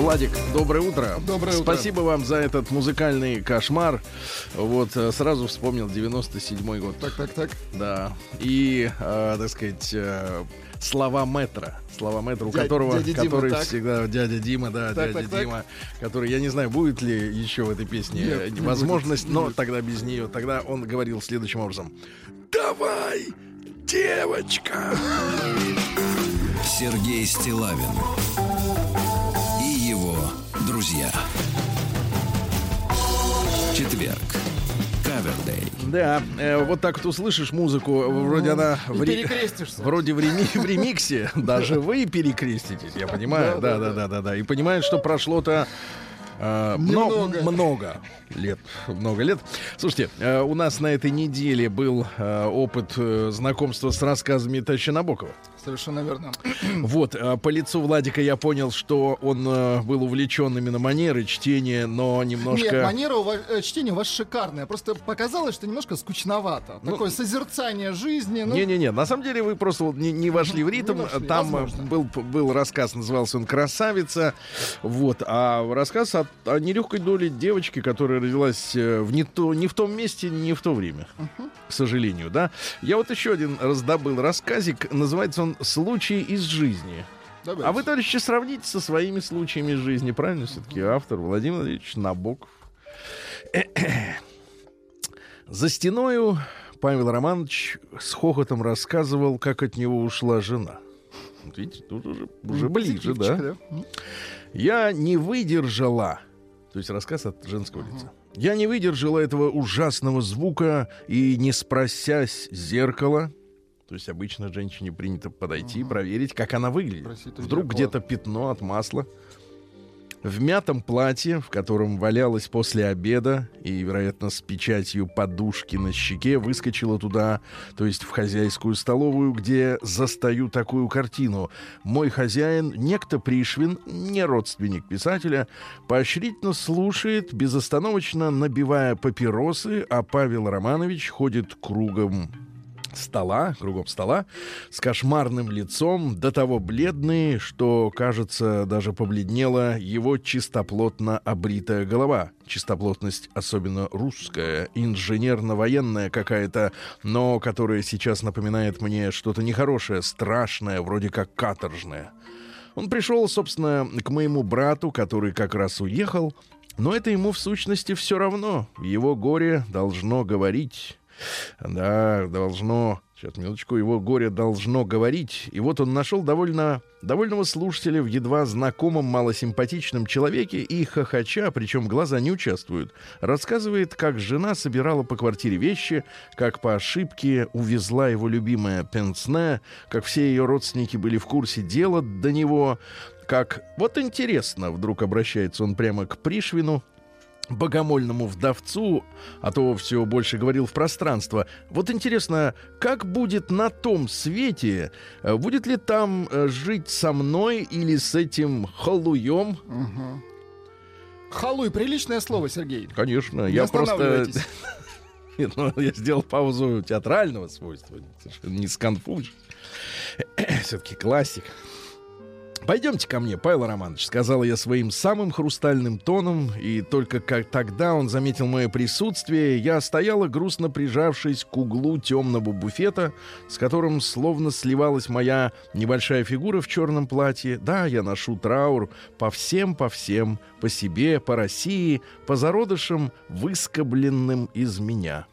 Владик, доброе утро. Доброе утро. Спасибо вам за этот музыкальный кошмар. Вот э, сразу вспомнил 97-й год. Так, так, так. Да. И, э, так сказать, э, слова метра. Слова метра, у Дядя- которого, дядя Дима, который так? всегда дядя Дима, да, Так, дядя так, так. Дима, который, я не знаю, будет ли еще в этой песне Нет, не возможность, будет, не но будет. тогда без нее. Тогда он говорил следующим образом: Давай, девочка! Сергей Стилавин друзья. Четверг. Кавердей. Да, э, вот так вот услышишь музыку, вроде она в ре- перекрестишься. Вроде в, реми- в ремиксе даже вы перекреститесь, я понимаю. Да, да, да, да, да. И понимают, что прошло-то э, мно- Немного. много лет. Много лет. Слушайте, э, у нас на этой неделе был э, опыт э, знакомства с рассказами Таща Набокова. Совершенно верно. Вот, э, по лицу Владика я понял, что он э, был увлечен именно манерой чтения, но немножко... Нет, манера у вас, э, чтения у вас шикарная. Просто показалось, что немножко скучновато. Ну, Такое созерцание жизни. Ну, Не-не-не, на самом деле вы просто вот не, не вошли в ритм. Не вошли, Там э, возможно. был, был рассказ, назывался он «Красавица». Вот. А рассказ о, о нелегкой доле девочки, которая родилась в не, то, не в том месте, не в то время. К сожалению, да. Я вот еще один раздобыл рассказик. Называется он «Случай из жизни». давайте. А вы, товарищи, сравните со своими случаями из жизни. Правильно все-таки автор Владимир Владимирович Набоков. За стеною Павел Романович с хохотом рассказывал, как от него ушла жена. Вот видите, тут уже, уже ближе, да. Я не выдержала. То есть рассказ от женского лица. Я не выдержала этого ужасного звука и, не спросясь зеркала, то есть обычно женщине принято подойти, проверить, как она выглядит. Спросить у Вдруг где-то пятно от масла. В мятом платье, в котором валялась после обеда и, вероятно, с печатью подушки на щеке, выскочила туда, то есть в хозяйскую столовую, где застаю такую картину. Мой хозяин, некто Пришвин, не родственник писателя, поощрительно слушает, безостановочно набивая папиросы, а Павел Романович ходит кругом стола, кругом стола, с кошмарным лицом, до того бледный, что, кажется, даже побледнела его чистоплотно обритая голова. Чистоплотность особенно русская, инженерно-военная какая-то, но которая сейчас напоминает мне что-то нехорошее, страшное, вроде как каторжное. Он пришел, собственно, к моему брату, который как раз уехал, но это ему в сущности все равно. Его горе должно говорить. Да, должно. Сейчас, минуточку, его горе должно говорить. И вот он нашел довольно, довольного слушателя в едва знакомом малосимпатичном человеке и хохоча, причем глаза не участвуют, рассказывает, как жена собирала по квартире вещи, как по ошибке увезла его любимая пенсне, как все ее родственники были в курсе дела до него, как... Вот интересно, вдруг обращается он прямо к Пришвину, богомольному вдовцу, а то все больше говорил в пространство. Вот интересно, как будет на том свете? Э, Будет ли там э, жить со мной или с этим халуем? Мгм. Халуй, приличное слово, Сергей. Конечно, Не я просто... Нет, ну, я сделал паузу театрального свойства. Совершенно не сконфузишь. Все-таки классик. Пойдемте ко мне, Павел Романович, сказала я своим самым хрустальным тоном, и только как тогда он заметил мое присутствие, я стояла, грустно прижавшись к углу темного буфета, с которым словно сливалась моя небольшая фигура в черном платье. Да, я ношу траур по всем, по всем, по себе, по России, по зародышам, выскобленным из меня.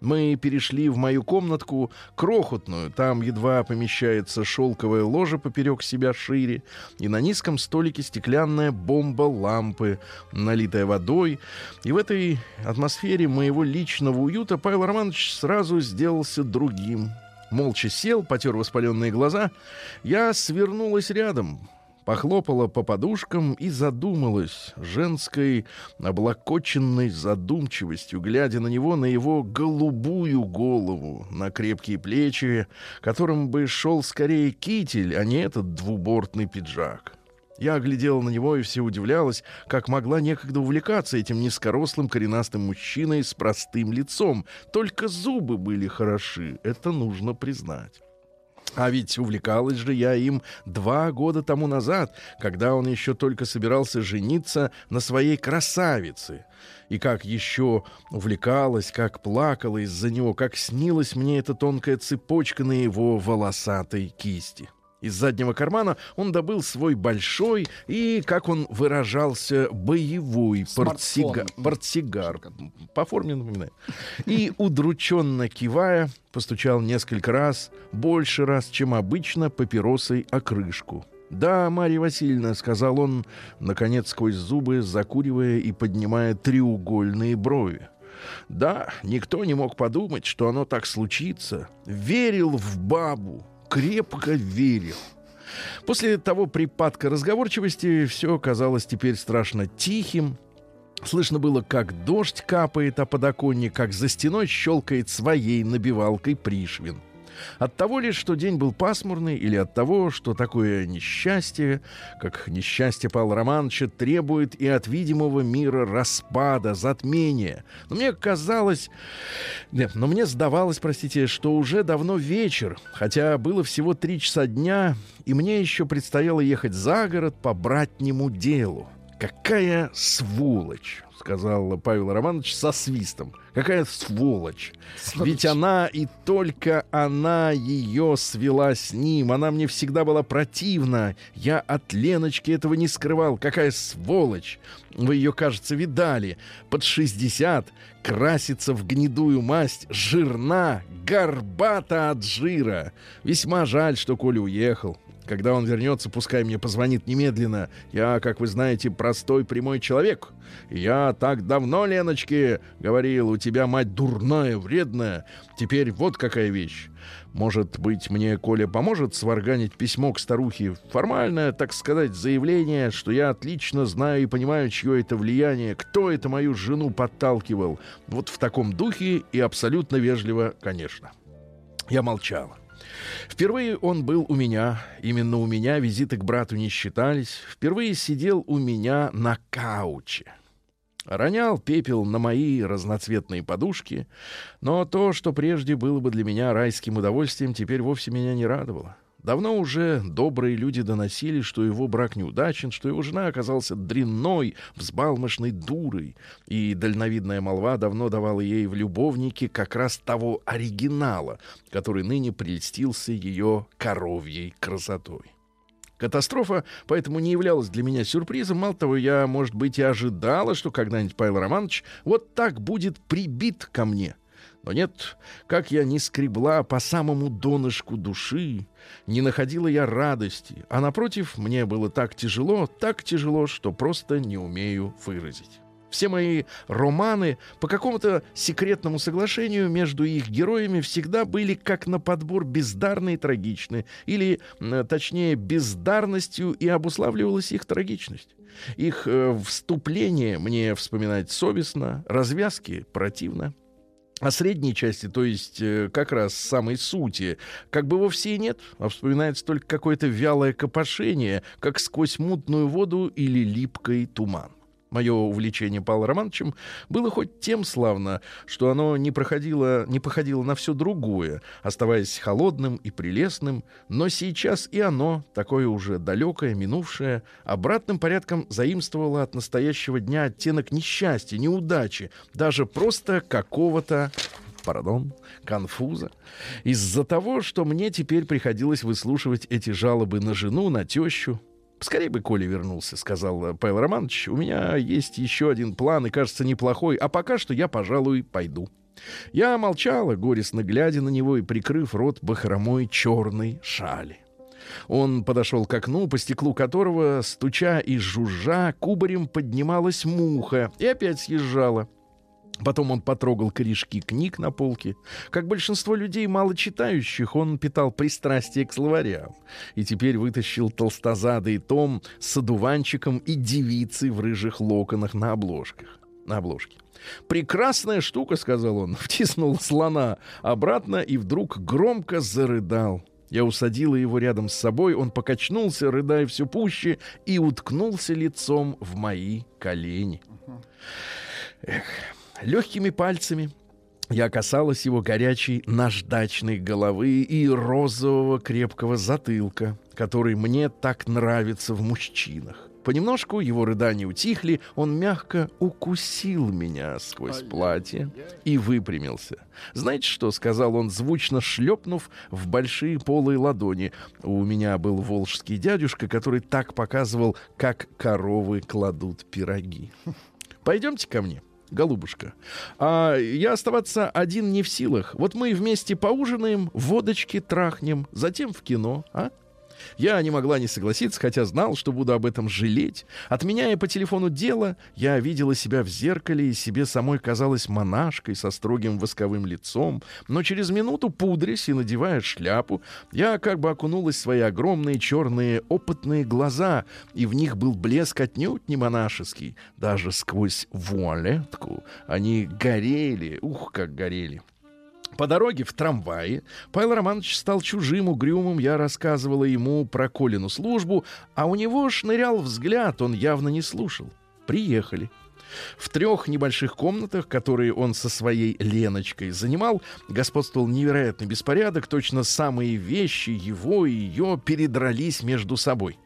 Мы перешли в мою комнатку, крохотную, там едва помещается шелковая ложа поперек себя шире, и на низком столике стеклянная бомба лампы, налитая водой. И в этой атмосфере моего личного уюта Павел Романович сразу сделался другим. Молча сел, потер воспаленные глаза. Я свернулась рядом, похлопала по подушкам и задумалась женской облокоченной задумчивостью, глядя на него, на его голубую голову, на крепкие плечи, которым бы шел скорее китель, а не этот двубортный пиджак. Я глядела на него и все удивлялась, как могла некогда увлекаться этим низкорослым коренастым мужчиной с простым лицом. Только зубы были хороши, это нужно признать. А ведь увлекалась же я им два года тому назад, когда он еще только собирался жениться на своей красавице. И как еще увлекалась, как плакала из-за него, как снилась мне эта тонкая цепочка на его волосатой кисти. Из заднего кармана он добыл свой большой и, как он выражался, боевой портсига... портсигар. По форме напоминает. И, удрученно кивая, постучал несколько раз, больше раз, чем обычно, папиросой о крышку. «Да, Марья Васильевна», — сказал он, наконец сквозь зубы, закуривая и поднимая треугольные брови. «Да, никто не мог подумать, что оно так случится. Верил в бабу, крепко верил. После того припадка разговорчивости все казалось теперь страшно тихим. Слышно было, как дождь капает, а подоконник, как за стеной щелкает своей набивалкой Пришвин. От того ли, что день был пасмурный, или от того, что такое несчастье, как несчастье Павла Романовича, требует и от видимого мира распада, затмения. Но мне казалось... Нет, но мне сдавалось, простите, что уже давно вечер, хотя было всего три часа дня, и мне еще предстояло ехать за город по братнему делу. Какая сволочь! Сказал Павел Романович со свистом. Какая сволочь. сволочь. Ведь она и только она ее свела с ним. Она мне всегда была противна. Я от Леночки этого не скрывал. Какая сволочь. Вы ее, кажется, видали. Под 60, красится в гнедую масть, жирна, горбата от жира. Весьма жаль, что Коля уехал. Когда он вернется, пускай мне позвонит немедленно. Я, как вы знаете, простой прямой человек. Я так давно, Леночке, говорил, у тебя мать дурная, вредная. Теперь вот какая вещь. Может быть, мне Коля поможет сварганить письмо к старухе? Формальное, так сказать, заявление, что я отлично знаю и понимаю, чье это влияние, кто это мою жену подталкивал. Вот в таком духе и абсолютно вежливо, конечно. Я молчала. Впервые он был у меня, именно у меня визиты к брату не считались. Впервые сидел у меня на кауче. Ронял пепел на мои разноцветные подушки, но то, что прежде было бы для меня райским удовольствием, теперь вовсе меня не радовало. Давно уже добрые люди доносили, что его брак неудачен, что его жена оказалась дрянной, взбалмошной дурой, и дальновидная молва давно давала ей в любовнике как раз того оригинала, который ныне прельстился ее коровьей красотой. Катастрофа поэтому не являлась для меня сюрпризом. Мало того, я, может быть, и ожидала, что когда-нибудь Павел Романович вот так будет прибит ко мне — но нет, как я не скребла по самому донышку души, не находила я радости, а напротив, мне было так тяжело, так тяжело, что просто не умею выразить. Все мои романы по какому-то секретному соглашению между их героями всегда были как на подбор бездарны и трагичны, или, точнее, бездарностью и обуславливалась их трагичность. Их э, вступление мне вспоминать совестно, развязки противно. А средней части, то есть э, как раз самой сути, как бы вовсе и нет, а вспоминается только какое-то вялое копошение, как сквозь мутную воду или липкий туман. Мое увлечение Павлом Романовичем было хоть тем славно, что оно не проходило, не походило на все другое, оставаясь холодным и прелестным, но сейчас и оно, такое уже далекое, минувшее, обратным порядком заимствовало от настоящего дня оттенок несчастья, неудачи, даже просто какого-то пардон, конфуза, из-за того, что мне теперь приходилось выслушивать эти жалобы на жену, на тещу, Скорее бы Коля вернулся, сказал Павел Романович. У меня есть еще один план, и кажется неплохой, а пока что я, пожалуй, пойду. Я молчала, горестно глядя на него и прикрыв рот бахромой черной шали. Он подошел к окну, по стеклу которого, стуча и жужжа, кубарем поднималась муха и опять съезжала. Потом он потрогал корешки книг на полке. Как большинство людей, мало читающих, он питал пристрастие к словарям. И теперь вытащил толстозадый том с одуванчиком и девицей в рыжих локонах на обложках. На обложке. «Прекрасная штука», — сказал он, втиснул слона обратно и вдруг громко зарыдал. Я усадила его рядом с собой, он покачнулся, рыдая все пуще, и уткнулся лицом в мои колени. Эх, легкими пальцами я касалась его горячей наждачной головы и розового крепкого затылка, который мне так нравится в мужчинах. Понемножку его рыдания утихли, он мягко укусил меня сквозь платье и выпрямился. Знаете что, сказал он, звучно шлепнув в большие полые ладони. У меня был волжский дядюшка, который так показывал, как коровы кладут пироги. Пойдемте ко мне голубушка. А я оставаться один не в силах. Вот мы вместе поужинаем, водочки трахнем, затем в кино, а? Я не могла не согласиться, хотя знал, что буду об этом жалеть. Отменяя по телефону дело, я видела себя в зеркале и себе самой казалась монашкой со строгим восковым лицом. Но через минуту, пудрясь и надевая шляпу, я как бы окунулась в свои огромные черные опытные глаза, и в них был блеск отнюдь не монашеский. Даже сквозь вуалетку они горели, ух, как горели. По дороге в трамвае Павел Романович стал чужим, угрюмым. Я рассказывала ему про Колину службу, а у него шнырял взгляд, он явно не слушал. Приехали. В трех небольших комнатах, которые он со своей Леночкой занимал, господствовал невероятный беспорядок. Точно самые вещи его и ее передрались между собой.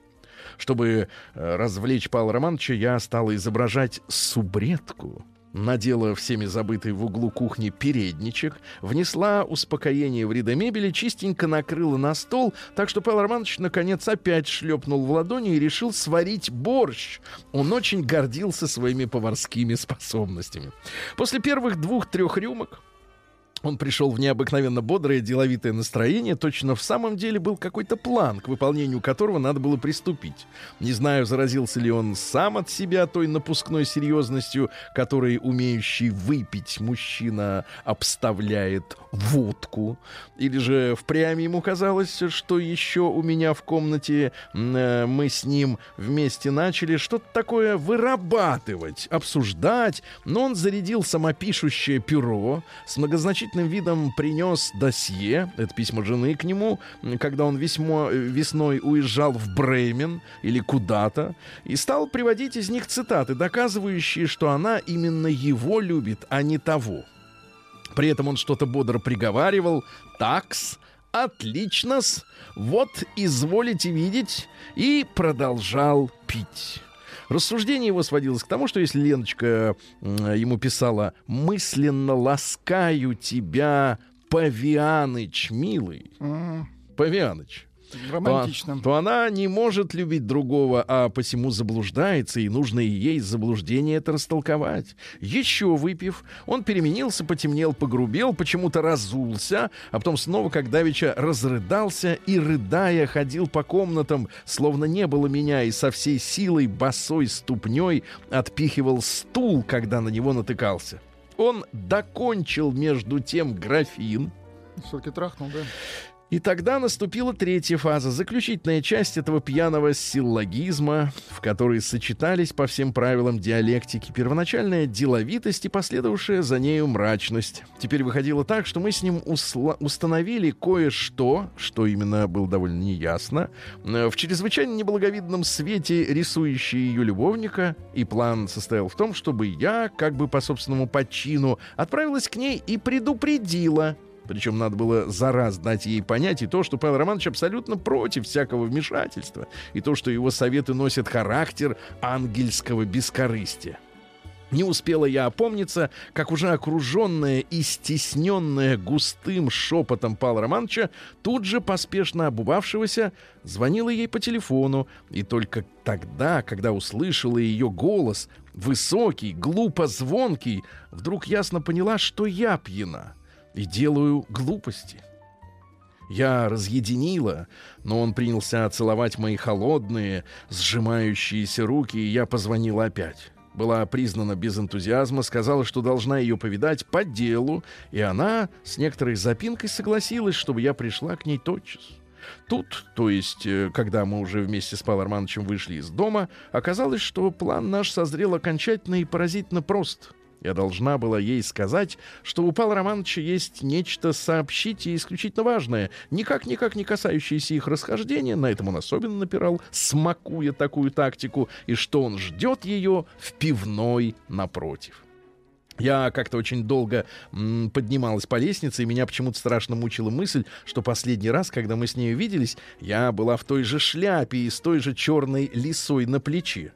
Чтобы э, развлечь Павла Романовича, я стала изображать субредку надела всеми забытый в углу кухни передничек, внесла успокоение в ряды мебели, чистенько накрыла на стол, так что Павел Романович наконец опять шлепнул в ладони и решил сварить борщ. Он очень гордился своими поварскими способностями. После первых двух-трех рюмок он пришел в необыкновенно бодрое, деловитое настроение. Точно в самом деле был какой-то план, к выполнению которого надо было приступить. Не знаю, заразился ли он сам от себя той напускной серьезностью, которой умеющий выпить мужчина обставляет водку. Или же впрямь ему казалось, что еще у меня в комнате э, мы с ним вместе начали что-то такое вырабатывать, обсуждать. Но он зарядил самопишущее перо с многозначительным значительным видом принес досье, это письмо жены к нему, когда он весьмо, э, весной уезжал в Бремен или куда-то, и стал приводить из них цитаты, доказывающие, что она именно его любит, а не того. При этом он что-то бодро приговаривал. «Такс, отлично-с, вот изволите видеть», и продолжал пить. Рассуждение его сводилось к тому, что если Леночка ему писала «мысленно ласкаю тебя, Павианыч, милый». Павианыч, Романтично. То, то она не может любить другого, а посему заблуждается, и нужно ей заблуждение это растолковать. Еще выпив, он переменился, потемнел, погрубел, почему-то разулся, а потом снова, как давеча, разрыдался и, рыдая, ходил по комнатам, словно не было меня, и со всей силой босой ступней отпихивал стул, когда на него натыкался. Он докончил между тем графин, все-таки трахнул, да? И тогда наступила третья фаза, заключительная часть этого пьяного силлогизма, в которой сочетались по всем правилам диалектики первоначальная деловитость и последовавшая за нею мрачность. Теперь выходило так, что мы с ним установили кое-что, что именно было довольно неясно, э, в чрезвычайно неблаговидном свете рисующей ее любовника, и план состоял в том, чтобы я, как бы по собственному подчину, отправилась к ней и предупредила причем надо было за раз дать ей понять и то, что Павел Романович абсолютно против всякого вмешательства, и то, что его советы носят характер ангельского бескорыстия. Не успела я опомниться, как уже окруженная и стесненная густым шепотом Павла Романовича, тут же поспешно обувавшегося, звонила ей по телефону, и только тогда, когда услышала ее голос, высокий, глупо звонкий, вдруг ясно поняла, что я пьяна и делаю глупости. Я разъединила, но он принялся целовать мои холодные, сжимающиеся руки, и я позвонила опять. Была признана без энтузиазма, сказала, что должна ее повидать по делу, и она с некоторой запинкой согласилась, чтобы я пришла к ней тотчас. Тут, то есть, э, когда мы уже вместе с Павлом Армановичем вышли из дома, оказалось, что план наш созрел окончательно и поразительно прост — Я должна была ей сказать, что у Павла Романовича есть нечто сообщить и исключительно важное, никак-никак не касающееся их расхождения, на этом он особенно напирал, смакуя такую тактику, и что он ждет ее в пивной напротив. Я как-то очень долго поднималась по лестнице, и меня почему-то страшно мучила мысль, что последний раз, когда мы с ней виделись, я была в той же шляпе и с той же черной лисой на плече.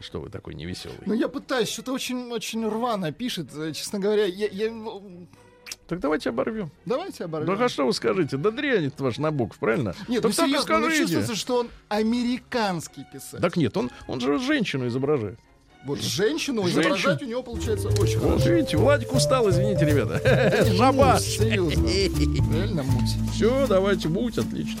Что вы такой невеселый? Ну, я пытаюсь, что-то очень-очень рвано пишет. э, Честно говоря, я... я, ну, Так давайте оборвем. Давайте оборвем. Да а что вы скажете? Да дрянь это ваш Набоков, правильно? Нет, так ну серьезно, ну, скажите. чувствуется, что он американский писатель. Так нет, он, он же женщину изображает. Вот женщину Женщину. изображать у него получается очень Вот хорошо. видите, Владик устал, извините, ребята. Ну, Жаба. Серьезно. Реально муть. Все, давайте, будь, отлично.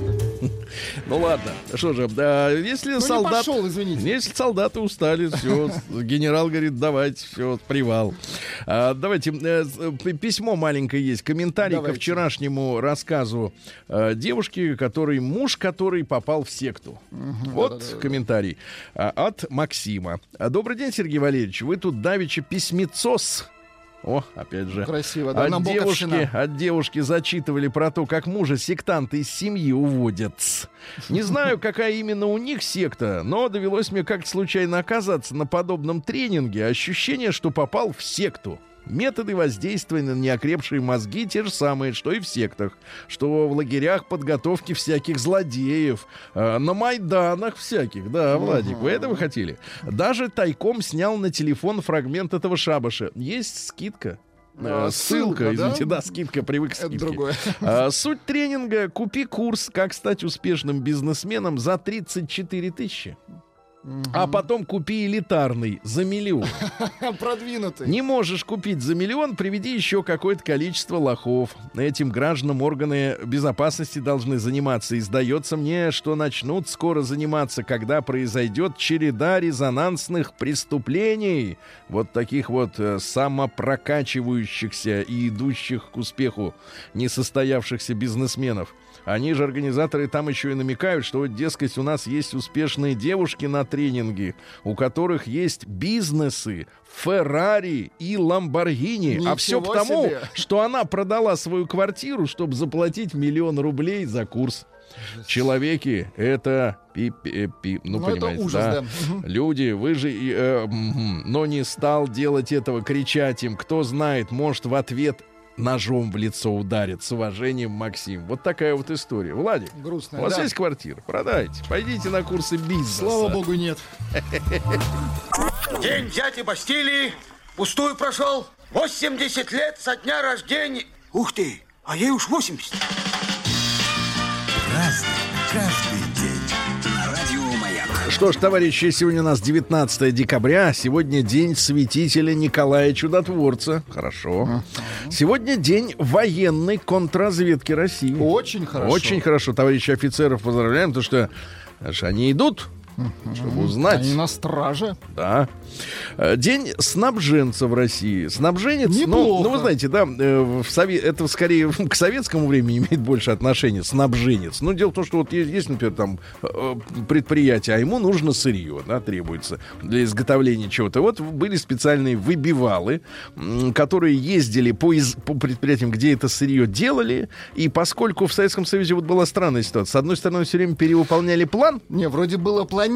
Ну ладно, что же, да, если Ну, солдат... пошел, извините. Если солдаты устали, все, генерал говорит, давайте, все, привал. А, давайте, э, письмо маленькое есть, комментарий ко Давайте. вчерашнему рассказу э, девушки, который муж, который попал в секту. вот да-да-да. комментарий а, от Максима. Добрый день, Сергей Валерьевич, вы тут давеча письмецос. О, опять же. Красиво, да, От девушки, от девушки зачитывали про то, как мужа сектанты из семьи уводят. Не знаю, какая именно у них секта, но довелось мне как-то случайно оказаться на подобном тренинге. Ощущение, что попал в секту. Методы воздействия на неокрепшие мозги те же самые, что и в сектах. Что в лагерях подготовки всяких злодеев, э, на Майданах всяких. Да, Владик, вы этого хотели? Даже тайком снял на телефон фрагмент этого шабаша. Есть скидка. Э, А, Ссылка, ссылка, да? извините, да, скидка, привык к Это скидке. другое. А, Суть тренинга — купи курс «Как стать успешным бизнесменом» за 34 тысячи. А потом купи элитарный за миллион. Продвинутый. Не можешь купить за миллион, приведи еще какое-то количество лохов. Этим гражданам органы безопасности должны заниматься. И сдается мне, что начнут скоро заниматься, когда произойдет череда резонансных преступлений. Вот таких вот э, самопрокачивающихся и идущих к успеху несостоявшихся бизнесменов. Они же, организаторы, там еще и намекают, что, дескать, у нас есть успешные девушки на тренинге, у которых есть бизнесы, Феррари и Ламборгини. А все Ничего потому, себе. что она продала свою квартиру, чтобы заплатить миллион рублей за курс. Человеки, это пи, пи- пи- ну, Ну, это понимаете, ужас, да? да. Люди, вы же, э, мгм, но не стал делать этого, кричать им. Кто знает, может в ответ ножом в лицо ударит. С уважением, Максим. Вот такая вот история. Владик, Грустная, у вас да. есть квартира? Продайте. Пойдите на курсы бизнеса. Слава богу, нет. День дяди Бастилии пустую прошел. 80 лет со дня рождения. Ух ты, а ей уж 80. Разный, Что ж, товарищи, сегодня у нас 19 декабря. Сегодня день святителя Николая Чудотворца. Хорошо. Сегодня день военной контрразведки России. Очень хорошо. Очень хорошо. Товарищи офицеров поздравляем, потому что знаешь, они идут, чтобы узнать. Они на страже. Да. Э, День снабженца в России. Снабженец, ну, Неплохо. ну, вы знаете, да, э, в сове- это скорее к советскому времени имеет больше отношения, снабженец. Ну, дело в том, что вот есть, есть, например, там э, предприятие, а ему нужно сырье, да, требуется для изготовления чего-то. Вот были специальные выбивалы, которые ездили по, из- по предприятиям, где это сырье делали, и поскольку в Советском Союзе вот была странная ситуация, с одной стороны, все время перевыполняли план, Не, вроде было планирование.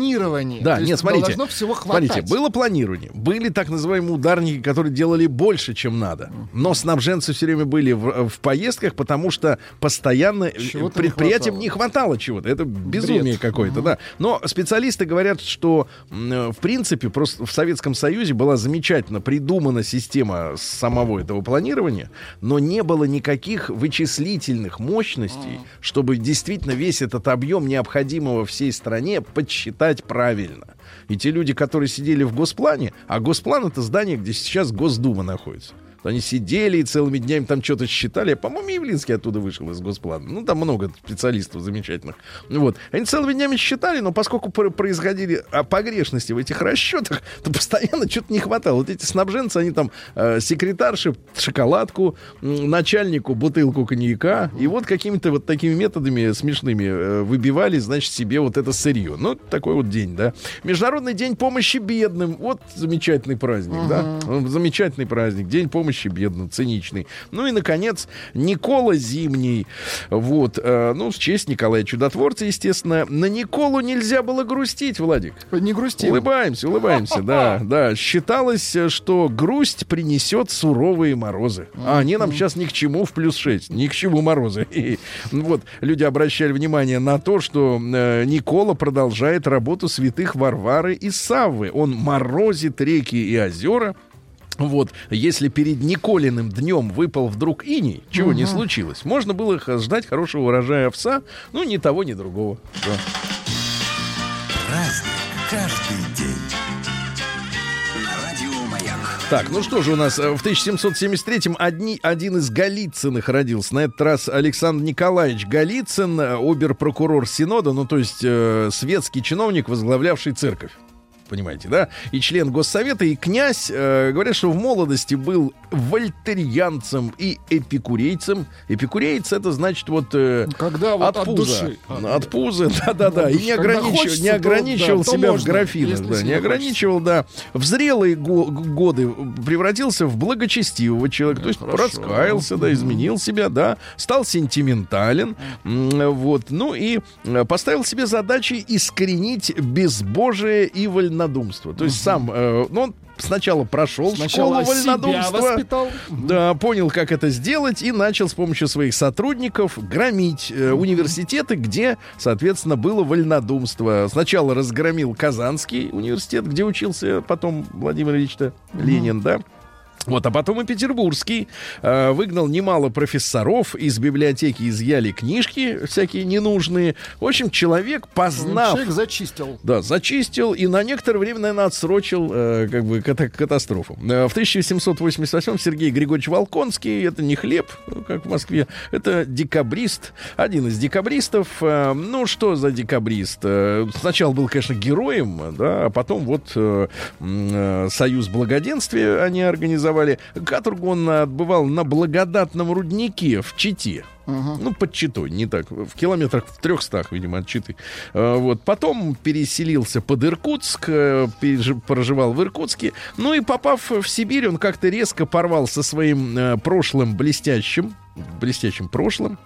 Да, То нет, смотрите. Должно всего хватать. Смотрите, было планирование. Были так называемые ударники, которые делали больше, чем надо. Но снабженцы все время были в, в поездках, потому что постоянно э, Чего-то не предприятиям хватало. не хватало чего-то. Это безумие какое-то, да. Но специалисты говорят, что э, в принципе просто в Советском Союзе была замечательно придумана система самого этого планирования, но не было никаких вычислительных мощностей, чтобы действительно весь этот объем необходимого всей стране подсчитать правильно. И те люди, которые сидели в Госплане, а Госплан это здание, где сейчас Госдума находится. Они сидели и целыми днями там что-то считали. По-моему, Явлинский оттуда вышел из Госплана. Ну, там много специалистов замечательных. Вот. Они целыми днями считали, но поскольку пр- происходили а, погрешности в этих расчетах, то постоянно что-то не хватало. Вот эти снабженцы, они там э, секретарши шоколадку, начальнику бутылку коньяка, и вот какими-то вот такими методами смешными э, выбивали, значит, себе вот это сырье. Ну, такой вот день, да. Международный день помощи бедным. Вот замечательный праздник, да. Ну, Замечательный праздник. День помощи бедным, циничный. Ну и, наконец, Никола Зимний. Вот. э, ну, в честь Николая Чудотворца, естественно. На Николу нельзя было грустить, Владик. Не грусти. Улыбаемся, улыбаемся, да, да. Считалось, что грусть принесет суровые морозы. А они нам сейчас ни к чему в плюс 6, ни к чему морозы. И, вот, люди обращали внимание на то, что э, Никола продолжает работу святых Варвары и Саввы. Он морозит реки и озера, вот, если перед Николиным днем выпал вдруг иней, чего не случилось, можно было ждать хорошего урожая овса, ну, ни того, ни другого. Да. Праздник каждый день. На радио Маяк. Так, ну что же у нас, э, в 1773-м одни, один из Голицыных родился. На этот раз Александр Николаевич Голицын, э, обер-прокурор Синода, ну то есть э, светский чиновник, возглавлявший церковь. Понимаете, да? И член Госсовета, и князь, э, говорят, что в молодости был вольтерианцем и эпикурейцем. Эпикурейц это значит вот э, Когда вот от пуза. души. От пуза, да-да-да. И не Когда ограничивал, хочется, не то, ограничивал то себя в можно, графинах, если да, не ограничивал, да. В зрелые го- годы превратился в благочестивого человека, то есть хорошо. раскаялся, да, изменил себя, да, стал сентиментален, вот, ну и э, поставил себе задачи искоренить безбожие и вольнодумство. То есть сам, э, ну, он сначала прошел Сначала школу вольнодумства. воспитал. Да, понял, как это сделать, и начал с помощью своих сотрудников громить э, университеты, где, соответственно, было вольнодумство. Сначала разгромил Казанский университет, где учился потом Владимир Ильич Ленин, да. Вот, а потом и Петербургский э, выгнал немало профессоров из библиотеки, изъяли книжки всякие ненужные. В общем, человек, познав Человек зачистил. да, зачистил и на некоторое время, наверное, отсрочил э, как бы ката- катастрофу. Э, в 1788 Сергей Григорьевич Волконский, это не хлеб, ну, как в Москве, это декабрист, один из декабристов. Э, ну, что за декабрист? Э, сначала был, конечно, героем, да, а потом вот э, э, Союз Благоденствия они организовали. Каторгу он отбывал на благодатном руднике в Чите. Ну, под Читой, не так. В километрах в трехстах, видимо, от Читы. Э, Вот. Потом переселился под Иркутск, э, проживал в Иркутске. Ну и попав в Сибирь, он как-то резко порвал со своим э, прошлым блестящим блестящим прошлым,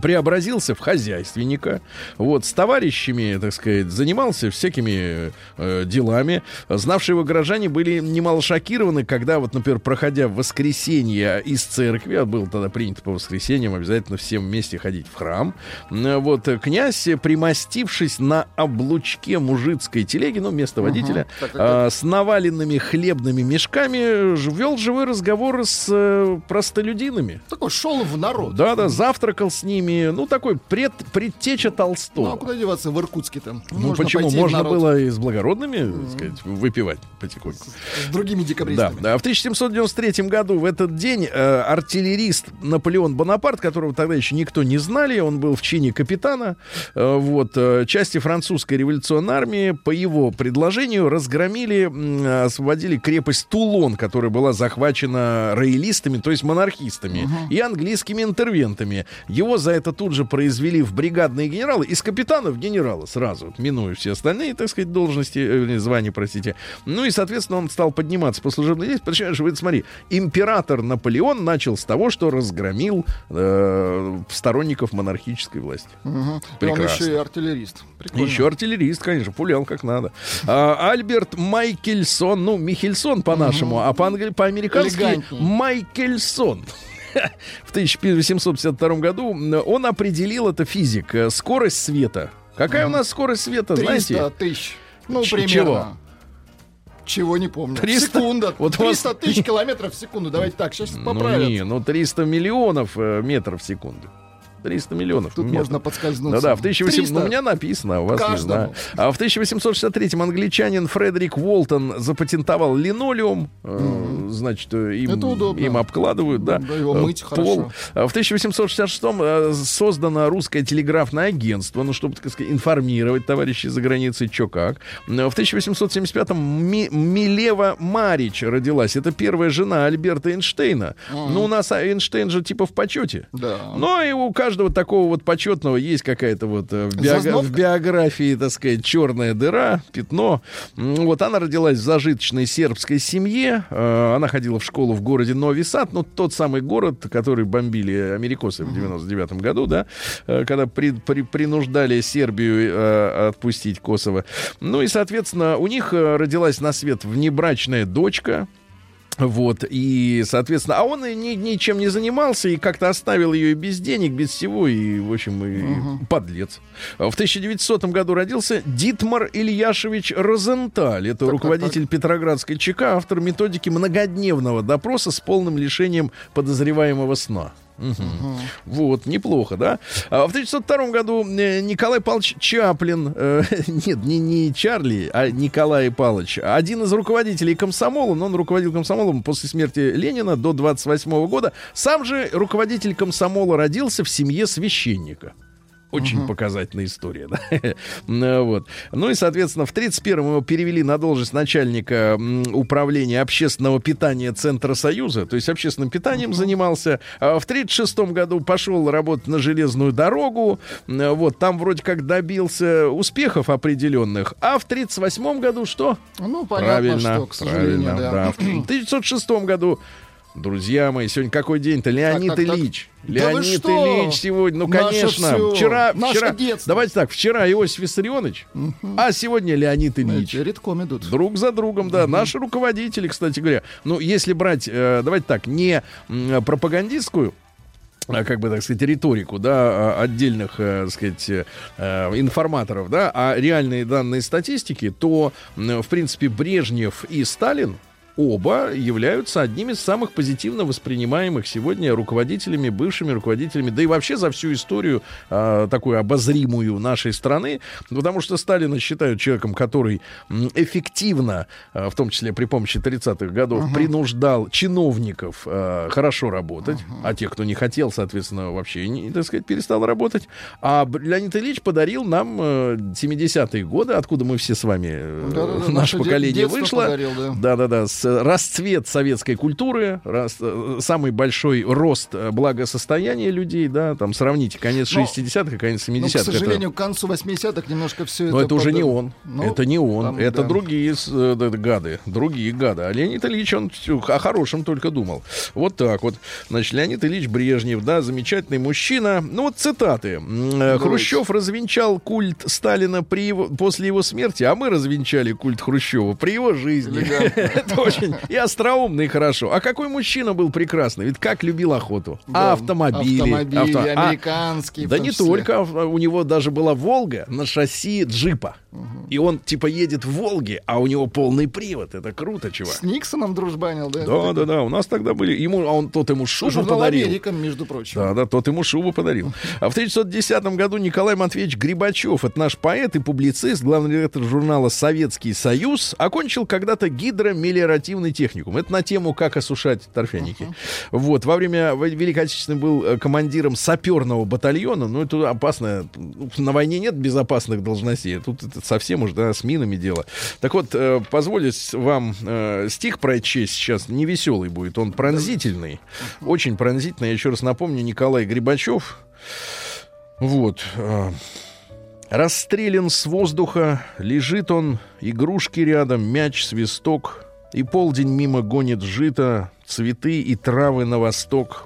преобразился в хозяйственника, вот, с товарищами, так сказать, занимался всякими э, делами. Знавшие его горожане были немало шокированы, когда, вот, например, проходя в воскресенье из церкви, а было тогда принято по воскресеньям обязательно всем вместе ходить в храм, э, вот, э, князь, э, примостившись на облучке мужицкой телеги, ну, место водителя, так, а, с наваленными хлебными мешками, вел живой разговор с э, простолюдинами. Такой шел в народ. Да-да, завтракал с ними. Ну, такой пред, предтеча Ну, а Толстого. куда деваться в Иркутске-то? Ну, почему? пойти в Можно было и с благородными, так сказать, выпивать потихоньку. С другими Да, декабристами. да. В 1793 году в этот день э, артиллерист Наполеон Бонапарт, которого тогда еще никто не знали, он был в чине капитана, э, вот, э, части французской революционной армии по его предложению разгромили, м, освободили крепость Тулон, которая была захвачена роялистами, то есть монархистами, и английскими интервентами. Его за это тут же произвели в бригадные генералы, из капитана в генерала сразу, минуя все остальные, так сказать, должности, э, звания, простите. Ну и, соответственно, он стал подниматься по служебной лестнице. Причем, вы смотри, император Наполеон начал с того, что разгромил э, сторонников монархической власти. Мгм. И он Прекрасно. еще и артиллерист. Прикольно. Еще артиллерист, конечно, пулял как надо. А, Альберт Майкельсон, ну, Михельсон по-нашему, а по-англи- по-американски Элегантней. Майкельсон. В 1852 году он определил, это физик, э, скорость света. Какая у нас скорость света, 300 знаете? тысяч. Ну, Ч- примерно. чего? Чего не помню. 300? Секунда. Вот у вас- 300 тысяч километров в секунду. Давайте так, сейчас Ну поправят. не, ну 300 миллионов э, метров в секунду. 300 миллионов. Тут метров. можно подскользнуться. Да-да, в 1800... 300. Ну, у меня написано, а у вас не Каждому. знаю. А в 1863-м англичанин Фредерик Уолтон запатентовал линолеум. Э, Значит, э, им, Это удобно. им обкладывают, да. Да, его э, мыть хорошо. А В 1866-м э, создано русское телеграфное агентство, ну, чтобы, так сказать, информировать товарищей за границей, чё как. В 1875-м Ми- Милева Марич родилась. Это первая жена Альберта Эйнштейна. Ну, у нас Эйнштейн же типа в почете. Да. Но и у каждого такого вот почетного есть какая-то вот э, в, биога- в биографии, так сказать, черная дыра, пятно. Вот она родилась в зажиточной сербской семье. Э, Она ходила в школу в городе Нови Сад, ну, тот самый город, который бомбили америкосы в 99 году, да, э, когда при- при- принуждали Сербию э, отпустить Косово. Ну и, соответственно, у них родилась на свет внебрачная дочка, вот, и, соответственно, а он и ни- ничем не занимался, и как-то оставил ее и без денег, без всего, и, в общем, и подлец. А В 1900 году родился Дитмар Ильяшевич Розенталь. Это руководитель Петроградской ЧК, автор методики многодневного допроса с полным лишением подозреваемого сна. Мгм. Вот, неплохо, да? А в 1902 году э, Николай Павлович Чаплин, э, нет, не, не Чарли, а Николай Павлович, один из руководителей комсомола, но он руководил комсомолом после смерти Ленина до 28 года. Сам же руководитель комсомола родился в семье священника. Очень показательная история, да? Ну, вот. ну и, соответственно, в 31-м его перевели на должность начальника управления общественного питания Центра Союза, то есть общественным питанием занимался. А в 36-м году пошел работать на железную дорогу, вот, там вроде как добился успехов определенных. А в 38-м году что? Ну, понятно, Правильно, что, к сожалению, правильно, да. В 1906 году, друзья мои, сегодня какой день-то? Леонид так, так. Ильич. Да вы Леонид что? Ильич сегодня, ну, Наше конечно. всё, Вчера, наше вчера, детство. давайте так, вчера Иосиф Виссарионович, а сегодня Леонид Ильич. Знаете, редком идут. Друг за другом, да. Наши руководители, кстати говоря. Ну, если брать, э, давайте так, не пропагандистскую, а, как бы так сказать, риторику, да, а, отдельных, э, так сказать, э, информаторов, да, а реальные данные статистики, то, в принципе, Брежнев и Сталин оба являются одними из самых позитивно воспринимаемых сегодня руководителями, бывшими руководителями, да и вообще за всю историю а, такую обозримую нашей страны, потому что Сталина считают человеком, который эффективно, а, в том числе при помощи 30-х годов, принуждал чиновников а, хорошо работать, а тех, кто не хотел, соответственно, вообще, не, так сказать, перестал работать. А Леонид Ильич подарил нам э, 70-е годы, откуда мы все с вами, э, наше поколение вышло. подарил, да. Да-да-да, с расцвет советской культуры, рас- э, самый большой рост э, благосостояния людей, да, там сравните конец Но- 60-х и конец 70-х. Но, к это- сожалению, к концу 80-х немножко все но это... это уже под- не он. Ну, это не он. там, это да. другие э, да, гады. Другие гады. А Леонид Ильич, он о хорошем только думал. Вот так вот. Значит, Леонид Ильич Брежнев, да, замечательный мужчина. Ну вот цитаты. Э, Хрущев развенчал культ Сталина при его, после его смерти, а мы развенчали культ Хрущева при его жизни. Это очень и остроумно, и хорошо. А какой мужчина был прекрасный? Ведь как любил охоту. Да, А автомобили. автомобили, авто- а- американские в Да не только. а У него даже была Волга на шасси джипа. И он типа едет в Волге, а у него полный привод. Это круто, чувак. С Никсоном дружбанил, да? Да, да, да. У нас тогда были. Ему, а он тот ему шубу Журнал подарил. Америка, между прочим. Да, да, тот ему шубу подарил. А в 1910 году Николай Матвеевич Грибачев, это наш поэт и публицист, главный редактор журнала «Советский Союз», окончил когда-то гидромелиоративный техникум. Это на тему «Как осушать торфяники». Вот, во время Великой Отечественной был э, командиром саперного батальона. Ну, это опасно. На войне нет безопасных должностей. Тут это совсем уж, да, с минами дело. Так вот, э, позволю вам э, стих прочесть сейчас. Невеселый будет, он пронзительный. Очень пронзительный. Я еще раз напомню, Николай Грибачев. Вот. э, Расстрелян с воздуха, лежит он, игрушки рядом, мяч, свисток, и полдень мимо гонит жито, цветы и травы на восток.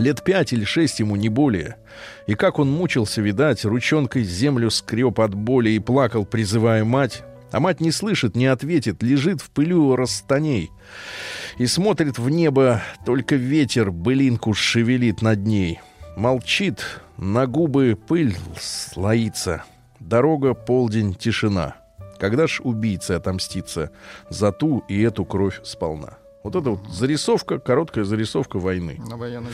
Лет пять или шесть ему не более. И как он мучился, видать, ручонкой землю скреб от боли и плакал, призывая мать. А мать не слышит, не ответит, лежит в пылю расстаней. И смотрит в небо, только ветер былинку шевелит над ней. Молчит, на губы пыль слоится. Дорога, полдень, тишина. Когда ж убийца отомстится за ту и эту кровь сполна? Вот это вот зарисовка, короткая зарисовка войны. На военной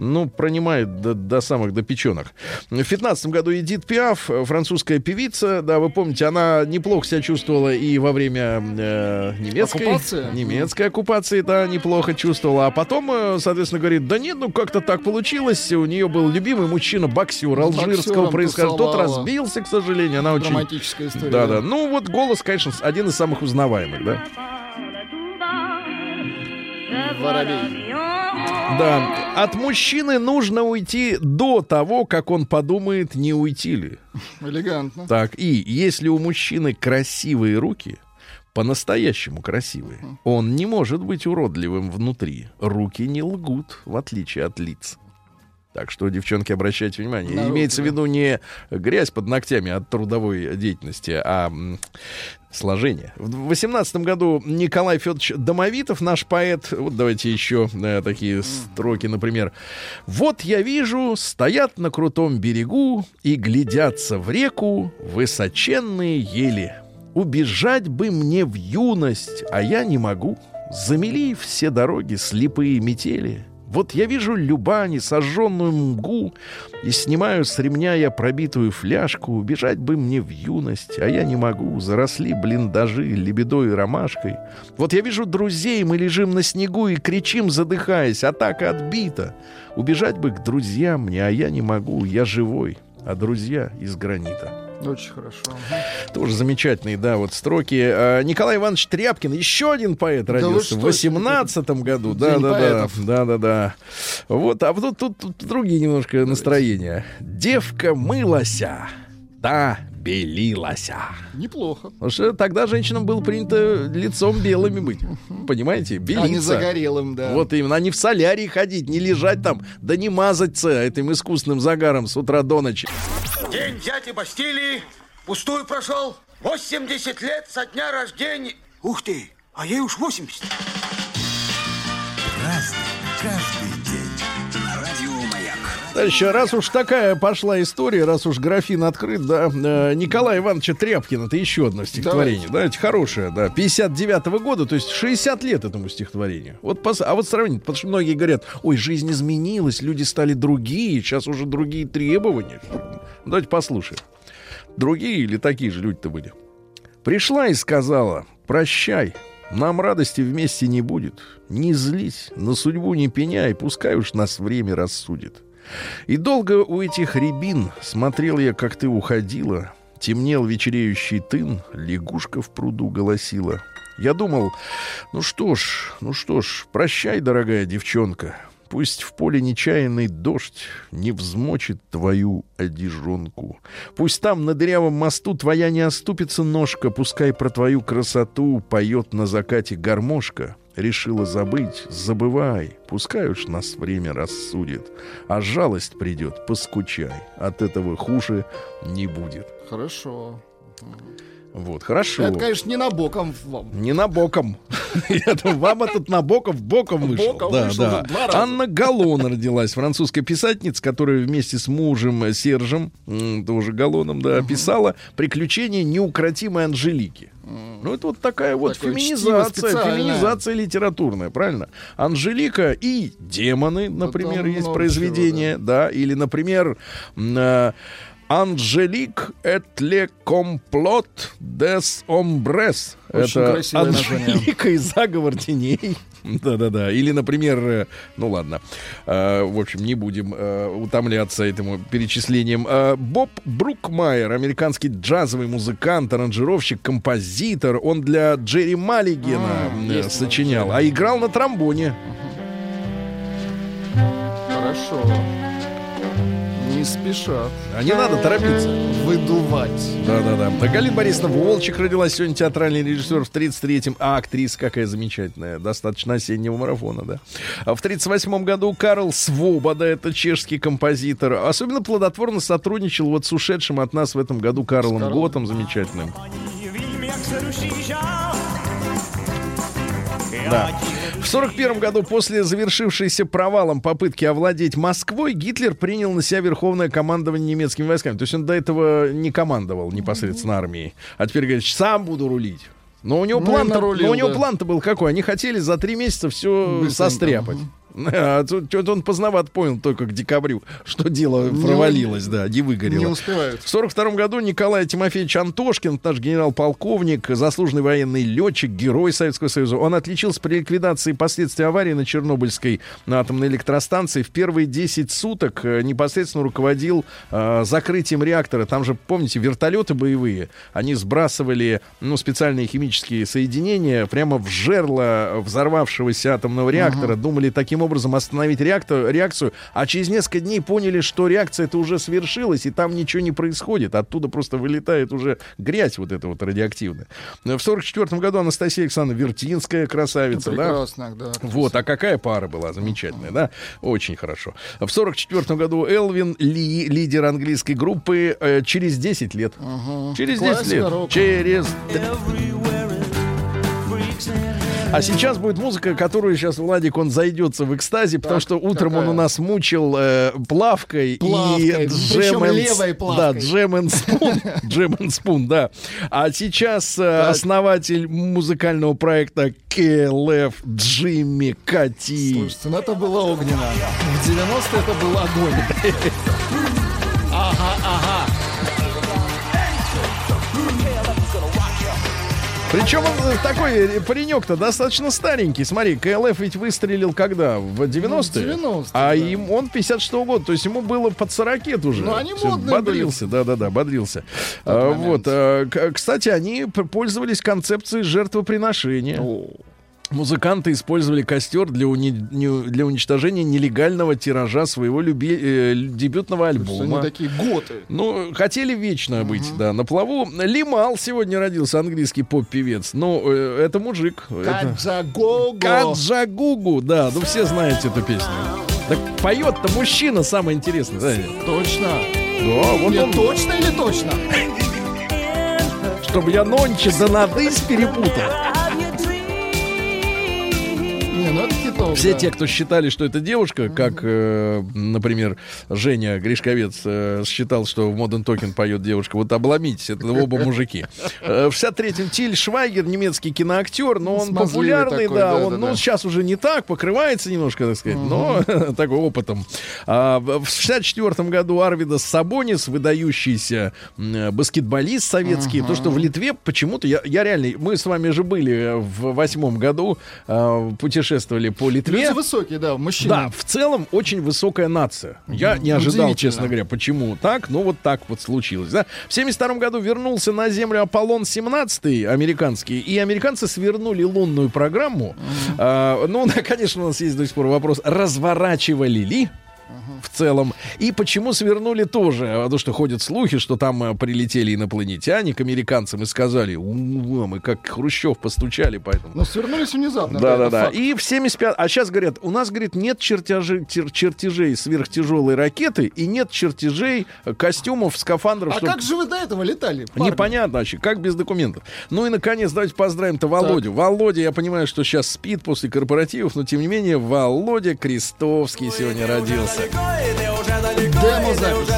Ну, пронимает до, до самых, до печенок. В 15 году Эдит Пиаф, французская певица, да, вы помните, она неплохо себя чувствовала и во время э, немецкой... Оккупации? Немецкой оккупации, да, неплохо чувствовала. А потом, э, соответственно, говорит, да нет, ну как-то так получилось. У нее был любимый мужчина, боксер, алжирского происхождения. Тот разбился, к сожалению. Она очень... Драматическая история. Да, да. Ну, вот голос, конечно, один из самых узнаваемых, да. Воробей. Да. От мужчины нужно уйти до того, как он подумает, не уйти ли. Элегантно. Так, и если у мужчины красивые руки, по-настоящему красивые, он не может быть уродливым внутри. Руки не лгут, в отличие от лиц. Так что, девчонки, обращайте внимание. На руки, Имеется в да. виду не грязь под ногтями от трудовой деятельности, а сложение. В 18 году Николай Федорович Домовитов, наш поэт, вот давайте еще э, такие строки, например. «Вот я вижу, стоят на крутом берегу и глядятся в реку высоченные ели. Убежать бы мне в юность, а я не могу. Замели все дороги слепые метели». Вот я вижу Любани, сожженную мгу, и снимаю с ремня я пробитую фляжку. Убежать бы мне в юность, а я не могу. Заросли блиндажи лебедой и ромашкой. Вот я вижу друзей, мы лежим на снегу и кричим, задыхаясь. Атака отбита. Убежать бы к друзьям мне, а я не могу. Я живой, а друзья из гранита. Очень хорошо. Тоже замечательные, да, вот строки. А, Николай Иванович Тряпкин, еще один поэт вы родился в 18 году. Да, да, да, да, да, да. Вот, а вот тут, тут, тут другие немножко настроения. Девка мылася, да, белилася. Неплохо. Потому что тогда женщинам было принято лицом белыми быть. Понимаете? А не Белиться. загорелым, да. Вот именно, а не в солярии ходить, не лежать там, да не мазаться этим искусственным загаром с утра до ночи. День дяди Бастилии пустую прошел. 80 лет со дня рождения. Ух ты, а ей уж 80. Разный, Товарищи, раз уж такая пошла история, раз уж графин открыт, да, э, Николая Ивановича Тряпкина, это еще одно стихотворение, да, это хорошее, да, 59 года, то есть 60 лет этому стихотворению. Вот, пос- а вот сравнить, потому что многие говорят, ой, жизнь изменилась, люди стали другие, сейчас уже другие требования. Давайте послушаем. Другие или такие же люди-то были? Пришла и сказала, прощай, нам радости вместе не будет. Не злись, на судьбу не пеняй, пускай уж нас время рассудит. И долго у этих рябин смотрел я, как ты уходила. Темнел вечереющий тын, лягушка в пруду голосила. Я думал, ну что ж, ну что ж, прощай, дорогая девчонка. Пусть в поле нечаянный дождь не взмочит твою одежонку. Пусть там на дырявом мосту твоя не оступится ножка, пускай про твою красоту поет на закате гармошка. Решила забыть, забывай, пускай уж нас время рассудит. А жалость придет, поскучай, от этого хуже не будет. Хорошо. Вот, хорошо. Это, конечно, не на боком вам. Не на боком. Вам этот на боком боком вышел. Боком да, вышел, да. Анна Галлон родилась, французская писательница, которая вместе с мужем э, Сержем, тоже Галлоном, да, писала «Приключения неукротимой Анжелики». Ну, это вот такая вот Такое феминизация, феминизация литературная, правильно? Анжелика и демоны, например, есть произведение, да, или, например, э, Анжелик complot des hombres. Очень Это. Анжелика и заговор теней. Да-да-да. Или, например, э, ну ладно, Э, в общем, не будем э, утомляться этим перечислением. Э, Боб Брукмайер, американский джазовый музыкант, аранжировщик, композитор. Он для Джерри Маллигена А, сочинял, а играл на тромбоне. Хорошо. Не спешат А не надо торопиться. выдувать. Да-да-да. А Галина Борисовна Волчек родилась сегодня театральный режиссер в 33-м. А актриса какая замечательная. Достаточно осеннего марафона, да. А в 38-м году Карл Свобода, это чешский композитор. Особенно плодотворно сотрудничал вот с ушедшим от нас в этом году Карлом Карлом? Готом замечательным. Да. В 41 году, после завершившейся провалом попытки овладеть Москвой, Гитлер принял на себя верховное командование немецкими войсками. То есть он до этого не командовал непосредственно армией. А теперь говорит, сам буду рулить. Но у него Ну, план-то, нарулил, но у него да. план-то был какой? Они хотели за три месяца все Быстренько, состряпать. А что-то он поздновато понял только к декабрю, что дело Не- провалилось, да, не выгорело. Не успевают. В 42 году Николай Тимофеевич Антошкин, наш генерал-полковник, заслуженный военный летчик, герой Советского Союза, он отличился при ликвидации последствий аварии на Чернобыльской атомной электростанции. В первые 10 суток э, непосредственно руководил э, закрытием реактора. Там же, помните, вертолеты боевые, они сбрасывали ну, специальные химические соединения прямо в жерло взорвавшегося атомного реактора. Думали таким образом остановить реактор, реакцию, а через несколько дней поняли, что реакция это уже свершилась, и там ничего не происходит. Оттуда просто вылетает уже грязь вот эта вот радиоактивная. В 44 году Анастасия Александровна Вертинская, красавица, да? Прекрасно, да. Вот, а какая пара была замечательная, да? Очень хорошо. В 44 году Элвин Ли, лидер английской группы, э, через 10 лет. Через 10 Классика лет. рока. Через... А сейчас будет музыка, которую сейчас Владик, он зайдется в экстазе, потому Так, что утром он какая? у нас мучил э, плавкой, Плавкой, и джем левой Да, джем and спун. Джем and спун, да. А сейчас э, основатель музыкального проекта КЛФ Джимми Кати. Слушайте, ну это было огненно. В 90-е это был огонь. Ага, ага. Причем он э, такой э, паренек-то достаточно старенький. Смотри, КЛФ ведь выстрелил когда? В 90-е? Ну, в 90-е, А да. им, он 56 года, то есть ему было под 40 уже. Ну, они Всё, модные Бодрился, да-да-да, бодрился. А, вот, а, кстати, они пользовались концепцией жертвоприношения. Музыканты использовали костер для, уни- для уничтожения нелегального тиража своего люби- э, дебютного Что они альбома. такие готы. Ну, хотели вечно быть, да, на плаву. Лимал сегодня родился, английский поп-певец. Ну, э, это мужик. Это... Каджагого. Каджагугу, да, ну все знаете эту песню. Так поет-то мужчина самое интересное, знаете. Точно. Да, вот Или он, точно или точно? чтобы я нонче да надысь перепутал. Хитов, Все да. те, кто считали, что это девушка, как, э, например, Женя Гришковец э, считал, что в Modern Token поет девушка, вот обломитесь, это оба мужики. Э, В 63-м Тиль Швайгер, немецкий киноактер, но он Смазливый популярный, такой, да, да, он, да, ну, да. сейчас уже не так, покрывается немножко, так сказать, но такой опытом. А, в 64 году Арвидас Сабонис, выдающийся м, баскетболист советский, то, что в Литве почему-то, я, я реально, мы с вами же были в восьмом году, а, путешествовали по Литве. Люди высокие, да, мужчины. Да, в целом очень высокая нация. Я не ожидал, честно говоря, почему так, но вот так вот случилось. Да? В 72 году вернулся на Землю Аполлон-17 американский, и американцы свернули лунную программу. А, ну, да, конечно, у нас есть до сих пор вопрос, разворачивали ли в целом. И почему свернули тоже? Потому что ходят слухи, что там э, прилетели инопланетяне к американцам и сказали, «У, мы как Хрущев постучали, поэтому... Но свернулись внезапно. Да, да, это да. факт. И в 75... А сейчас говорят, у нас, говорит, нет чертежей, тер- чертежей сверхтяжелой ракеты и нет чертежей э, костюмов, скафандров. А чтоб- как же вы до этого летали? парни? Непонятно вообще, как без документов. Ну и, наконец, давайте поздравим-то Володю. Володя, я понимаю, что сейчас спит после корпоративов, но, тем не менее, Володя Крестовский сегодня родился. Демо-запись.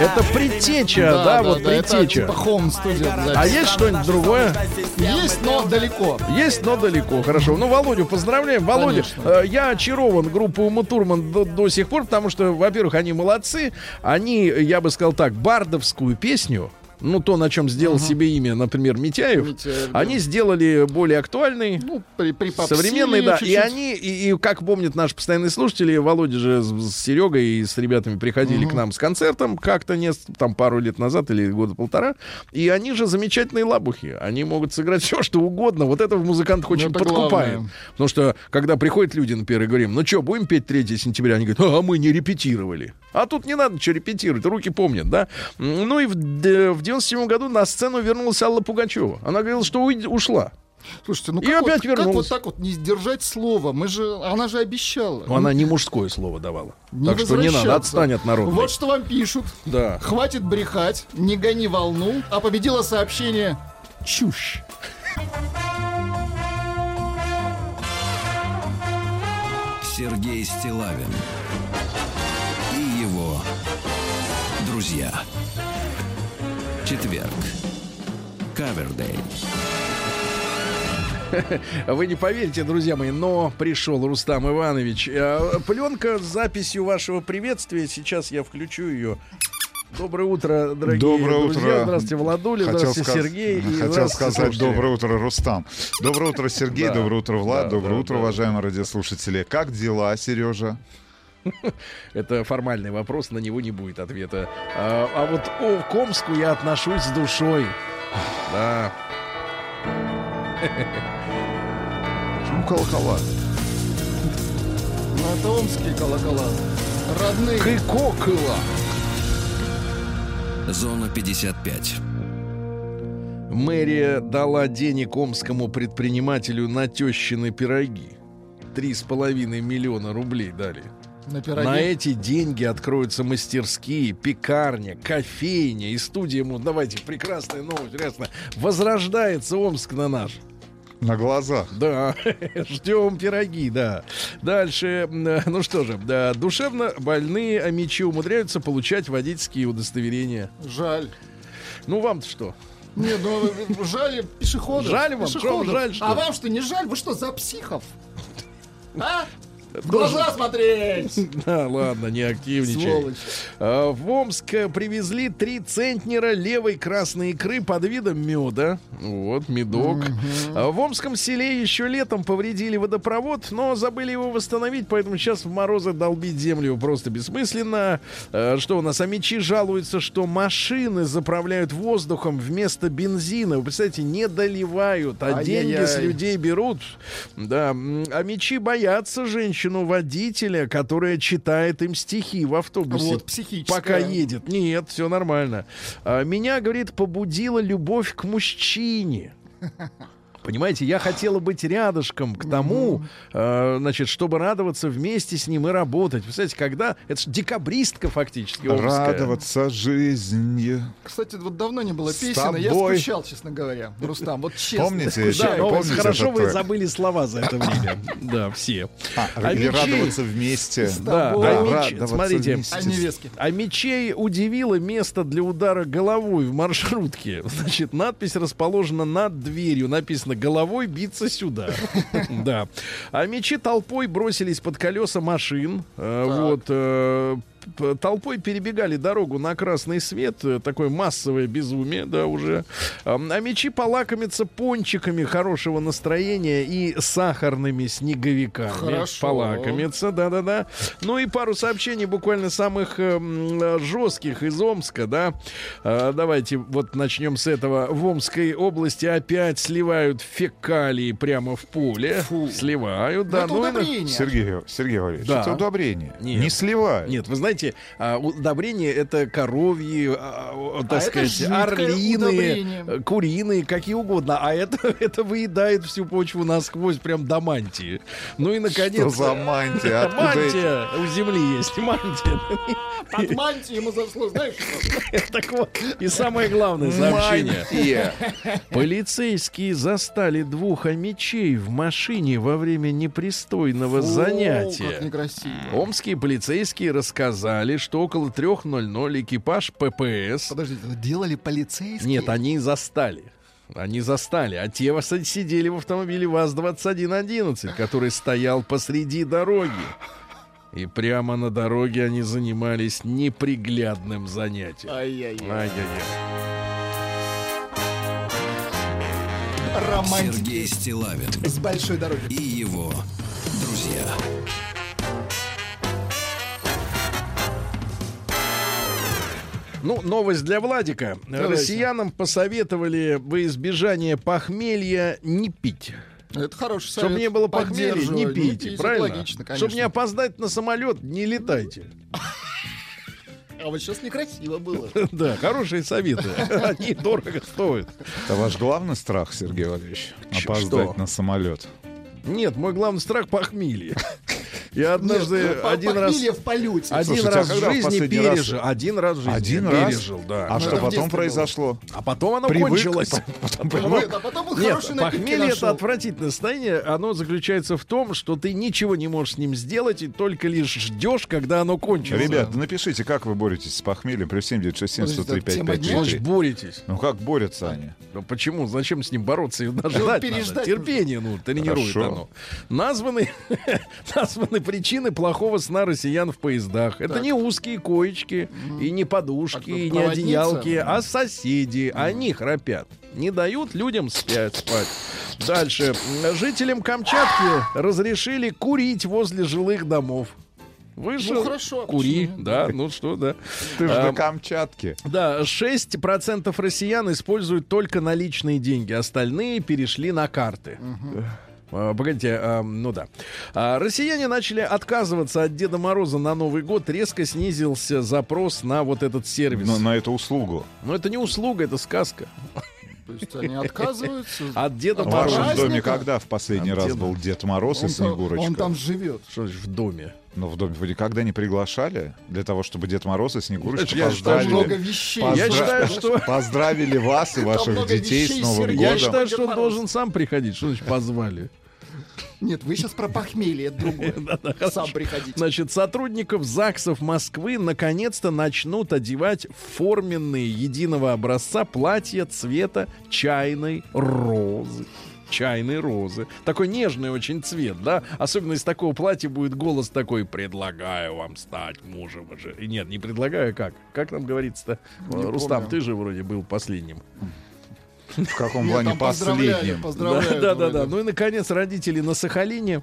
Это предтеча, да, вот Это предтеча. типа home studio А есть что-нибудь другое? Есть, но далеко. Есть, но далеко. Хорошо. Ну, Володю поздравляем. Володя, Конечно. э, я очарован группой Ума Турман до, до сих пор, потому что, во-первых, они молодцы. Они, я бы сказал так, бардовскую песню, ну, то, на чем сделал себе имя, например, Митяев, Митяев, да. они сделали более актуальный, Ну, при, припопсили современный, да. И чуть-чуть. они, и, и как помнят наши постоянные слушатели, Володя же с, с Серегой и с ребятами приходили к нам с концертом как-то не, там пару лет назад или года полтора. И они же замечательные лабухи. Они могут сыграть все, что угодно. Вот это в музыкантах очень это подкупает. главное. Потому что, когда приходят люди, например, и говорим, ну что, будем петь 3 сентября? Они говорят, а мы не репетировали. А тут не надо ничего репетировать, руки помнят, да? Ну и в, в 97 году на сцену вернулась Алла Пугачева. Она говорила, что ушла. Слушайте, ну И как, опять вот, как вернулась. вот так вот не сдержать слово? Мы же, она же обещала. Но она не мужское слово давала. Не так что не надо, возвращаться. отстань от народа. Вот что вам пишут. Да. Хватит брехать, не гони волну, а победило сообщение «Чушь». Сергей Стилавин и его друзья. Четверг. Кавердей. Вы не поверите, друзья мои, но пришел Рустам Иванович. Э, Пленка с записью вашего приветствия. Сейчас я включу ее. Доброе утро, дорогие Доброе друзья. утро. Здравствуйте, Владуля. Хотел Здравствуйте, сказ- Сергей. Хотел здравствуйте, сказать слушатели. доброе утро, Рустам. Доброе утро, Сергей. Да. Доброе утро, Влад. Да, доброе да, утро, да. уважаемые радиослушатели. Как дела, Сережа? Это формальный вопрос, на него не будет ответа. А, а вот о, к Омску я отношусь с душой. Да. Почему колокола? Ну, это омские колокола. Родные. Кыкокыла. Зона 55. Мэрия дала денег омскому предпринимателю на тещины пироги. Три с половиной миллиона рублей дали. На. На эти деньги откроются мастерские, пекарня, кофейня и студия. му- Давайте, прекрасная новость, прекрасно. Возрождается Омск на наш. На глазах. Да, ждем пироги, да. Дальше, э, ну что же, да, душевно больные амичи умудряются получать водительские удостоверения. Жаль. Ну вам-то что? Не, ну жаль пешеходов. Жаль вам? Что вам Пешеходов. жаль, что А вам что, не жаль? Вы что, за психов? А? В глаза смотреть! Да, ладно, не активничай. Сволочь. А, В Омск привезли три центнера левой красной икры под видом меда. Вот, медок. А В Омском селе еще летом повредили водопровод, но забыли его восстановить, поэтому сейчас в морозы долбить землю просто бессмысленно. А, Что у нас? Амичи жалуются, что машины заправляют воздухом вместо бензина. Вы представляете, не доливают, а деньги с людей берут. Да, а мечи боятся женщину-водителя, которая читает им стихи в автобусе. Вот, психическая. Пока едет. Нет, все нормально. А, меня, говорит, побудила любовь к мужчине. Понимаете, я хотела быть рядышком к тому, э, значит, чтобы радоваться вместе с ним и работать. Представляете, когда... Это ж декабристка фактически омская. Радоваться жизни. Кстати, вот давно не было песен, и я скучал, честно говоря. Рустам, вот честно. Помните, Да, но помните хорошо вы трек? забыли слова за это время. Да, все. А, или мечи- радоваться вместе. Да, а Да, радоваться смотрите, вместе. А. А мечей удивило место для удара головой в маршрутке. Значит, надпись расположена над дверью. Написано «Головой биться сюда». Да. А мечи толпой бросились под колеса машин. Э. Вот. Толпой перебегали дорогу на красный свет. Э, Такое массовое безумие, да, уже. А мечи полакомятся пончиками хорошего настроения и сахарными снеговиками. Хорошо. Полакомятся, да-да-да. Ну и пару сообщений буквально самых эм, э, жестких из Омска, да. А, давайте вот начнем с этого. В Омской области опять сливают фекалии прямо в поле. Сливают, да. Это ну удобрение. Сергей, Сергей Валерьевич, Да. это удобрение. Нет. Не сливай. Нет, вы знаете, а, удобрения это коровьи, а, а, так А сказать, орлиные, удобрение. куриные, какие угодно. А это, это выедает всю почву насквозь, прям до мантии. Ну и наконец. Что за мантия? Откуда эти- Мантия у земли есть, мантия. Под мантию ему зашло, знаешь? Так вот, и самое главное сообщение. Мантия. Полицейские застали двух амичей в машине во время непристойного Фу, занятия. Как некрасиво. Омские полицейские рассказали, что около 3.00 экипаж ППС... Подождите, это делали полицейские? Нет, они застали. Они застали. А те вас сидели в автомобиле ВАЗ-2111, который стоял посреди дороги. И прямо на дороге они занимались неприглядным занятием. Ай-яй-яй. Ай-яй-яй. Романтики Сергей Стилавин с большой дороги. и его друзья. Ну, новость для Владика. Давайте. Россиянам посоветовали во избежание похмелья не пить. Это хороший совет. Чтобы не было похмелья, не Поддерживаю. пейте, это правильно? логично, конечно. Чтобы не опоздать на самолет, не летайте. А вот сейчас некрасиво было. Да, хорошие советы. Они дорого стоят. Это ваш главный страх, Сергей Валерьевич? Опоздать на самолет. Нет, мой главный страх похмелье. Я однажды Нет, по- один раз... похмелье в полете. Один Слушайте, раз а в жизни раз- пережил. Один раз в жизни Один раз? пережил, да. А Ну, что потом произошло? А потом оно Привык, кончилось. Нет, а потом Нет, похмелье это отвратительное состояние. Оно заключается в том, что ты ничего не можешь с ним сделать и только лишь ждешь, когда оно кончится. Ребят, напишите, как вы боретесь с похмельем при 7967 Подожди, тема дня? Значит, 103 боретесь. Ну как борются они? Ну почему? Зачем с ним бороться? Его надо ждать надо. Терпение, ну, тренирует оно. Названы, названы причины плохого сна россиян в поездах. Это не узкие коечки, и не подушки, Так, и не одеялки, а соседи. Они храпят. Не дают людям спять, спать. Дальше. Жителям Камчатки разрешили курить возле жилых домов. Вышел, Ну, хорошо, а кури, почему да, ну что, да. Ты же А, на Камчатке. да, 6% россиян используют только наличные деньги, остальные перешли на карты. А, Погодите, а, ну да. А, Россияне начали отказываться от Деда Мороза на Новый год. Резко снизился запрос на вот этот сервис. На, на эту услугу. Но это не услуга, это сказка. То есть они отказываются. От Деда В Мороза. вашем праздника? доме когда в последний А раз где был Дед Мороз и Он, там, Снегурочка? он там живет. Что значит в доме? Но в доме вы никогда не приглашали для того, чтобы Дед Мороз и Снегурочка Я что много поздравили, вещей. Я Поздра- считаю, что- поздравили вас и ваших детей с Новым Сергей. Я годом. считаю, что он должен сам приходить. Что значит позвали? Нет, вы сейчас про похмелье, это другое. Сам приходите. Значит, сотрудников ЗАГСов Москвы наконец-то начнут одевать форменные единого образца платья цвета чайной розы. Чайной розы. Такой нежный очень цвет, да? Особенно из такого платья будет голос такой «Предлагаю вам стать мужем». же». Нет, не предлагаю, а как? Как там говорится-то? Рустам, помню. ты же вроде был последним. В каком плане поздравляли, Да, да, да, да. Ну и наконец родители на Сахалине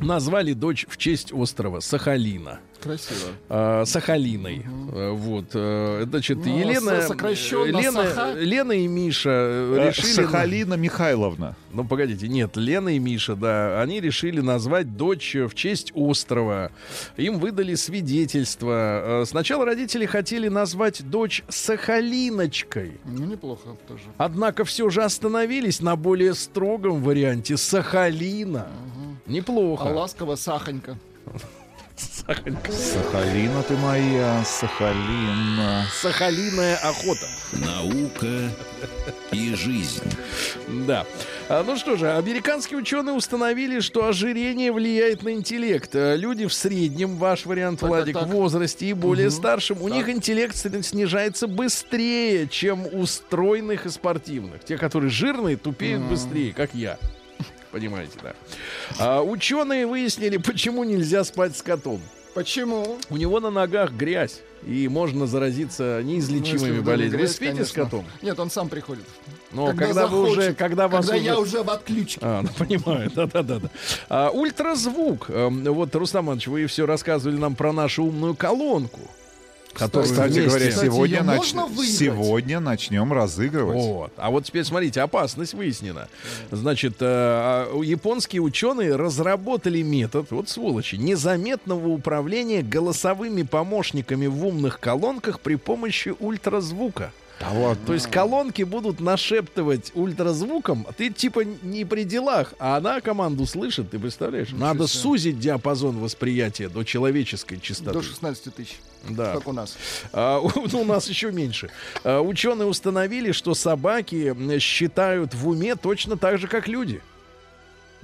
назвали дочь в честь острова Сахалина. Красиво. э, Сахалиной. Э, Вот, э, значит, Ну, Елена, сокращенно Лена, Саха. Лена и Миша э, Э, решили... Сахалина Михайловна. Ну, погодите, нет, Лена и Миша, да, они решили назвать дочь в честь острова. Им выдали свидетельство. Э, Сначала родители хотели назвать дочь Сахалиночкой. Ну, неплохо тоже. Однако все же остановились на более строгом варианте Сахалина. Неплохо. А ласково Сахонька. Сахаль- Сахалина ты моя, Сахалина. Сахалиная охота. Наука и жизнь. Да. А, ну что же, американские ученые установили, что ожирение влияет на интеллект. А Люди в среднем, ваш вариант, Так, Владик, так, в возрасте и более Мгм. старшим, у них интеллект снижается быстрее, чем у стройных и спортивных. Те, которые жирные, тупеют быстрее, как я. Понимаете, да. А, ученые выяснили, почему нельзя спать с котом. Почему? У него на ногах грязь, и можно заразиться Ну, неизлечимыми доме болезнями. Вы спите с конечно. котом? Нет, он сам приходит. Но когда, вы захочет, уже, когда вас когда уже... я уже в отключке. А, ну понимаю, да-да-да. да. А, ультразвук. Эм, Вот, Рустам Иванович, вы все рассказывали нам про нашу умную колонку. Которую Кстати говоря, сегодня, нач- сегодня начнем разыгрывать. Вот. А вот теперь смотрите, опасность выяснена. Значит, э, а, японские ученые разработали метод, вот сволочи, незаметного управления голосовыми помощниками в умных колонках при помощи ультразвука. Да вот. То есть колонки будут нашептывать ультразвуком, а ты типа не при делах, а она команду слышит, ты представляешь? Надо сузить диапазон восприятия до человеческой частоты. До 16 тысяч. Да. Как у нас. А, у, ну, у нас еще меньше. А, ученые установили, что собаки считают в уме точно так же, как люди.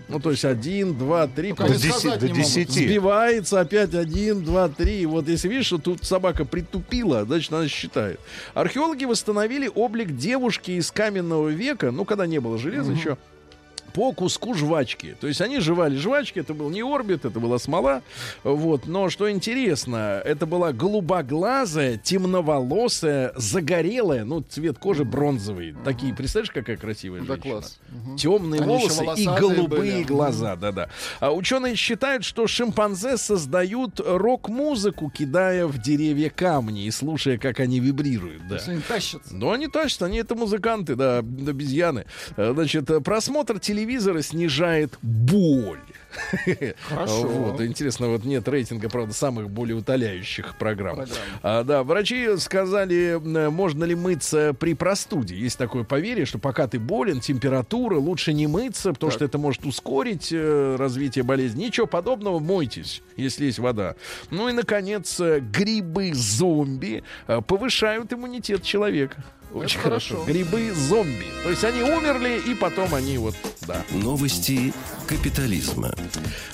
Ну, то есть один, два, три. Сказать до не могут. десяти. Сбивается опять один, два, три. Вот если видишь, что тут собака притупила, значит, она считает. Археологи восстановили облик девушки из каменного века, ну, когда не было железа еще, по куску жвачки. То есть они жевали жвачки, это был не орбит, это была смола. Вот. Но что интересно, это была голубоглазая, темноволосая, загорелая, ну, цвет кожи бронзовый. Такие, представляешь, какая красивая Да, женщина? класс. Мгм. Темные Они волосы и голубые были. глаза, да-да. А ученые считают, что шимпанзе создают рок-музыку, кидая в деревья камни и слушая, как они вибрируют. Да. Они тащатся. Ну, они тащат, они это музыканты, да, обезьяны. Значит, э, просмотр телевизора телевизора снижает боль. Хорошо. Вот, интересно, вот нет рейтинга, правда, самых более утоляющих программ. А, да, врачи сказали, м, можно ли мыться при простуде. Есть такое поверье, что пока ты болен, температура, лучше не мыться, потому что это может ускорить э, развитие болезни. Ничего подобного, мойтесь, если есть вода. Ну и, наконец, э, грибы-зомби э, повышают иммунитет человека. Очень хорошо. хорошо. Грибы-зомби. То есть они умерли, и потом они вот, да. Новости капитализма.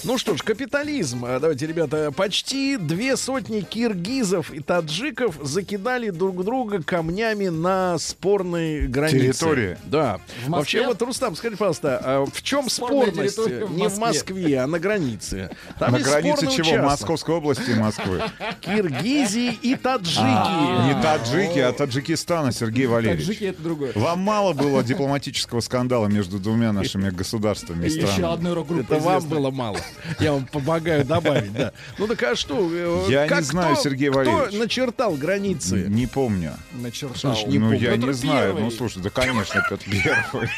Ну что ж, капитализм. А, Давайте, ребята, почти две сотни киргизов и таджиков закидали друг друга камнями на спорной границе. Территории. Да. Вообще, вот, Рустам, скажи, пожалуйста, а в чем Спорная спорность? территория в Не в Москве. А на границе. Там На границе чего? участок. Московской области и Москвы. Киргизии и таджики. А, Не таджики, а Таджикистана, Сергей Валерьевич. Таджики это другое. Вам мало было дипломатического скандала между двумя нашими государствами и Еще странами? одной рок-группы Это вам было мало. Я вам помогаю добавить, да. Ну так а что? э, Я не знаю, кто- Сергей Кто Валерьевич. начертал границы? Не помню. Начертал. не ну, я не знаю. Ну, слушай, да, конечно, Петр Первый.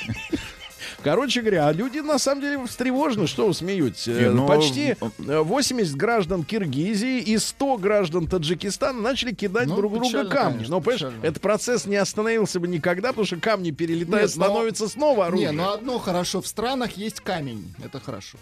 Короче говоря, а люди на самом деле встревожены, что вы смеетесь. Э, Не, ну, Почти э, 80 граждан Киргизии и 100 граждан Таджикистана начали кидать Ну, друг друга печально, камни. конечно, Но, понимаешь, печально. этот процесс не остановился бы никогда, потому что камни перелетают, Нет, но- становятся снова Не, оружием. ну одно хорошо, в странах есть камень. Это хорошо.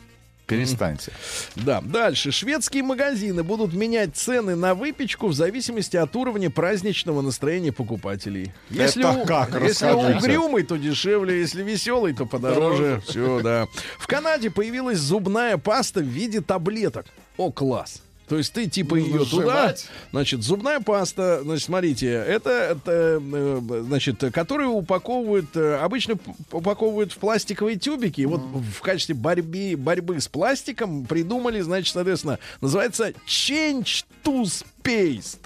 Перестаньте. Да, дальше. Шведские магазины будут менять цены на выпечку в зависимости от уровня праздничного настроения покупателей. Если, Это у- как? если угрюмый, то дешевле, если веселый, то подороже. Все, да. В Канаде появилась зубная паста в виде таблеток. О, класс. То есть ты типа ее туда, значит, зубная паста, значит, смотрите, это, это э, значит, которую упаковывают, э, обычно упаковывают в пластиковые тюбики. И вот в качестве борьбы, борьбы с пластиком придумали, значит, соответственно, называется Change Toothpaste.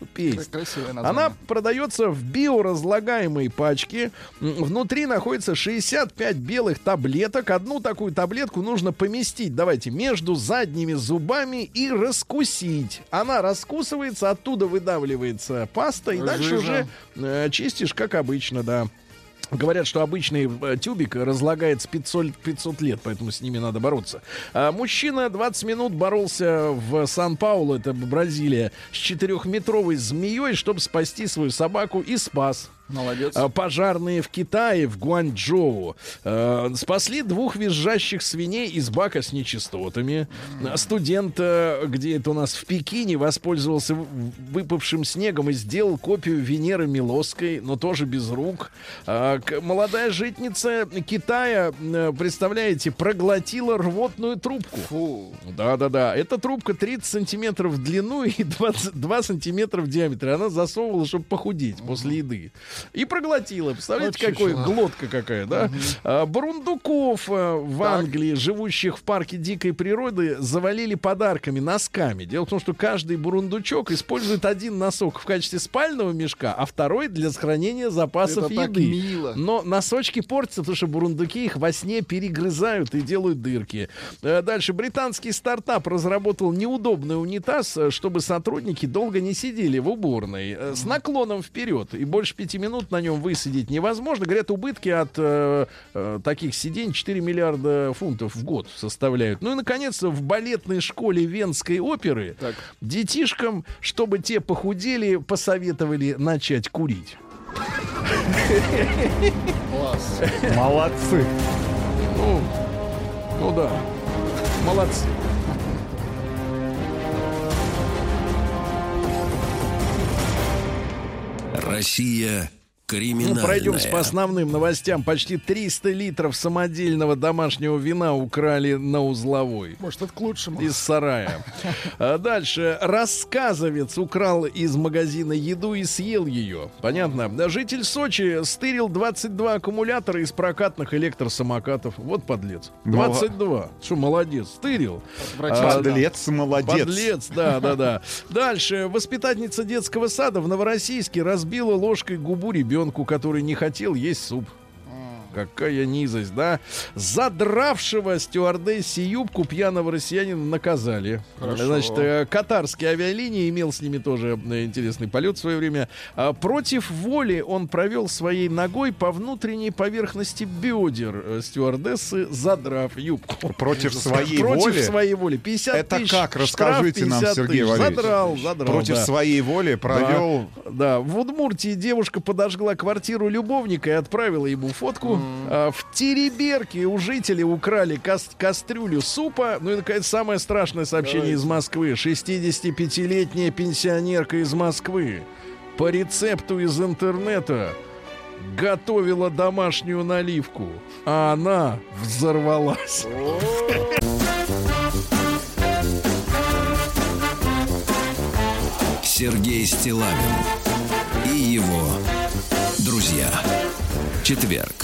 Toothpaste. Красивое название. Она продается в биоразлагаемой пачке. Внутри находится 65 белых таблеток. Одну такую таблетку нужно поместить, давайте, между задними зубами и раскусить. Она раскусывается, оттуда выдавливается паста, и дальше Жижа. уже э, чистишь, как обычно, да. Говорят, что обычный э, тюбик разлагается 500, 500 лет, поэтому с ними надо бороться. А, мужчина 20 минут боролся в Сан-Паулу, это Бразилия, с четырехметровой змеей, чтобы спасти свою собаку и спас. Молодец. А, Пожарные в Китае, в Гуанчжоу, э, спасли двух визжащих свиней из бака с нечистотами. А Студент, э, где это у нас в Пекине, воспользовался выпавшим снегом и сделал копию Венеры Милосской, но тоже без рук. К- Молодая житница Китая, э, представляете, проглотила рвотную трубку. Да-да-да. Эта трубка 30 сантиметров в длину и 22 сантиметра в диаметре. Она засовывала, чтобы похудеть после еды. И проглотила. Представляете, Вот какой глотка какая, да? А, Бурундуков а, в Так. Англии, живущих в парке дикой природы, завалили подарками, носками. Дело в том, что каждый бурундучок использует один носок в качестве спального мешка, а второй для сохранения запасов Это еды. мило. Но носочки портятся, потому что бурундуки их во сне перегрызают и делают дырки. Э, Дальше. Британский стартап разработал неудобный унитаз, э, чтобы сотрудники долго не сидели в уборной. э, С наклоном вперед. И больше пяти минут на нем высидеть невозможно. Говорят, убытки от э, э, таких сидений 4 миллиарда фунтов в год составляют. Ну и, наконец, в балетной школе Венской оперы Так. детишкам, чтобы те похудели, посоветовали начать курить. Класс. Молодцы. Ну, ну да. Молодцы. Россия Ну, криминальная. пройдемся по основным новостям. Почти 300 литров самодельного домашнего вина украли на узловой. Может, это к лучшему. Из сарая. А дальше. Рассказовец украл из магазина еду и съел ее. Понятно. Да, Житель Сочи стырил 22 аккумулятора из прокатных электросамокатов. Вот подлец. 22. Что, молодец. Стырил. Врачи. А, Подлец, молодец. Подлец, да, да, да. Дальше. Воспитательница детского сада в Новороссийске разбила ложкой губу ребенку, который не хотел есть суп. Какая низость, да? Задравшего стюардессе юбку пьяного россиянина наказали. Хорошо. Значит, э, катарские авиалинии имел с ними тоже интересный полет в свое время. А, Против воли он провел своей ногой по внутренней поверхности бедер э, стюардессы, задрав юбку. Против своей Против воли? своей воли. 50 Это тысяч, как? штраф Расскажите нам, 50 Сергей тысяч. Валерьевич. Задрал, задрал. Против да. своей воли провел... Да, да. в Удмуртии девушка подожгла квартиру любовника и отправила ему фотку. А, в Тереберке у жителей украли кас- кастрюлю супа. Ну и, наконец, самое страшное сообщение из Москвы. 65-летняя пенсионерка из Москвы по рецепту из интернета готовила домашнюю наливку, а она взорвалась. Сергей Стилавин и его друзья. Четверг.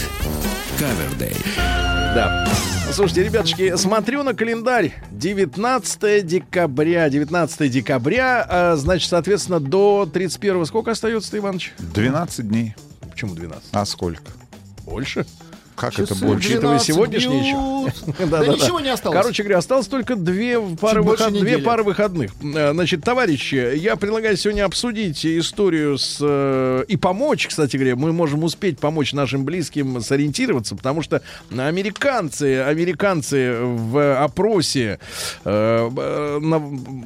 Кавердей. Да. Слушайте, ребятушки, смотрю на календарь. 19 декабря. 19 декабря, а, значит, соответственно, до 31 сколько остается, Иванович? 12 дней. Почему 12? А сколько? Больше? Как Часы это больше? Учитывая 12 сегодняшний бьют. Да, Да да, да. ничего не осталось. Короче говоря, осталось только две пары, выход- две пары выходных. Э, Значит, товарищи, я предлагаю сегодня обсудить историю с... э, и помочь, кстати говоря, мы можем успеть помочь нашим близким сориентироваться, потому что американцы, американцы в опросе, э,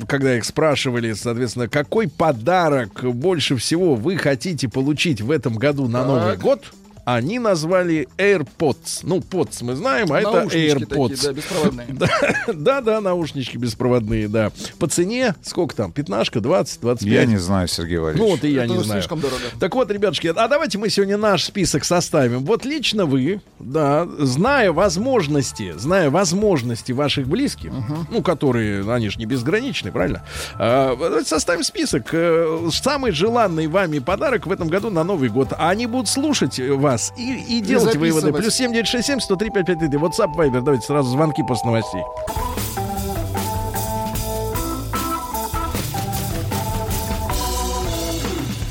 когда их спрашивали, соответственно, какой подарок больше всего вы хотите получить в этом году на Новый год, они назвали AirPods. Ну, Pods мы знаем, а это Наушнички AirPods. такие, да, беспроводные. Да, да, наушнички беспроводные, да. По цене, сколько там, пятнашка, 20, 25? Я не знаю, Сергей Ну Валерьевич. вот и я Это не знаю. слишком дорого. Так вот, ребятушки, а давайте мы сегодня наш список составим. Вот лично вы, да, зная возможности, зная возможности ваших близких, ну, которые, они же не безграничны, правильно? А, давайте составим список. э, Самый желанный вами подарок в этом году на Новый год. А они будут слушать вас и, и делать выводы. Плюс 7967 103 5533. WhatsApp, Viber. Давайте сразу звонки после новостей.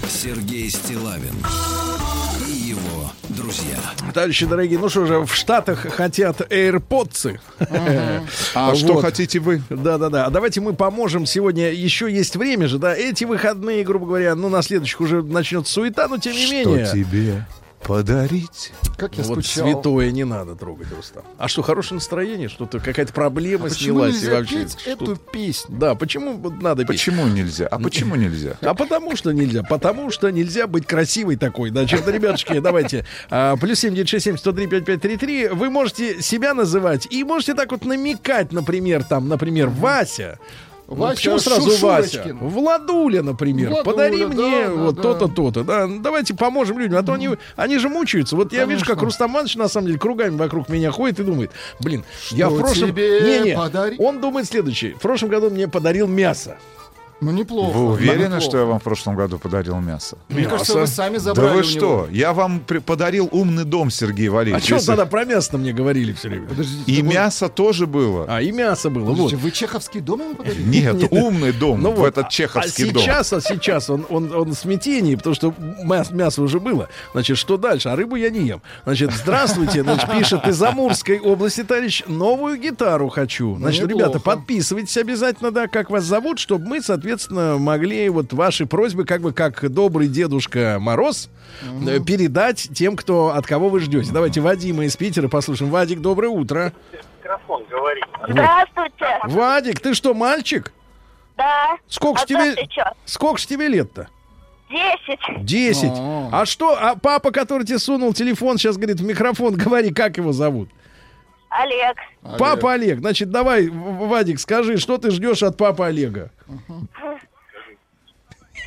Сергей Стилавин и его друзья. Товарищи дорогие, ну что же, в Штатах хотят AirPods. А что Вот. хотите вы? Да-да-да. А давайте мы поможем сегодня. Еще есть время же, да? Эти выходные, грубо говоря, ну, на следующих уже начнется суета, но тем не менее. тебе подарить? Как я Вот скучал. святое не надо трогать, Рустам. А что, хорошее настроение? Что-то какая-то проблема А Почему снялась и нельзя вообще. петь что- эту песню? Да, почему вот надо петь? Почему нельзя? А почему нельзя? А потому что нельзя. Потому что нельзя быть красивой такой. Значит, ребятушки, давайте. а, Плюс семь девять шесть семь сто три пять пять три три. Вы можете себя называть и можете так вот намекать, например, там, например, Вася. Ну, Вася почему сразу Вася? Шушурочкин. Владуля, например. Владуля, Подари да, мне да, вот да. то-то, то-то. Да, давайте поможем людям. А то они, они же мучаются. Вот я вижу, как Конечно. Рустам Иванович, на самом деле, кругами вокруг меня ходит и думает, блин, я в Что прошлом... тебе Не-не, подарить? он думает следующее. В прошлом году он мне подарил мясо. Ну, неплохо. Вы уверены, неплохо. что я вам в прошлом году подарил мясо? Мне кажется, вы сами Да забрали вы у что? него. Я вам при- подарил умный дом, Сергей А Валерьевич. что Если- тогда про мясо мне говорили все время? Подождите, И вы- мясо тоже было. А, и мясо было. Вот. Подождите, вы чеховский дом ему подарили? Нет, Нет. умный дом Ну в вот, этот а- чеховский а дом. сейчас, а сейчас он, он, он в смятении, потому что мяс- мясо уже было. Значит, что дальше? А рыбу я не ем. Значит, здравствуйте, значит, пишет из Амурской области, товарищ, новую гитару хочу. Значит, неплохо. ребята, подписывайтесь обязательно, да, как вас зовут, чтобы мы, соответственно, могли вот ваши просьбы, как бы как добрый дедушка Мороз, э, передать тем, кто от кого вы ждете. Давайте Вадима из Питера послушаем. Вадик, доброе утро. Здравствуйте. Вадик, ты что, мальчик? Да. Сколько ж а тебе, ты чё? сколько ж тебе лет-то? Десять. Десять. О. А что, а папа, который тебе сунул телефон, сейчас говорит в микрофон, говори, как его зовут? Олег. Олег. Папа Олег. Значит, давай, Вадик, скажи, что ты ждешь от папы Олега?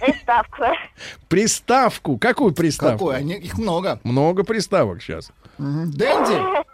Приставку. Приставку. Какую приставку? Какой? Они, их много. Много приставок сейчас. Дэнди.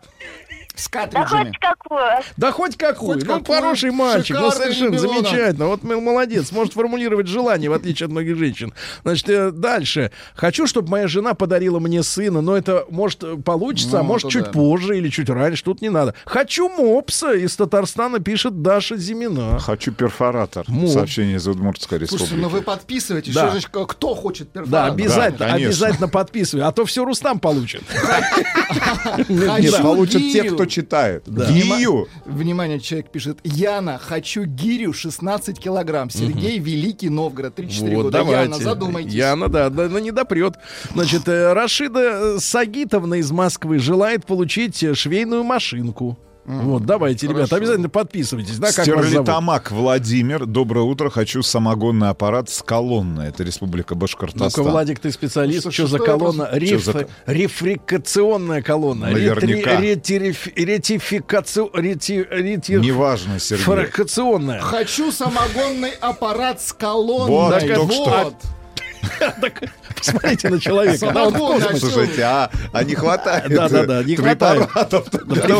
С Да картриджами. хоть какую. Да хоть какую. Хоть ну, какую. хороший мальчик. Ну, Шикарный совершенно ребенок. замечательно. Вот молодец. Может формулировать желание, в отличие от многих женщин. Значит, э, дальше. Хочу, чтобы моя жена подарила мне сына, но это может получится, а Ну, может это чуть да. позже или чуть раньше. Тут не надо. Хочу мопса. Из Татарстана пишет Даша Зимина. Хочу перфоратор. Му. Сообщение из Удмуртской Слушайте, республики. ну вы подписываетесь. Да. Что к- кто хочет Да, перфоратор? обязательно, Да, конечно. обязательно подписывай, а то все Рустам получит. Получат те, гирю. Кто читает. Да. Гию. Внимание, человек пишет. Яна, хочу гирю 16 килограмм. Сергей, Великий Новгород, 34 Вот, года. давайте. Яна, задумайтесь. Яна, да, да, но не допрет. Значит, э, Рашида Сагитовна из Москвы желает получить э, швейную машинку. Вот, давайте, ребята, Хорошо. обязательно подписывайтесь, да, как? Стерлитамак Владимир. Доброе утро. Хочу самогонный аппарат с колонной. Это Республика Ну-ка, Башкортостан. Владик, ты специалист. Что- Что, за колонна? Реф- за- Рефрикационная колонна. Наверняка. Ретри- ретириф- Ретификацию... рети- рети- Неважно, Сергей. Фракационная. Хочу самогонный аппарат с колонной. Вот, Так это только что. Так, Посмотрите на человека. да, он. Слушайте, а, а не хватает Да, да, да, не хватает. того,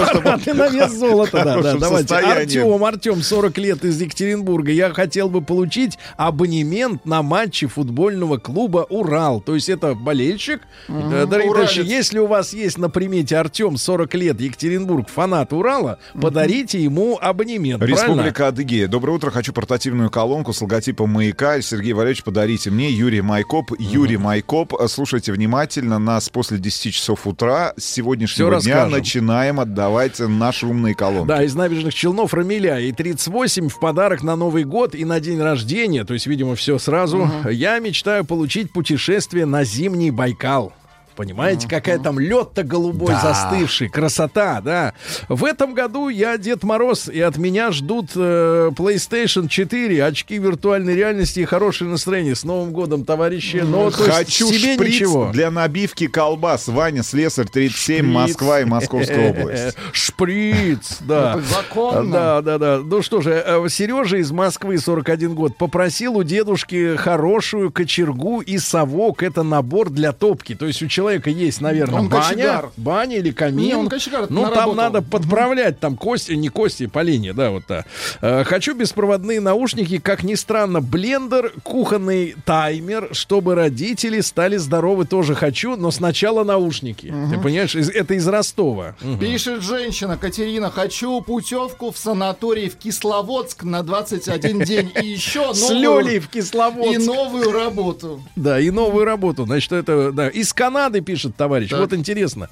чтобы Препараты на вес золота, да, да. Давайте. состоянии. Артем, Артем, 40 лет из Екатеринбурга. Я хотел бы получить абонемент на матчи футбольного клуба «Урал». То есть это болельщик. Э, Дорогие товарищи, если у вас есть на примете Артем, 40 лет, Екатеринбург, фанат «Урала», подарите ему абонемент. правильно? Республика Адыгея. Доброе утро. Хочу портативную колонку с логотипом маяка. Сергей Валерьевич, подарите мне. Юрий Майкоп. Юрий Майкоп. Слушайте внимательно. Нас после 10 часов утра с сегодняшнего Всё дня расскажем. начинаем отдавать наши умные колонки. Да, из набережных Челнов Рамиля. И 38 в подарок на Новый год и на день рождения. То есть, видимо, все сразу. Я мечтаю получить путешествие на зимний Байкал. Понимаете, какая там лед-то голубой застывший, красота, да. В этом году я Дед Мороз, и от меня ждут э, PlayStation 4, очки виртуальной реальности и хорошее настроение. С Новым годом, товарищи. Но то есть Хочу себе шприц ничего. для набивки колбас. Ваня Слесарь 37, Москва и Московская область. Шприц, да. Это законно. Да, да, да. Ну что же, э, Сережа из Москвы, 41 год, попросил у дедушки хорошую кочергу и совок. Это набор для топки. То есть у человека есть, наверное, Он баня, кочегар. баня или камин. Не, он кочегар, Ну, там надо подправлять, там кости, не кости, поленья, да, вот так. Э, Хочу беспроводные наушники, как ни странно, блендер, кухонный таймер, чтобы родители стали здоровы, тоже хочу, но сначала наушники. Ты понимаешь, из- это из Ростова. Мгм. Пишет женщина Катерина, хочу путевку в санаторий в Кисловодск на 21 день и еще С новую, в и Кисловодск. новую работу. Да, и новую работу. Значит, это, да, из Канады пишет товарищ. Так. Вот интересно.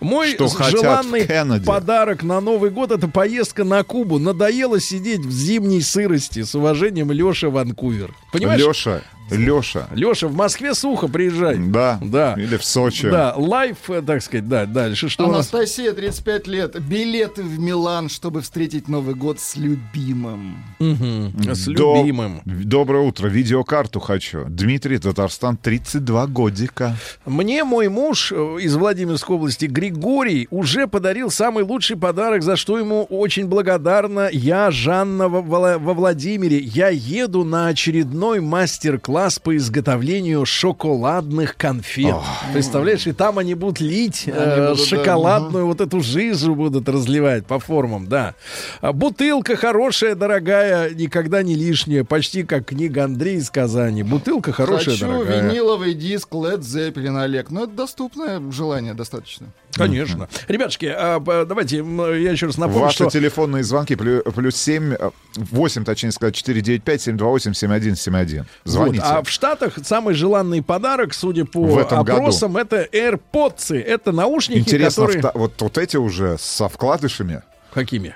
Мой Что желанный подарок на Новый год это поездка на Кубу. Надоело сидеть в зимней сырости. С уважением, Леша Ванкувер. Понимаешь? Леша, Леша. Леша, в Москве сухо, приезжай. Да, Да. или в Сочи. Да, лайф, э, так сказать, да, дальше. Что у нас? Анастасия, 35 лет. Билеты в Милан, чтобы встретить Новый год с любимым. Мгм, С До- любимым. Доброе утро. Видеокарту хочу. Дмитрий, Татарстан, 32 годика. Мне мой муж э, из Владимирской области, Григорий, уже подарил самый лучший подарок, за что ему очень благодарна я, Жанна, во, во Владимире. Я еду на очередной мастер-класс по изготовлению шоколадных конфет. Представляешь, и там они будут лить э, будут, да, шоколадную вот эту жижу будут разливать по формам, да. А Бутылка хорошая, дорогая, никогда не лишняя, почти как книга Андрея из Казани. Бутылка хорошая, Хочу дорогая. виниловый диск Led Zeppelin, Олег. Ну, это доступное желание достаточно. Конечно. Ребятушки, а, давайте я еще раз напомню, Ваши что... телефонные звонки плю- плюс 7, 8, точнее сказать, 495 728 7171. Звоните. Вот, а в Штатах самый желанный подарок, судя по В этом году. опросам, это AirPods. Это наушники, Интересно, которые... вта- вот, вот эти уже со вкладышами. Какими?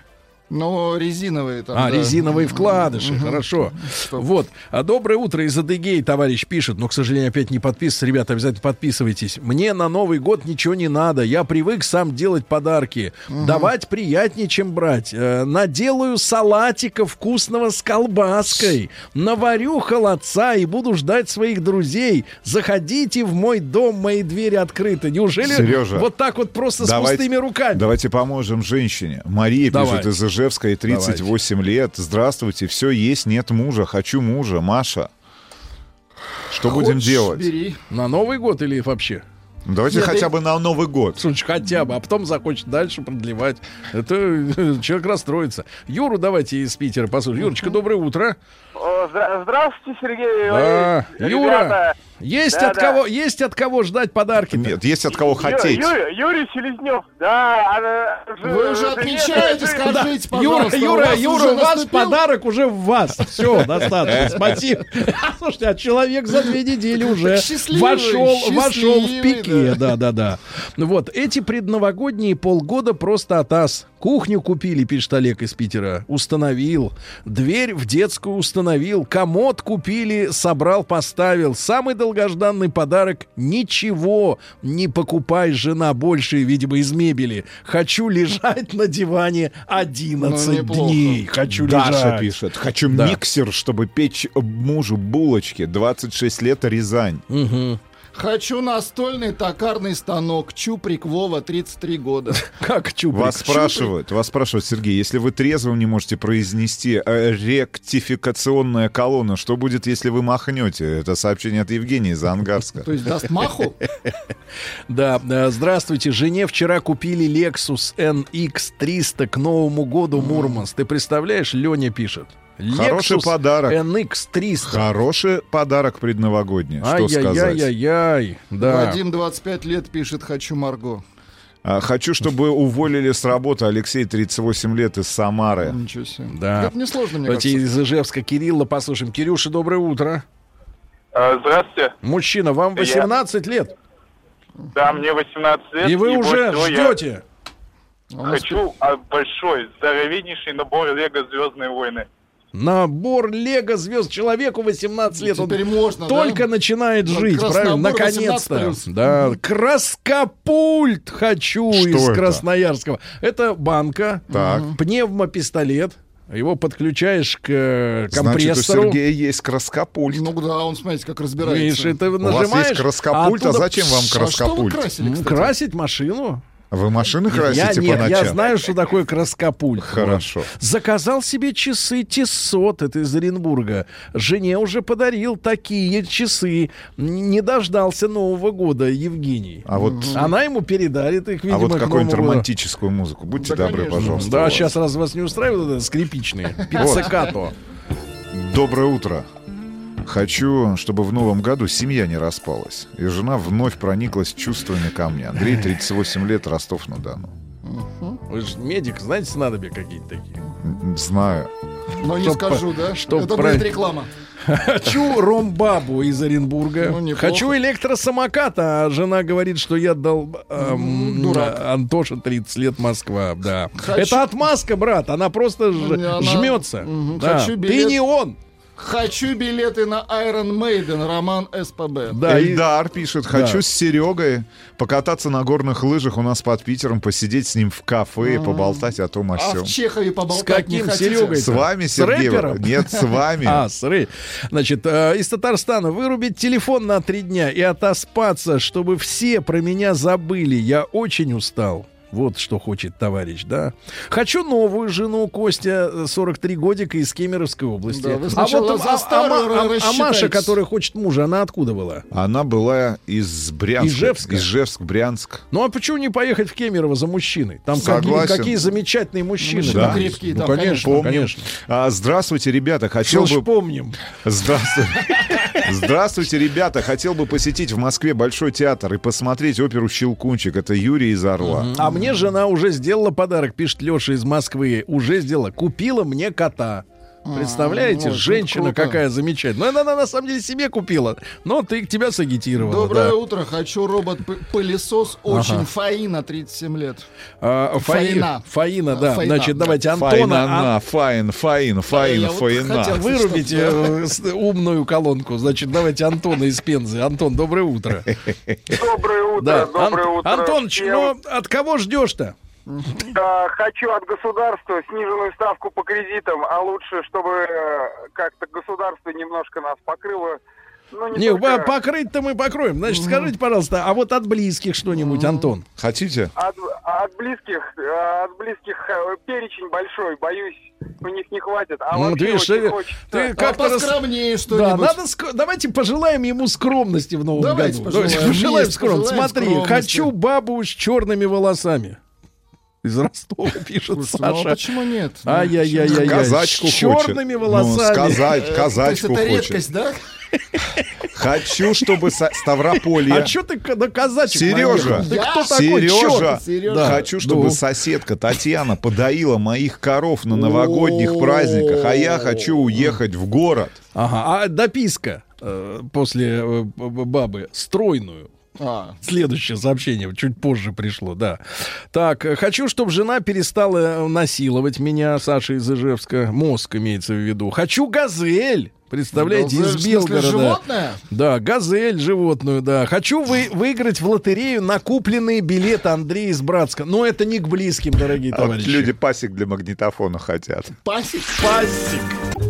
Но резиновые там. А, да. резиновые вкладыши, хорошо. Вот. А доброе утро из Адыгей, товарищ пишет, но, к сожалению, опять не подписывается. Ребята, обязательно подписывайтесь. Мне на Новый год ничего не надо. Я привык сам делать подарки. Давать приятнее, чем брать. Э, наделаю салатика вкусного с колбаской. Наварю холодца и буду ждать своих друзей. Заходите в мой дом, мои двери открыты. Неужели Сережа, вот так вот просто с давайте- пустыми руками? Давайте поможем женщине. Мария Давай. пишет из Ижевска, ей 38 лет. Здравствуйте, все есть, нет мужа, хочу мужа. Маша, что будем Хочешь, делать? Бери. На Новый год или вообще? Давайте Нет, хотя бы на Новый год. Слушай, хотя бы, а потом захочет дальше продлевать. Это э, человек расстроится. Юру давайте из Питера послушаем. Юрочка, доброе утро. Здравствуйте, Сергей Да. Валерьевич. Юра, есть Да, от да. кого, есть от кого ждать подарки? Нет, есть от кого Ю- хотеть. Ю- Юрий Селезнев. Да, она... Вы уже отмечаете, скажите, Юра, пожалуйста. Юра, Юра, уже у вас наступил? подарок уже в вас. Все, достаточно. Спасибо. Слушайте, а человек за две недели уже Счастливый, вошел, вошел в пике. Да, да, да. Вот, эти предновогодние полгода просто атас. Кухню купили, пишет Олег из Питера. Установил. Дверь в детскую установил. Комод купили, собрал, поставил. Самый долгожданный подарок. Ничего не покупай, жена, больше, видимо, из мебели. Хочу лежать на диване 11 Ну, дней. Хочу Даша лежать. пишет. Хочу Да. миксер, чтобы печь мужу булочки. 26 лет Рязань. Мгм. Хочу настольный токарный станок. Чуприк Вова, 33 года. Как чуприк? Вас спрашивают, вас спрашивают, Сергей, если вы трезвым не можете произнести э, ректификационная колонна, что будет, если вы махнете? Это сообщение от Евгении из Ангарска. То есть даст маху? Да, э, здравствуйте. Жене вчера купили Lexus NX 300 к Новому году Мурманск. Ты представляешь, Леня пишет. Хороший Lexus подарок. NX 300. Хороший подарок предновогодний. Что сказать? Ай-яй-яй-яй. Да. Вадим, 25 лет, пишет «Хочу Марго». А, Хочу, чтобы уволили с работы Алексей, 38 лет, из Самары. Ничего себе. Да. Это несложно, мне Давайте кажется. из Ижевска Кирилла послушаем. Кирюша, доброе утро. А, Здравствуйте. Мужчина, вам Я. 18 лет. Да, мне 18 лет. И вы уже всего я ждете. Нас Хочу а, большой, здоровеннейший набор Лего Звездные войны. Набор Лего звезд человеку 18 лет. Он Теперь можно, только да? начинает Ну, жить, правильно? Наконец-то. 18+. Да, краскопульт хочу Что из это? Красноярского. Это банка, Так. пневмопистолет. Его подключаешь к э, Значит, у компрессору. Сергея есть краскопульт. Ну да, он, смотрите, как разбирается. Видишь, У нажимаешь. вас есть краскопульт, а оттуда- зачем вам А что вы краскопульт? красили, Ну, кстати? красить машину. Вы машины я, красите нет, по я ночам? знаю, что такое краскопульт. Хорошо. Заказал себе часы Тиссот, это из Оренбурга. Жене уже подарил такие часы. Не дождался Нового года Евгений. А вот, Она ему передарит их, а видимо, вот к какую-нибудь романтическую музыку. Будьте Да, добры, конечно. пожалуйста. Да, сейчас раз вас не устраивает это скрипичные. Пиццекато. Доброе утро. Хочу, чтобы в новом году семья не распалась. И жена вновь прониклась чувствами ко мне. Андрей, 38 лет, Ростов-на-Дону. Вы же медик, знаете, снадобья какие-то такие. Знаю. Но не скажу, да? чтоб Это будет реклама. Хочу ромбабу из Оренбурга. Ну. Хочу электросамокат, а жена говорит, что я дал... эм, дурак. Антоша, 30 лет, Москва, да. Хочу- Это отмазка, брат, она просто ж- она- жмется. Да. Хочу Ты билет. не он. Хочу билеты на Iron Maiden, роман СПБ. Да, и- Эльдар пишет, хочу Да. с Серегой покататься на горных лыжах у нас под Питером, посидеть с ним в кафе и поболтать о том о А сём. в Чехове С поболтать не каким хотите? Серегой? С вами, С Сергей? рэпером? Нет, с вами. А, сры. Значит, э, из Татарстана вырубить телефон на три дня и отоспаться, чтобы все про меня забыли. Я очень устал. Вот что хочет товарищ, да. Хочу новую жену Костя, э, 43 годика из Кемеровской области. Да, вы а вот за а- а, старую Ма- а- а рассчитайтесь. Маша, которая хочет мужа, она откуда была? Она была из Брянска. Ижевска? Ижевск, Брянск. Ну а почему не поехать в Кемерово за мужчиной? Там какие, Согласен. какие замечательные мужчины. Мужчины там крепкие есть. там, ну, конечно, Помним. конечно. А, здравствуйте, ребята. Все Хотел ж бы... помним. Здравствуйте. Здравствуйте, ребята. Хотел бы посетить в Москве Большой театр и посмотреть оперу «Щелкунчик». Это Юрий из Орла. А мне жена уже сделала подарок, пишет Леша из Москвы. Уже сделала. Купила мне кота. Представляете, очень женщина круто. какая замечательная. Ну, она на самом деле себе купила, но ты тебя сагитировала. Доброе да. утро. Хочу робот-пылесос. Очень Фаина, 37 лет. А, Фаи- Фаина. Фаина, да. Фаина, Значит, да. давайте Антона. Фаина, а- на, фаин, фаин, фаин, я вот фаина. хотел- Вырубите э, с- умную колонку. Значит, давайте Антона из Пензы. Антон, доброе утро. Доброе утро, Да. доброе Ан- утро. Антоныч, всем. ну от кого ждешь-то? Да, хочу от государства сниженную ставку по кредитам, а лучше, чтобы э, как-то государство немножко нас покрыло. Ну, не, Не, только покрыть-то мы покроем. Значит, скажите, пожалуйста, а вот от близких что-нибудь, Антон? Хотите? от, от близких, э, от близких э, перечень большой, боюсь, у них не хватит. А Ну, вообще видишь, очень ты- хочется. ты А как-то рас- поскромнее Да, что-нибудь. надо ск- давайте пожелаем ему скромности в новом Давайте году. пожелаем. Давайте пожелаем скромности. Смотри, скромности. хочу бабу с черными волосами. Из Ростова пишет Слушайте, ну, а Саша. почему нет? Ну, Ай-яй-яй-яй. Казачку С черными хочет. волосами. Ну, сказать, э, То есть казачку это хочет. редкость, да? Хочу, чтобы со- Ставрополье... А что ты к- на казачек Сережа? Ты Я? кто такой? Сережа? Сережа. хочу, чтобы Ну. соседка Татьяна подоила моих коров на новогодних праздниках, а я хочу уехать в город. Ага, а дописка э, после э, бабы стройную. А, Следующее сообщение чуть позже пришло, да. Так, хочу, чтобы жена перестала насиловать меня, Саша из Ижевска. Мозг имеется в виду. Хочу газель. Представляете, газель, из Белгорода. животное? Да, газель животную, да. Хочу вы, выиграть в лотерею накупленные билеты Андрея из Братска. Но это не к близким, дорогие А вот товарищи. люди пасек для магнитофона хотят. Пасек. Пасик.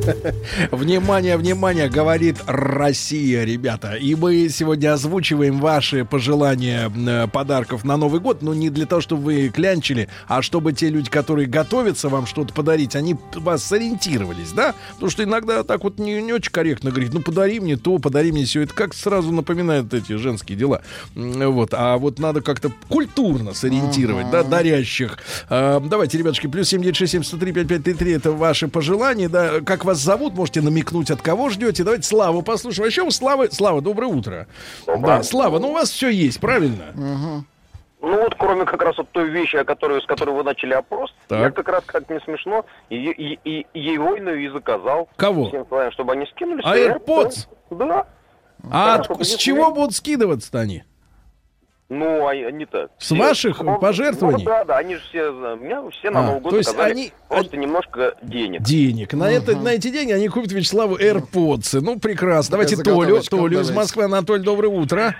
Внимание, внимание, говорит Россия, ребята. И мы сегодня озвучиваем ваши пожелания э, подарков на Новый год. Но не для того, чтобы вы клянчили, а чтобы те люди, которые готовятся вам что-то подарить, они вас сориентировались, да? Потому что иногда так вот не, не очень корректно говорить, ну подари мне то, подари мне все. Это как сразу напоминает эти женские дела. Вот. А вот надо как-то культурно сориентировать, да, дарящих. А, давайте, ребятушки, плюс 7967 это ваши пожелания, да. Как вас зовут, можете намекнуть, от кого ждете. Давайте Славу послушаем. Вообще у Славы... Слава, доброе утро. Да, Слава, ну у вас все есть, правильно? Ну вот, кроме как раз вот той вещи, о которой, с которой вы начали опрос, Так. я как раз, как не смешно, и, и, и, и Ейвойную и заказал. Кого? Всем своим, чтобы они скинулись. А AirPods? Да. А Да, от- чтобы с чего будут скидываться-то они? Ну, а они так. С ваших Ну, пожертвований? Ну, да, да, они же все, меня все на А, Новый год то есть они- просто немножко денег. Денег. На, это, на эти деньги они купят Вячеславу AirPods. Ну, прекрасно. Давайте Толю, Толю из. Москвы. Анатолий, доброе утро.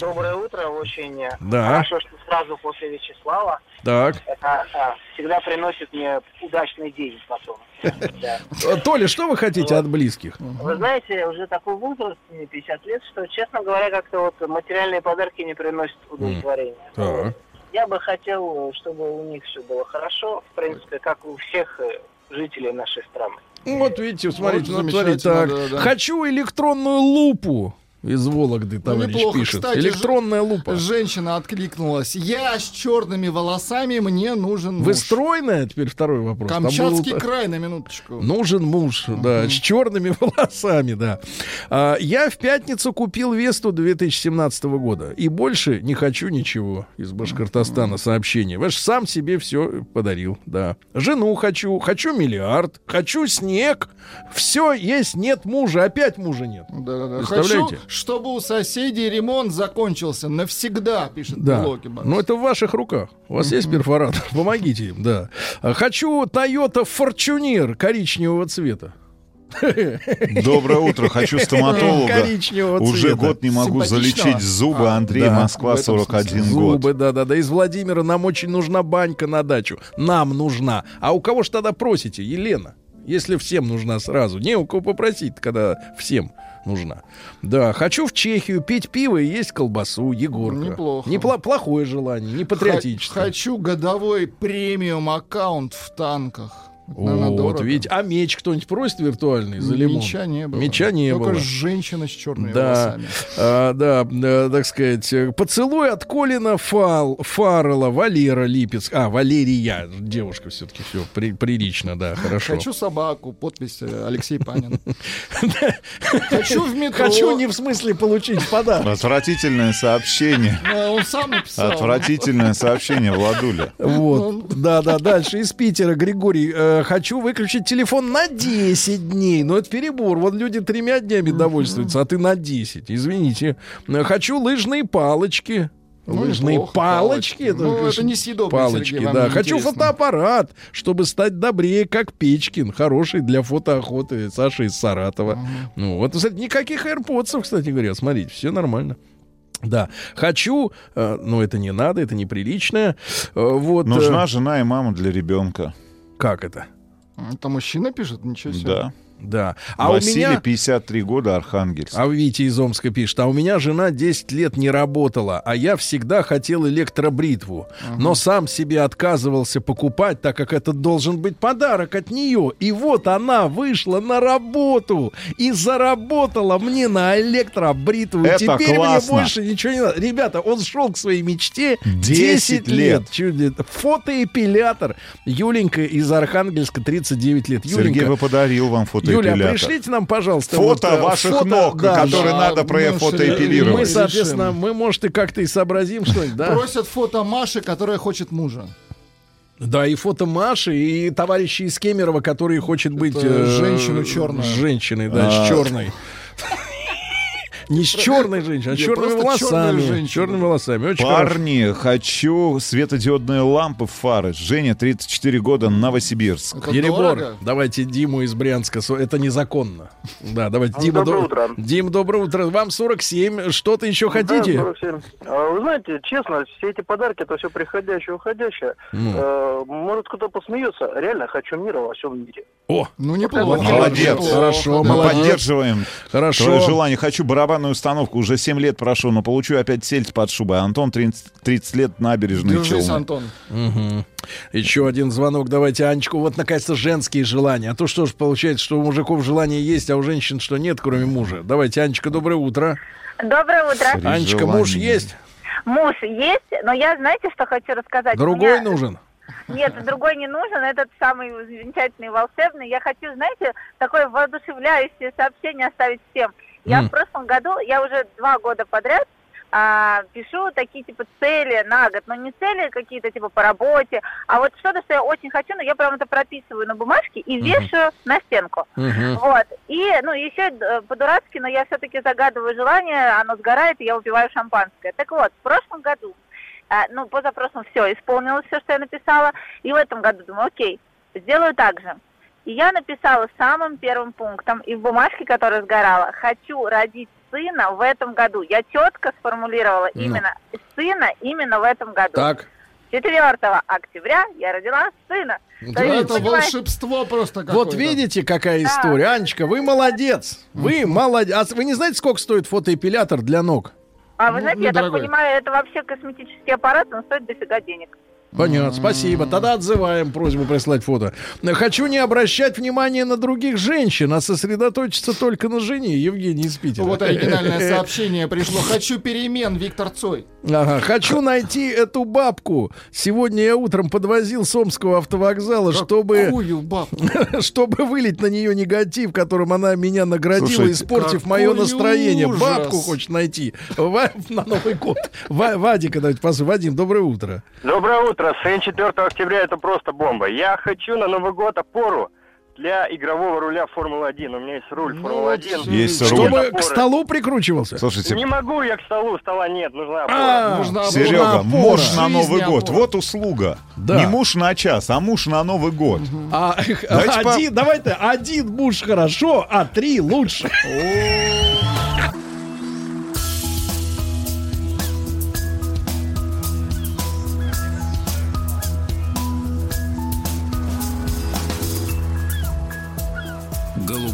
Доброе утро, очень Да. хорошо, что сразу после Вячеслава. Так. Это а, всегда приносит мне удачный день потом. Э, Толя, что вы хотите от близких? Вы знаете, уже такой возраст, мне 50 лет, что, честно говоря, как-то вот материальные подарки не приносят удовлетворения. Я бы хотел, чтобы у них все было хорошо, в принципе, как у всех э, жителей нашей страны. Вот видите, смотрите, Вот ну, смотрите, так. да, да. Хочу электронную лупу. Из Вологды, товарищ неплохо, пишет. кстати, Электронная лупа. Женщина откликнулась. Я с черными волосами, мне нужен Вы муж. стройная? Теперь второй вопрос. Камчатский был- край, на минуточку. Нужен муж, да, с черными волосами, да. А, я в пятницу купил Весту 2017 года. И больше не хочу ничего из Башкортостана сообщение. Ваш сам себе все подарил, да. Жену хочу, хочу миллиард, хочу снег. Все есть, нет мужа, опять мужа нет. Да-да-да. Представляете? Хочу, чтобы у соседей ремонт закончился навсегда, пишет Да. Блоки Бакс. Но это в ваших руках. У вас есть перфоратор. Помогите им, да. А, Хочу Toyota Fortuner коричневого цвета. Доброе утро, хочу стоматолога. Коричневого Уже цвета. год не могу залечить зубы. А, Андрей, да, Москва, в этом 41 смысле. год. Зубы, да-да-да. Из Владимира нам очень нужна банька на дачу. Нам нужна. А у кого ж тогда просите, Елена? Если всем нужна сразу. Не у кого попросить, когда всем нужна. Да, хочу в Чехию пить пиво и есть колбасу, Егорка. Неплохо. Непло- плохое желание, не патриотическое. Хочу годовой премиум аккаунт в танках. Наверное, Вот, дорого. видите, а меч кто-нибудь просит виртуальный за лимон? Меча не было. Меча не Только было. женщина с черными Да, волосами. а, да, да, так сказать, э, поцелуй от Колина Фал, Фаррелла, Валера Липец, а, Валерия, девушка все-таки все прилично, да, хорошо. Хочу собаку, подпись э, Алексей Панин. Хочу в метро. Хочу не в смысле получить подарок. Отвратительное сообщение. Он сам написал. Отвратительное сообщение, Владуля. Вот, да, да, дальше из Питера, Григорий, э, хочу выключить телефон на 10 дней, но это перебор, вот люди тремя днями довольствуются, а ты на 10, извините. Э, Хочу лыжные палочки, Ну, Лыжные неплохо, палочки. палочки. Ну, конечно, это несъедобно, Палочки, Сергей, да. Хочу интересно. фотоаппарат, чтобы стать добрее, как Печкин. Хороший для фотоохоты. Саша из Саратова. Ну, вот, кстати, никаких AirPods, кстати говоря. Смотрите, все нормально. Да, хочу, э, но это не надо, это неприлично. Э, вот, э, Нужна жена и мама для ребенка. Как это? Это мужчина пишет? Ничего себе. Да. Да. А Василий, у меня... 53 года, Архангельск. А Витя из Омска пишет, а у меня жена 10 лет не работала, а я всегда хотел электробритву, но сам себе отказывался покупать, так как это должен быть подарок от нее. И вот она вышла на работу и заработала мне на электробритву. Это Теперь классно. мне больше ничего не надо. Ребята, он шел к своей мечте 10 10 лет. Чудо. Фотоэпилятор. Юленька из Архангельска, 39 лет. Сергей Юленька, бы подарил вам фотоэпилятор. Юля, пришлите нам, пожалуйста, Фото вот, э, ваших фото, ног, да, которые да, надо мы профотоэпилировать. мы, Решим. соответственно, мы, может, и как-то и сообразим что-нибудь, да? Просят фото Маши, которая хочет мужа. Да, и фото Маши, и товарищи из Кемерово, который хочет быть... Это женщину черную. Женщиной, да, А. с черной. Не с черной женщиной, а с черными волосами. женщина. Черными волосами. Очень хорошо. Парни, хочу светодиодные лампы, фары. Женя, 34 года, Новосибирск. Дорого? Давайте Диму из Брянска. Это незаконно. Да, давайте. Дима, Доброе до- утро. Дим, доброе утро. Вам 47. Что-то еще хотите? Да, 47. А, Вы знаете, честно, все эти подарки, это все приходящее, уходящее. Ну. Э, Может, кто-то посмеется. Реально хочу мира во всем мире. О, Ну, неплохо. Молодец. Хорошо, Мы молодец. поддерживаем Хорошо. твое желание. Хочу барабанную установку. Уже 7 лет прошу, но получу опять сельдь под шубой. Антон, 30, 30 лет, набережные Держись, Челны. Антон. Мгм. Еще один звонок. Давайте, Анечку. Вот, наконец-то, женские желания. А то что ж получается, что у мужиков желания есть, а у женщин что нет, кроме мужа. Давайте, Анечка, доброе утро. Доброе утро. При Анечка, муж желании. есть? Муж есть, но я, знаете, что хочу рассказать? Другой Меня- нужен? Нет, другой не нужен, этот самый замечательный, волшебный. Я хочу, знаете, такое воодушевляющее сообщение оставить всем. Я М. в прошлом году, я уже два года подряд а, пишу такие типа цели на год, но не цели какие-то типа по работе, а вот что-то, что я очень хочу, но я прям это прописываю на бумажке и вешаю на стенку. Мгм. Вот. И, ну, еще э, по-дурацки, но я все-таки загадываю желание, оно сгорает, и я выпиваю шампанское. Так вот, в прошлом году, а, ну, позапрошлом все, исполнилось все, что я написала, и в этом году думаю, окей, сделаю так же. И я написала самым первым пунктом, и в бумажке, которая сгорала, хочу родить сына в этом году. Я четко сформулировала Ну. именно сына именно в этом году. Так. 4 октября я родила сына. То Да, есть, Это понимаете, волшебство просто какое-то. Вот видите, какая история. Анечка, вы молодец. Вы молодец. А вы не знаете, сколько стоит фотоэпилятор для ног? А вы Ну, знаете, я так недорогой. понимаю, это вообще косметический аппарат, он стоит дофига денег. Понятно, спасибо. Тогда отзываем просьбу прислать фото. Хочу не обращать внимания на других женщин, а сосредоточиться только на жене. Евгений из Питера. Вот оригинальное сообщение пришло. Хочу перемен, Виктор Цой. Ага, хочу найти эту бабку. Сегодня я утром подвозил с Омского автовокзала, чтобы, Какую бабку? чтобы вылить на нее негатив, которым она меня наградила, Слушайте, испортив мое настроение. ужас. Бабку хочет найти на Новый год. Ва- Вадика, давайте послушаем. Вадим, доброе утро. Доброе утро. Сын 4 октября это просто бомба. Я хочу на Новый год опору для игрового руля Формулы-1. У меня есть руль Ну, Формулы-1. вот Есть руль. Чтобы к столу прикручивался. Слушайте, Не могу я к столу, стола нет, нужна опора. А, Нужна Серега, опора. муж на Жизнь Новый год. опора. Вот услуга. Да. Не муж на час, а муж на Новый год. А, Давайте по- один, давай-то, один муж хорошо, а три лучше.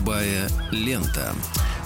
Голубая лента.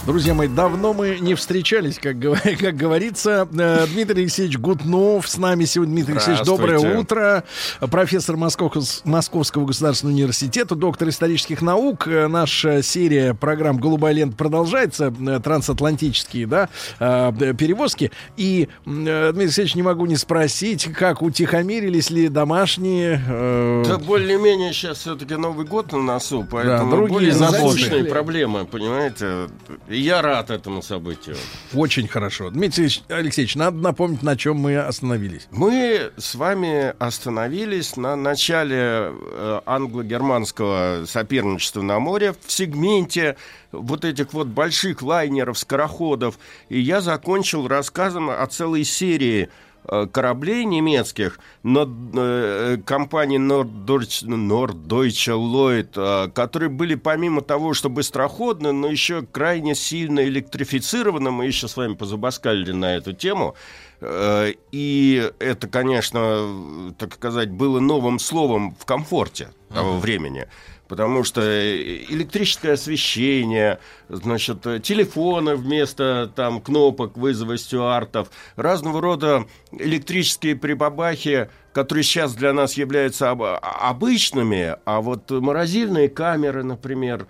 Друзья мои, давно мы не встречались, как, как говорится. Э, Дмитрий Алексеевич Гутнов с нами сегодня. Дмитрий Алексеевич, доброе утро. Профессор Московского, государственного университета, доктор исторических наук. Э, Наша серия программ «Голубая лента» продолжается. Э, Трансатлантические да, перевозки. И, Дмитрий Алексеевич, не могу не спросить, как утихомирились ли домашние... э, Да более-менее сейчас все-таки Новый год на носу, поэтому другие более заботы. насущные проблемы, понимаете? И я рад этому событию. Очень хорошо. Дмитрий Алексеевич, надо напомнить, на чем мы остановились. Мы с вами остановились на начале э, англо-германского соперничества на море в сегменте вот этих вот больших лайнеров, скороходов. И я закончил рассказом о целой серии кораблей немецких, но э, компании Norddeutsche, Norddeutsche Lloyd, э, которые были помимо того, что быстроходны, но еще крайне сильно электрифицированы. Мы еще с вами позабаскалили на эту тему. Э, И это, конечно, так сказать, было новым словом в комфорте того времени. Потому что э, электрическое освещение, значит, э, телефоны вместо там кнопок вызова стюартов, разного рода электрические прибабахи, которые сейчас для нас являются об- обычными, а вот морозильные камеры, например,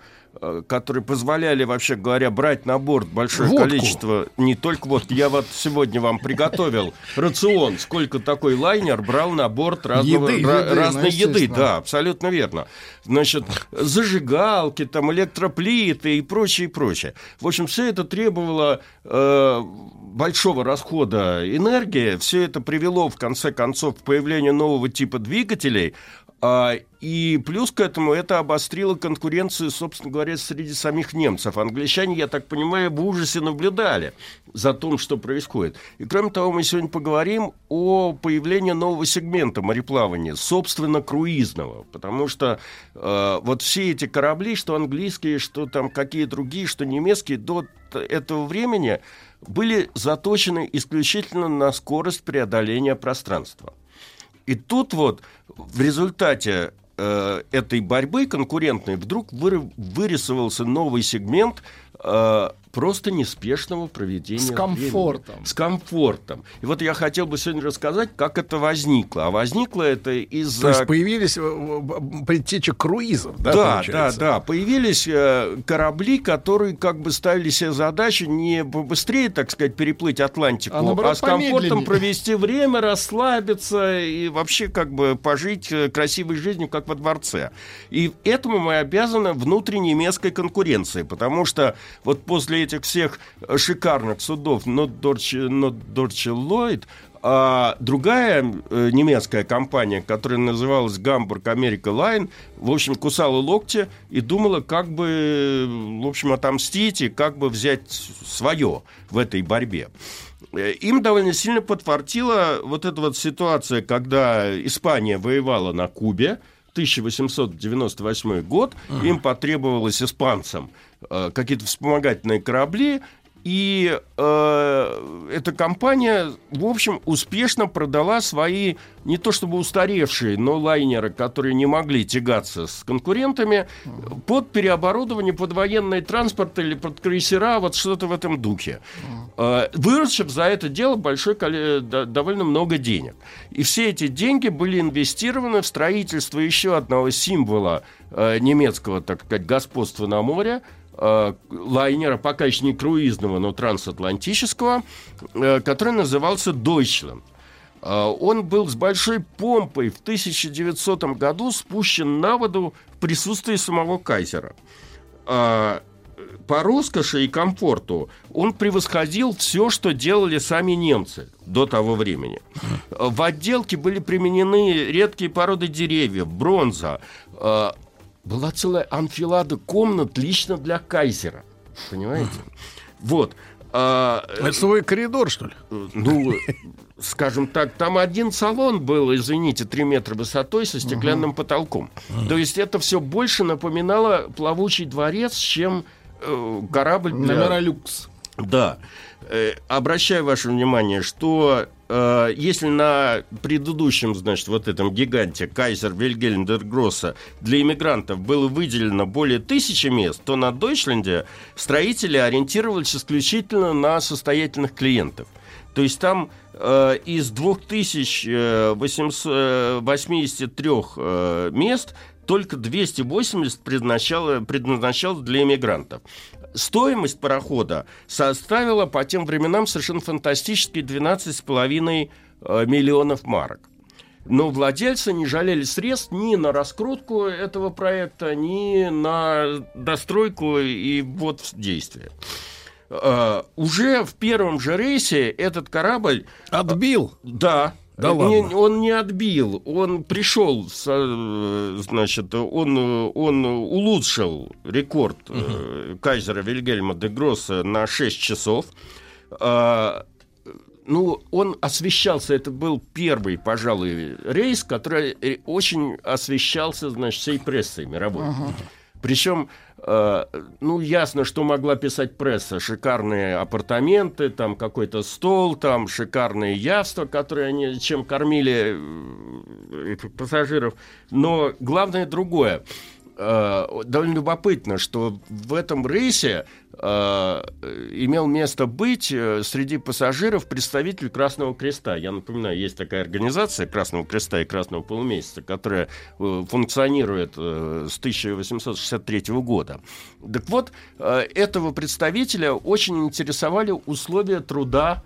которые позволяли, вообще говоря, брать на борт большое Водку. количество, не только вот, я вот сегодня вам приготовил рацион, сколько такой лайнер брал на борт разного, Еды. ра- Еды, разной ну, еды, да, абсолютно верно. Значит, зажигалки, там, электроплиты и прочее, и прочее. В общем, все это требовало э, большого расхода энергии, все это привело, в конце концов, к появлению нового типа двигателей, и плюс к этому это обострило конкуренцию, собственно говоря, среди самих немцев. Англичане, я так понимаю, в ужасе наблюдали за том, что происходит. И кроме того, мы сегодня поговорим о появлении нового сегмента мореплавания, собственно, круизного. Потому что э, вот все эти корабли, что английские, что там какие другие, что немецкие, до этого времени были заточены исключительно на скорость преодоления пространства. И тут вот в результате э, этой борьбы конкурентной вдруг выры- вырисовался новый сегмент э, просто неспешного проведения С комфортом. времени. С комфортом. И вот я хотел бы сегодня рассказать, как это возникло. А возникло это То из-за... есть появились э, э, предтеча круизов, да, Да, да, получается? да. Появились э, корабли, которые как бы ставили себе задачу не быстрее, так сказать, переплыть Атлантику, А, наоборот, с комфортом помедленнее. провести время, расслабиться и вообще как бы пожить красивой жизнью, как во дворце. И этому мы обязаны внутренней немецкой конкуренции, потому что вот после этих всех э, шикарных судов Норддорче Lloyd а другая э, немецкая компания, которая называлась Hamburg America Line, в общем, кусала локти и думала, как бы, в общем, отомстить и как бы взять свое в этой борьбе. Э, Им довольно сильно подфартила вот эта вот ситуация, когда Испания воевала на Кубе, 1898 год, им потребовалось испанцам какие-то вспомогательные корабли, и э, эта компания, в общем, успешно продала свои не то чтобы устаревшие, но лайнеры, которые не могли тягаться с конкурентами, под переоборудование под военный транспорт или под крейсера, вот что-то в этом духе. Э, выручив за это дело большое, довольно много денег. И все эти деньги были инвестированы в строительство еще одного символа э, немецкого, так сказать, господства на море, э, лайнера, пока еще не круизного, но трансатлантического, э, который назывался Deutschland. Э, Он был с большой помпой в 1900 году спущен на воду в присутствии самого Кайзера. По роскоши и комфорту он превосходил все, что делали сами немцы до того времени. В отделке были применены редкие породы деревьев, бронза. Была целая анфилада комнат лично для Кайзера. Понимаете? Вот. А, Это свой коридор, что ли? ну, скажем так, там один салон был, извините, 3 метра высотой со стеклянным потолком. То есть это все больше напоминало плавучий дворец, чем э, корабль для... Номера люкс. Да. Э, обращаю ваше внимание, что э, если на предыдущем, значит, вот этом гиганте Кайзер Вильгельм дер Гросса для иммигрантов было выделено более тысячи мест, то на Дойчленде строители ориентировались исключительно на состоятельных клиентов. То есть там э, из 2883 э, мест только 280 предназначало, предназначалось для иммигрантов. Стоимость парохода составила по тем временам совершенно фантастические 12,5 э, миллионов марок. Но владельцы не жалели средств ни на раскрутку этого проекта, ни на достройку и вот в действие. Э, уже в первом же рейсе этот корабль... Отбил? Да. Да Не- ладно? он не отбил, он пришел, значит, он, он улучшил рекорд э, Кайзера Вильгельма де Гросса на 6 часов. А, ну, он освещался, это был первый, пожалуй, рейс, который э, очень освещался, значит, всей прессой мировой. Причем, э, ну, ясно, что могла писать пресса. Шикарные апартаменты, там какой-то стол, там шикарные явства, которые они чем кормили э, пассажиров. Но главное другое. э, довольно любопытно, что в этом рейсе э, имел место быть э, среди пассажиров представитель Красного Креста. Я напоминаю, есть такая организация Красного Креста и Красного Полумесяца, которая э, функционирует э, с 1863 года. Так вот, э, этого представителя очень интересовали условия труда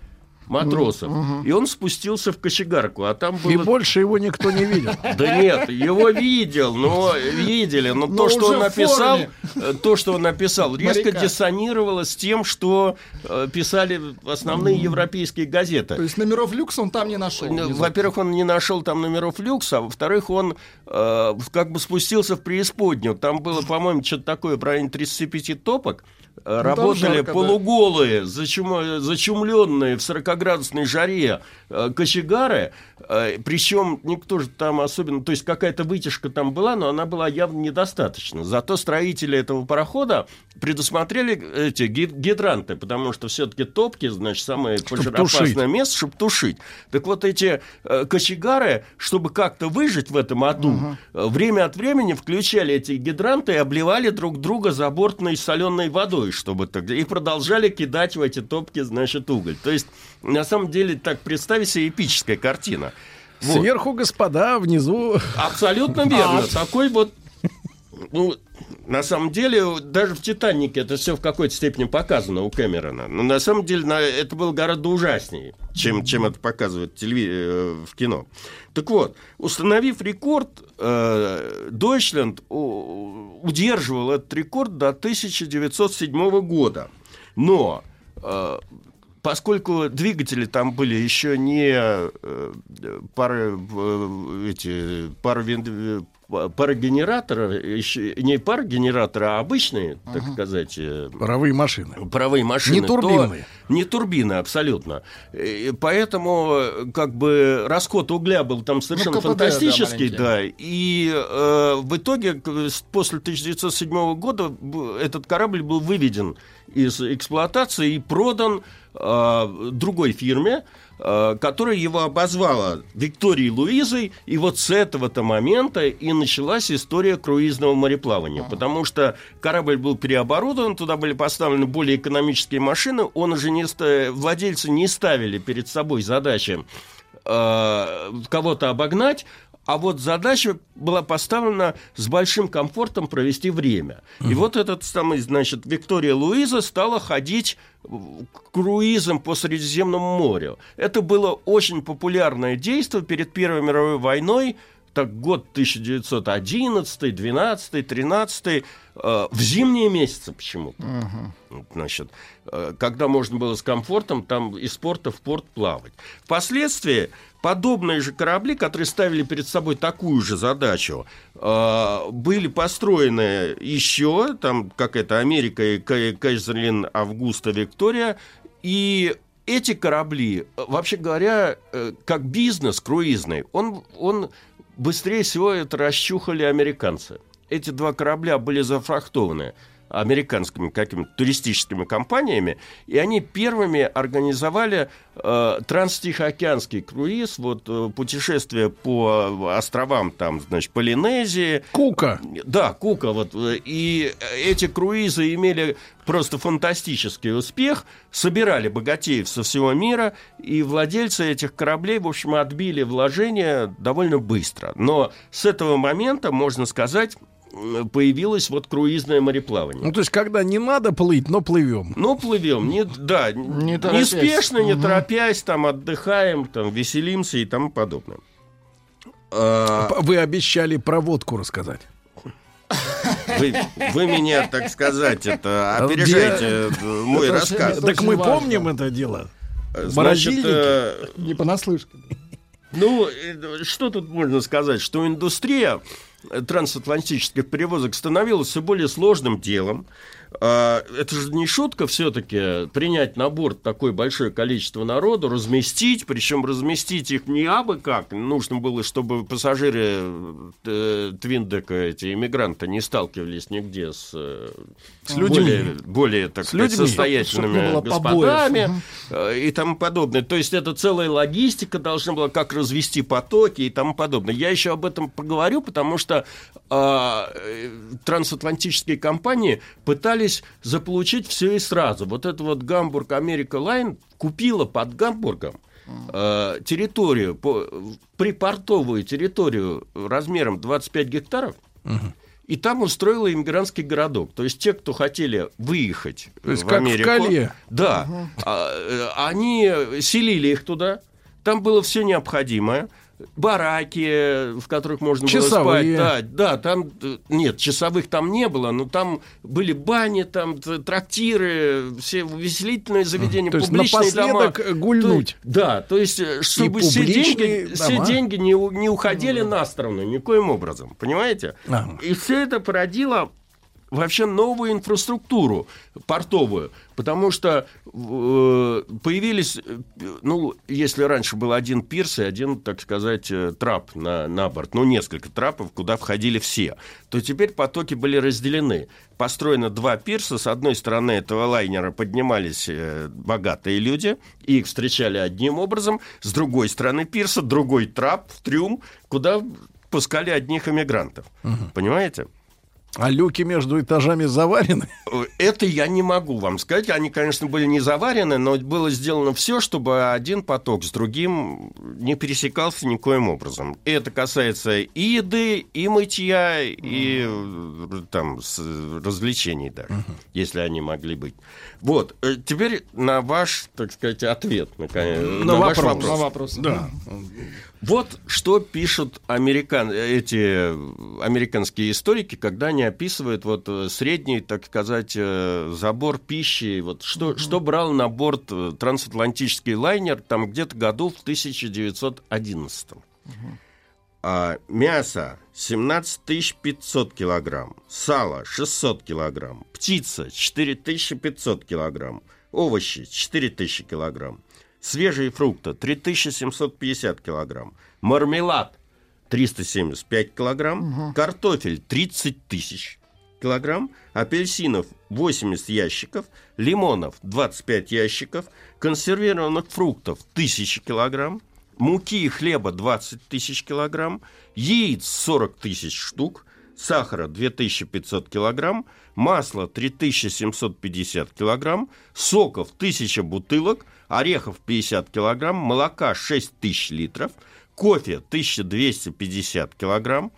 матросов. И он спустился в кочегарку, а там было... И больше его никто не видел. Да нет, его видел, но видели, но, Но то, что он написал, форме. э, то, что он написал, резко Моряка. диссонировало с тем, что э, писали основные европейские газеты. То есть номеров люкс он там не нашел. Ну. Во-первых, он не нашел там номеров люкса, а во-вторых, он э, как бы спустился в преисподнюю. Там было, по-моему, что-то такое в районе 35 топок. Э, Работали жарко, да. полуголые, зачум- зачумленные в 40-градусной жаре э, кочегары. Э, причем никто же там особенно... То есть какая-то вытяжка там была, но она была явно недостаточна. Зато строители этого парохода предусмотрели эти ги- гидранты, потому что все-таки топки, значит, самое пожароопасное место, чтобы тушить. Так вот эти э, кочегары, чтобы как-то выжить в этом аду, э, время от времени включали эти гидранты и обливали друг друга забортной соленой водой, чтобы так и продолжали кидать в эти топки, значит, уголь. То есть, на самом деле, так представить себе эпическая картина. Вот. Сверху господа, внизу... Абсолютно верно. Такой вот ну, на самом деле, даже в «Титанике» это все в какой-то степени показано у Кэмерона. Но на самом деле это было гораздо ужаснее, чем, чем это показывают телеви- э, в кино. Так вот, установив рекорд, э, Дойчленд у- удерживал этот рекорд до 1907 года. Но э, поскольку двигатели там были еще не э, пары, э, эти, э, парогенераторы, еще не парогенераторы, а обычные, так сказать, э, Паровые машины. паровые машины. Не турбинные. то- не турбины, абсолютно. И поэтому э, как бы расход угля был там совершенно КПД, да, фантастический, маленький. да. И э, в итоге после 1907 года этот корабль был выведен из эксплуатации и продан э, другой фирме, которая его обозвала Викторией Луизой, и вот с этого-то момента и началась история круизного мореплавания, потому что корабль был переоборудован, туда были поставлены более экономические машины, он уже не владельцы не ставили перед собой задачи э, кого-то обогнать, а вот задача была поставлена с большим комфортом провести время. И вот этот самый, значит, Виктория Луиза стала ходить в- к круизам по Средиземному морю. Это было очень популярное действие перед Первой мировой войной, так год 1911, 12, 13, э, в зимние месяцы почему-то. Вот, Значит, э, когда можно было с комфортом там из порта в порт плавать. Впоследствии подобные же корабли, которые ставили перед собой такую же задачу, э, были построены еще, там как это Америка и Кай- Кайзерлин Августа Виктория, и эти корабли, э, вообще говоря, э, как бизнес круизный, он, он быстрее всего это расчухали американцы. Эти два корабля были зафрахтованы американскими какими-то туристическими компаниями, и они первыми организовали э, транстихоокеанский круиз, вот э, путешествие по островам там, значит, Полинезии, Кука. да, Кука. Вот, э, и эти круизы имели просто фантастический успех, собирали богатеев со всего мира, и владельцы этих кораблей, в общем, отбили вложения довольно быстро. Но с этого момента, можно сказать, появилось вот круизное мореплавание. Ну, то есть, когда не надо плыть, но плывем. Ну, плывем, не, да, Не торопясь. неспешно, не Мгм. торопясь, там отдыхаем, там веселимся и тому подобное. А, Вы обещали про водку рассказать. Вы, вы меня, так сказать, это опережаете э, мой Это рассказ. Так мы важно. помним это дело. Значит, морозильники. э, Не понаслышке. ну, э, что тут можно сказать? Что индустрия э, трансатлантических перевозок становилась все более сложным делом. А, Это же не шутка все-таки принять на борт такое большое количество народу, разместить, причем разместить их не абы как. Нужно было, чтобы пассажиры э, Твиндека, эти иммигранты, не сталкивались нигде с, э, С людьми. более, более так С сказать, людьми. состоятельными господами побоев. э, и тому подобное. То есть это целая логистика должна была, как развести потоки и тому подобное. Я еще об этом поговорю, потому что что э, трансатлантические компании пытались заполучить все и сразу. Вот это вот Гамбург Америка Лайн купила под Гамбургом э, территорию, по, припортовую территорию размером 25 гектаров, и там устроила иммигрантский городок. То есть те, кто хотели выехать То есть в как в Америку, Кале. да, а, э, они селили их туда. Там было все необходимое. Бараки, в которых можно Часовые. было спать. Да, да, там нет, часовых там не было, но там были бани, там трактиры, все увеселительные заведения, То есть публичные дома. напоследок гульнуть. То- да, то есть, э, чтобы все деньги, все дома. деньги не, не уходили на сторону никоим образом, понимаете? Ага. И все это породило вообще новую инфраструктуру портовую, потому что э, появились, э, ну, если раньше был один пирс и один, так сказать, э, трап на, на борт, ну, несколько трапов, куда входили все, то теперь потоки были разделены. Построено два пирса, с одной стороны этого лайнера поднимались э, богатые люди, и их встречали одним образом, с другой стороны пирса другой трап, трюм, куда пускали одних иммигрантов. Понимаете? А люки между этажами заварены. Это я не могу вам сказать. Они, конечно, были не заварены, но было сделано все, чтобы один поток с другим не пересекался никоим образом. И это касается и еды, и мытья, и э, там с- развлечений даже, если они могли быть. Вот. э, Теперь на ваш, так сказать, ответ. На, кон- на ваш вопрос. На вопрос. Да. Вот что пишут американ... эти американские историки, когда они описывают вот э, средний, так сказать, э, забор пищи. Вот что, что брал на борт э, трансатлантический лайнер там где-то году в 1911. А, мясо 17 500 килограмм, сало 600 килограмм, птица 4500 килограмм, овощи 4000 килограмм, свежие фрукты 3750 килограмм, мармелад 375 килограмм, картофель 30 тысяч килограмм, апельсинов 80 ящиков, лимонов 25 ящиков, консервированных фруктов 1000 килограмм, муки и хлеба 20 тысяч килограмм, яиц 40 тысяч штук, сахара 2500 килограмм, масла 3750 килограмм, соков 1000 бутылок, орехов 50 килограмм, молока 6000 литров, кофе 1250 килограмм,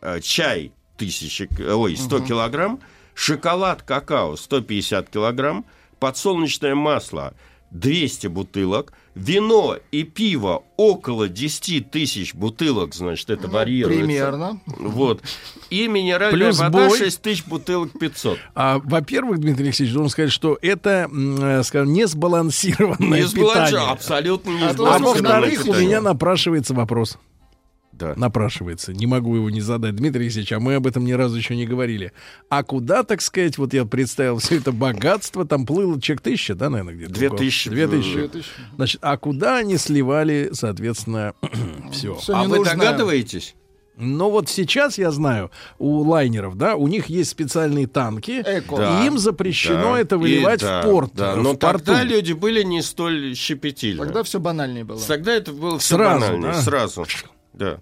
э, чай 1000, к- ой, 100 килограмм, шоколад, какао 150 килограмм, подсолнечное масло 200 бутылок, вино и пиво около 10 тысяч бутылок, значит, это варьируется. Примерно. Вот. И минеральная Плюс вода бой. 6 тысяч бутылок 500. А, во-первых, Дмитрий Алексеевич, должен сказать, что это, э, скажем, несбалансированное Не сбалансировано, питание. абсолютно не А А сбалансированное во-вторых, у меня напрашивается вопрос. Да. Напрашивается. Не могу его не задать. Дмитрий Алексеевич, а мы об этом ни разу еще не говорили. А куда, так сказать, вот я представил все это богатство, там плыло человек тысяча, да, наверное, где-то? Две тысячи. Две тысячи. Значит, а куда они сливали, соответственно, все? Всё А вы ненужное. догадываетесь? Но вот сейчас я знаю, у лайнеров, да, у них есть специальные танки, Эко. Да. и им запрещено Да. это выливать И да, в порт. Да, э, но в порту. тогда люди были не столь щепетильны. Тогда все банальнее было. Тогда это было все Сразу, банальнее, да? сразу. Да.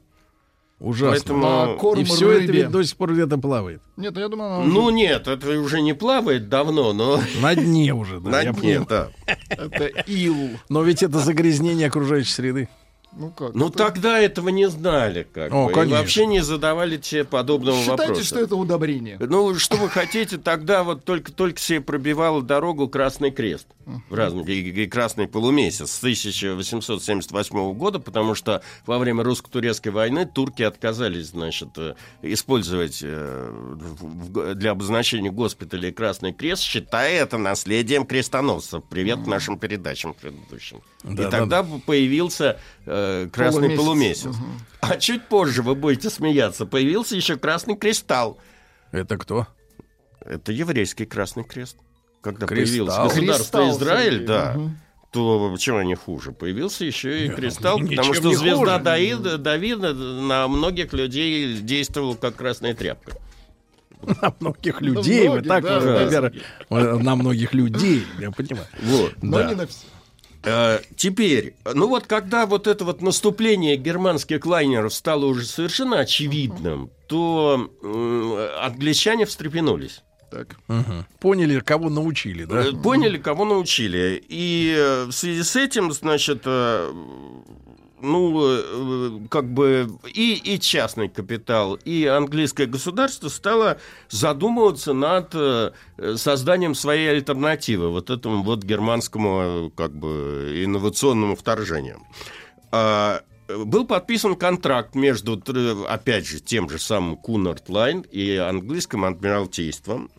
Ужасно. Поэтому- корм И все это рыбе. ведь до сих пор где-то плавает. Нет, ну я думаю, она Ну нет, это уже не плавает давно, но На дне уже, да. на я дне, да. это ил. Но ведь это загрязнение окружающей среды. Ну как? Ну это- тогда этого не знали, как О, бы. И конечно. вообще не задавали тебе подобного Считайте, вопроса. что это удобрение. Ну, что вы хотите, тогда вот только-только себе пробивал дорогу Красный Крест в разные, и, и Красный полумесяц с 1878 года, потому что во время русско-турецкой войны турки отказались, значит, э, использовать э, для обозначения госпиталей Красный Крест, считая это наследием крестоносцев. Привет нашим передачам предыдущим. Да, и да, тогда появился э, Красный Полумесяц. полумесяц. А чуть позже, вы будете смеяться, появился еще Красный Кристалл. Это кто? Это еврейский Красный Крест. Когда Кристалл. появился государство Кристалл, Израиль, Сергей, да, мгм. то чем они хуже? Появился еще и кристалл, ничем потому что звезда хуже. Давида, Давида на многих людей действовала как красная тряпка. На многих людей. Вы многих, так, да, да. наверное, э, на многих людей, я понимаю. Вот. Но Да. не на все. Э, Теперь, ну вот когда вот это вот наступление германских лайнеров стало уже совершенно очевидным, то англичане встрепенулись. Так. Мгм. Поняли, кого научили, да? Э, Поняли, кого научили. И э, в связи с этим, значит, ну, э, как бы и, и частный капитал, и английское государство стало задумываться над э, созданием своей альтернативы вот этому вот германскому, как бы, инновационному вторжению. А, был подписан контракт между, опять же, тем же самым Cunard Line и английским адмиралтейством,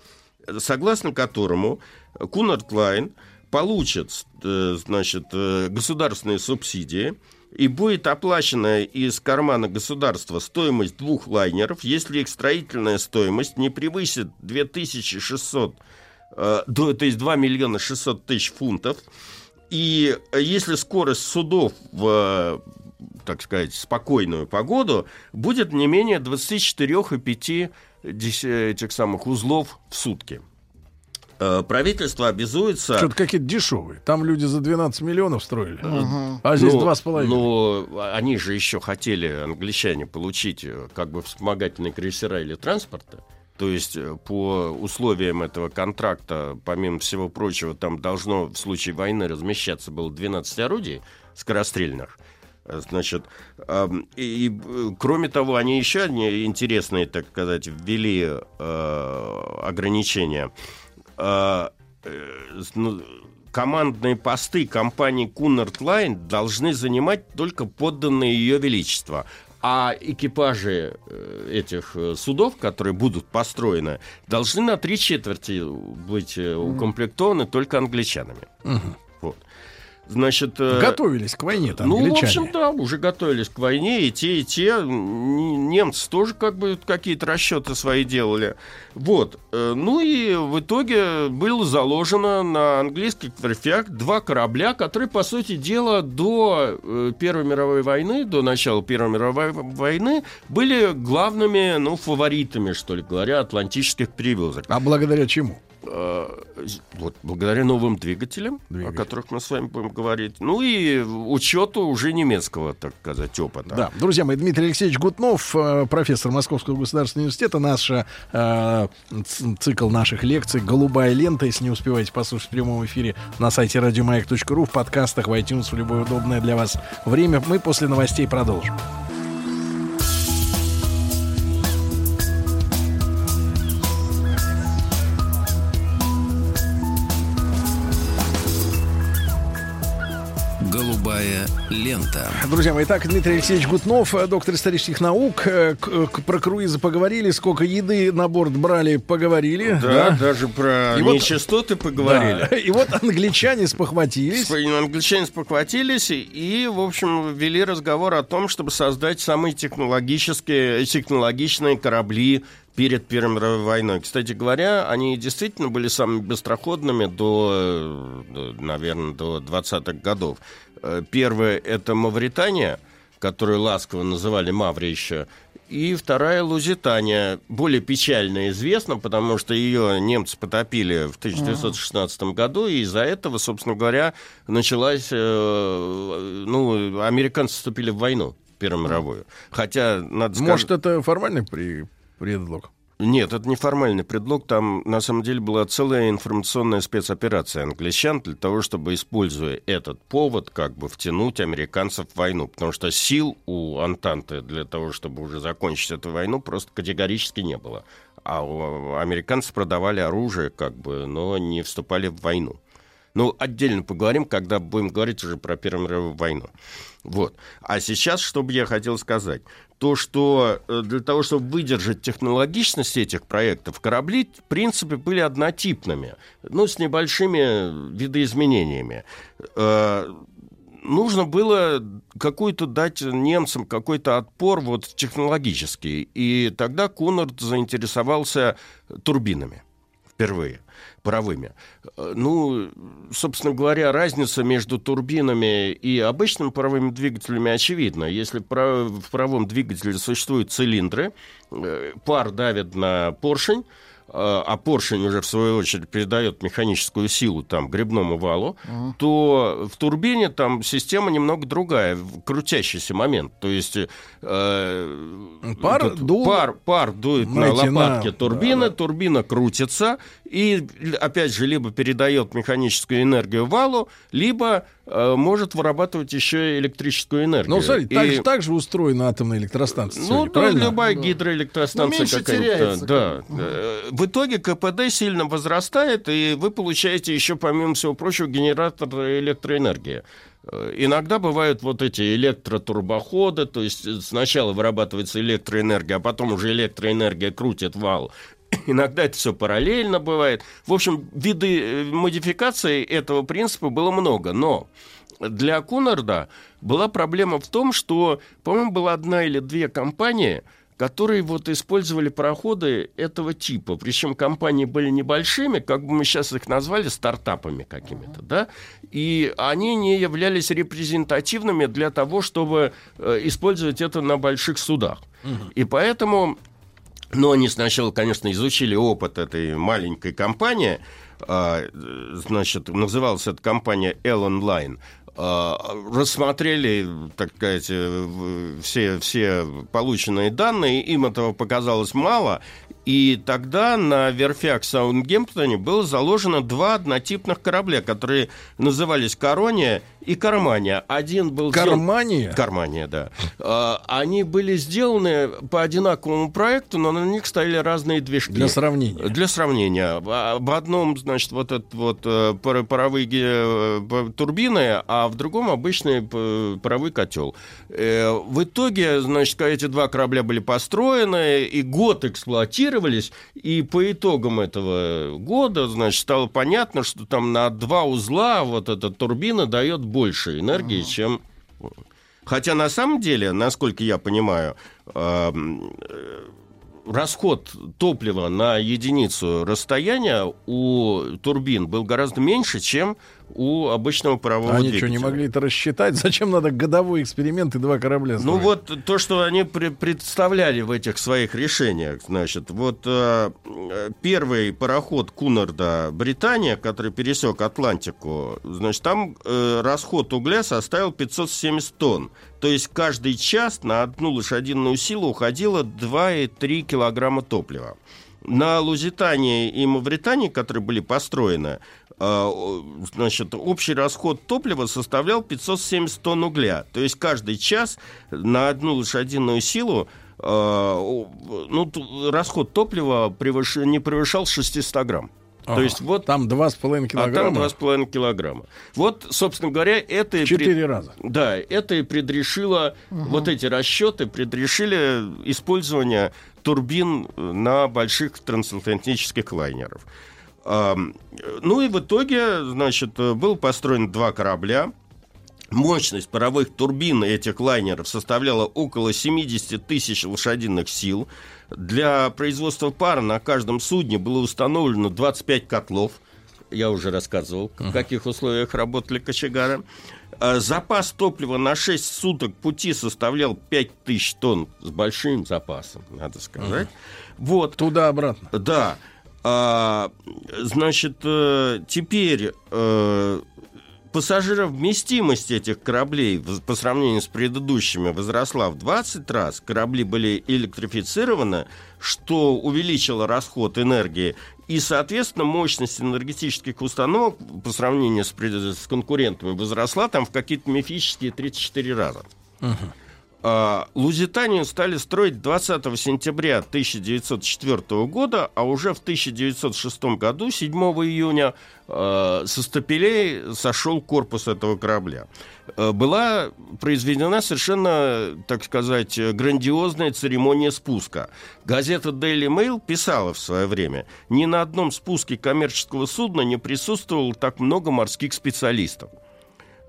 согласно которому Cunard Line получит э, значит, государственные субсидии и будет оплачена из кармана государства стоимость двух лайнеров, если их строительная стоимость не превысит 2600, э, то есть 2 миллиона 600 тысяч фунтов, и если скорость судов в, э, так сказать, спокойную погоду будет не менее 24,5 дес- этих самых узлов в сутки. Э, Правительство обязуется... Что-то какие-то дешевые. Там люди за 12 миллионов строили. А здесь Ну, два с половиной. Ну, они же еще хотели, англичане, получить э, как бы вспомогательные крейсера или транспорта. То есть э, по условиям этого контракта, помимо всего прочего, там должно в случае войны размещаться было 12 орудий скорострельных. Значит, ам, и, и, кроме того, они еще одни интересные, так сказать, ввели э, ограничения. Э, э, ну, командные посты компании Cunard Line должны занимать только подданные ее величества. А экипажи э, этих судов, которые будут построены, должны на три четверти быть укомплектованы только англичанами. Вот. Значит, э, Готовились к войне-то ну, в общем, да, уже готовились к войне, и те, и те. Немцы тоже как бы какие-то расчеты свои делали. Вот. Э, Ну и в итоге было заложено на английских верфях два корабля, которые, по сути дела, до э, Первой мировой войны, до начала Первой мировой войны, были главными, ну, фаворитами, что ли говоря, атлантических перевозок. А благодаря чему? Э, Вот, благодаря новым двигателям, Двигатель. о которых мы с вами будем говорить, ну и учету уже немецкого, так сказать, опыта. Да, друзья мои, Дмитрий Алексеевич Гутнов, э, профессор Московского государственного университета, наш э, цикл наших лекций «Голубая лента», если не успеваете послушать в прямом эфире на сайте радиомаяк.ру, в подкастах, в iTunes, в любое удобное для вас время. Мы после новостей продолжим. Голубая лента. Друзья мои, итак, Дмитрий Алексеевич Гутнов, э, доктор исторических наук. Э, к- к- Про круизы поговорили, сколько еды на борт брали, поговорили. Да, даже про И вот- нечистоты поговорили. Да. И вот англичане спохватились. Свои Англичане спохватились и, и, в общем, вели разговор о том, чтобы создать самые технологические, технологичные корабли перед Первой мировой войной. Кстати говоря, они действительно были самыми быстроходными до, до, наверное, до 20-х годов. Э, Первое — это Мавритания, которую ласково называли Маври еще, и вторая Лузитания, более печально известна, потому что ее немцы потопили в 1916 году, и из-за этого, собственно говоря, началась, э, ну, американцы вступили в войну Первую мировую. Хотя, надо сказать... Может, это формальный при... предлог? Нет, это не формальный предлог. Там, на самом деле, была целая информационная спецоперация англичан для того, чтобы, используя этот повод, как бы втянуть американцев в войну. Потому что сил у Антанты для того, чтобы уже закончить эту войну, просто категорически не было. А у- американцы продавали оружие, как бы, но не вступали в войну. Ну, отдельно поговорим, когда будем говорить уже про Первую мировую войну. Вот. А сейчас, что бы я хотел сказать? То, что э, для того, чтобы выдержать технологичность этих проектов, корабли, в принципе, были однотипными, ну, с небольшими видоизменениями. Э, Нужно было какую-то дать немцам какой-то отпор вот технологический. И тогда Кунард заинтересовался турбинами впервые паровыми. Э, Ну, собственно говоря, разница между турбинами и обычными паровыми двигателями очевидна. Если в паровом двигателе существуют цилиндры, э, пар давит на поршень, а а поршень уже в свою очередь передает механическую силу там грибному валу, то в турбине там система немного другая, крутящийся момент. То есть э, Пар дул- пар, пар дует Знаете, на лопатке на- турбины, да, да. турбина крутится и, опять же, либо передает механическую энергию валу, либо э, может вырабатывать еще и электрическую энергию. Ну, смотри, так, И- же, так же устроена атомная электростанция. ну, сегодня, да, правильно? любая Да. гидроэлектростанция Ну, меньше какая-то. теряется, Да. Э, В итоге КПД сильно возрастает, и вы получаете еще, помимо всего прочего, генератор электроэнергии. Э, Иногда бывают вот эти электротурбоходы, то есть сначала вырабатывается электроэнергия, а потом уже электроэнергия крутит вал. Иногда это все параллельно бывает. В общем, виды э, модификации этого принципа было много, но для Кунарда была проблема в том, что, по-моему, была одна или две компании, которые вот использовали пароходы этого типа. Причем компании были небольшими, как бы мы сейчас их назвали, стартапами какими-то, да, и они не являлись репрезентативными для того, чтобы э, использовать это на больших судах. И поэтому но они сначала, конечно, изучили опыт этой маленькой компании. а, Значит, называлась эта компания Elon Line. А, Рассмотрели, так сказать, все, все полученные данные, им этого показалось мало, и тогда на верфях в Саундгемптоне было заложено два однотипных корабля, которые назывались Корония и Кармания. Один был Кармания? Кармания, да. А, Они были сделаны по одинаковому проекту, но на них стояли разные движки. Для сравнения. Для сравнения. В одном, значит, вот этот вот э, пар- паровые э, турбины, а в другом обычный паровой котел. Э, В итоге, значит, эти два корабля были построены и год эксплуатировались, и по итогам этого года, значит, стало понятно, что там на два узла вот эта турбина дает больше энергии, чем Хотя на самом деле, насколько я понимаю, эм, э, расход топлива на единицу расстояния у турбин был гораздо меньше, чем у обычного парового Они что, двигателя. не могли это рассчитать? Зачем надо годовой эксперимент и два корабля Ну строить? вот то, что они пре- представляли в этих своих решениях, значит, вот э, первый пароход Кунарда Британия, который пересек Атлантику, значит, там э, расход угля составил 570 тонн. То есть каждый час на одну лошадиную силу уходило 2,3 килограмма топлива. На Лузитании и Мавритании, которые были построены, э, значит, общий расход топлива составлял 570 тонн угля. То есть каждый час на одну лошадиную силу э, ну, расход топлива превыш- не превышал 600 грамм. То Ага. есть вот Там 2,5 а килограмма. там 2,5 килограмма. Вот, собственно говоря, это и Четыре пред- раза. Да, это и предрешило, вот эти расчеты предрешили использование турбин на больших трансатлантических лайнерах. Ам, Ну и в итоге, значит, было построено два корабля. Мощность паровых турбин этих лайнеров составляла около 70 тысяч лошадиных сил. Для производства пара на каждом судне было установлено 25 котлов. Я уже рассказывал, в каких условиях работали кочегары. А Запас топлива на 6 суток пути составлял 5000 тонн с большим запасом, надо сказать. Вот. Туда-обратно. Да. А, значит, э, теперь э, пассажировместимость этих кораблей по сравнению с предыдущими возросла в 20 раз. Корабли были электрифицированы, что увеличило расход энергии. И, соответственно, мощность энергетических установок по сравнению с, пред- с конкурентами возросла там в какие-то мифические 34 раза. А, Лузитанию стали строить 20 сентября 1904 года, а уже в 1906 году, 7 июня, э, со стапелей сошел корпус этого корабля. Э, Была произведена совершенно, так сказать, грандиозная церемония спуска. Газета Daily Mail писала в свое время, ни на одном спуске коммерческого судна не присутствовало так много морских специалистов.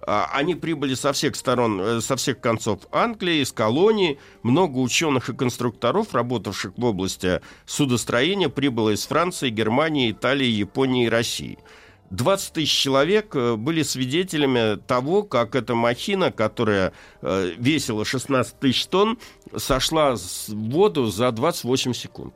А, Они прибыли со всех сторон, э, со всех концов Англии, из колоний. Много ученых и конструкторов, работавших в области судостроения, прибыло из Франции, Германии, Италии, Японии и России. 20 тысяч человек э, были свидетелями того, как эта махина, которая э, весила 16 тысяч тонн, сошла в воду за 28 секунд.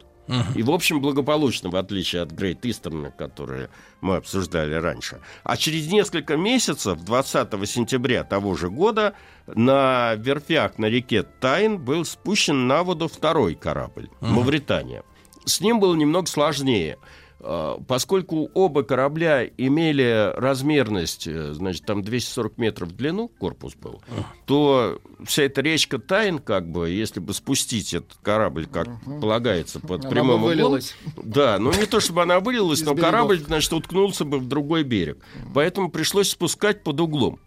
И, в общем, благополучно, в отличие от Грейт Истерна, которые мы обсуждали раньше. А через несколько месяцев, 20 сентября того же года, на верфях на реке Тайн был спущен на воду второй корабль «Мавритания». С ним было немного сложнее – поскольку оба корабля имели размерность, э, значит, там 240 метров в длину корпус был, то вся эта речка Тайн, как бы, если бы спустить этот корабль, как полагается, под Она прямым углом... вылилась. Да, ну не то чтобы она вылилась, Из но берегов. корабль, значит, уткнулся бы в другой берег. Поэтому пришлось спускать под углом.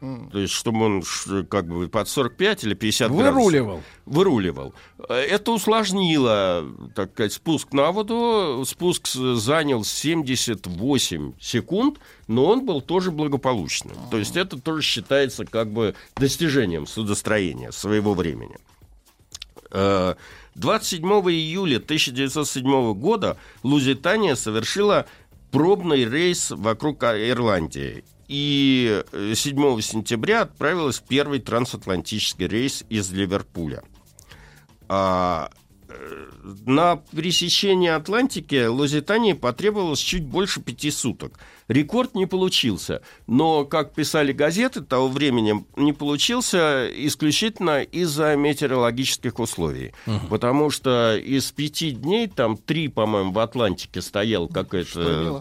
То есть, чтобы он как бы под 45 или 50 градусов Выруливал. выруливал. Э, Это усложнило, так сказать, спуск на воду. Спуск занял 78 секунд, но он был тоже благополучным. То есть это тоже считается как бы достижением судостроения своего времени. Э, 27 июля 1907 года Лузитания совершила пробный рейс вокруг Ирландии. И э, 7 сентября отправилась в первый трансатлантический рейс из Ливерпуля. А, э, на пересечении Атлантики Лузитании потребовалось чуть больше пяти суток. Рекорд не получился, но, как писали газеты того времени, не получился исключительно из-за метеорологических условий. Потому что из пяти дней, там три, по-моему, в Атлантике стоял какой-то Штормило.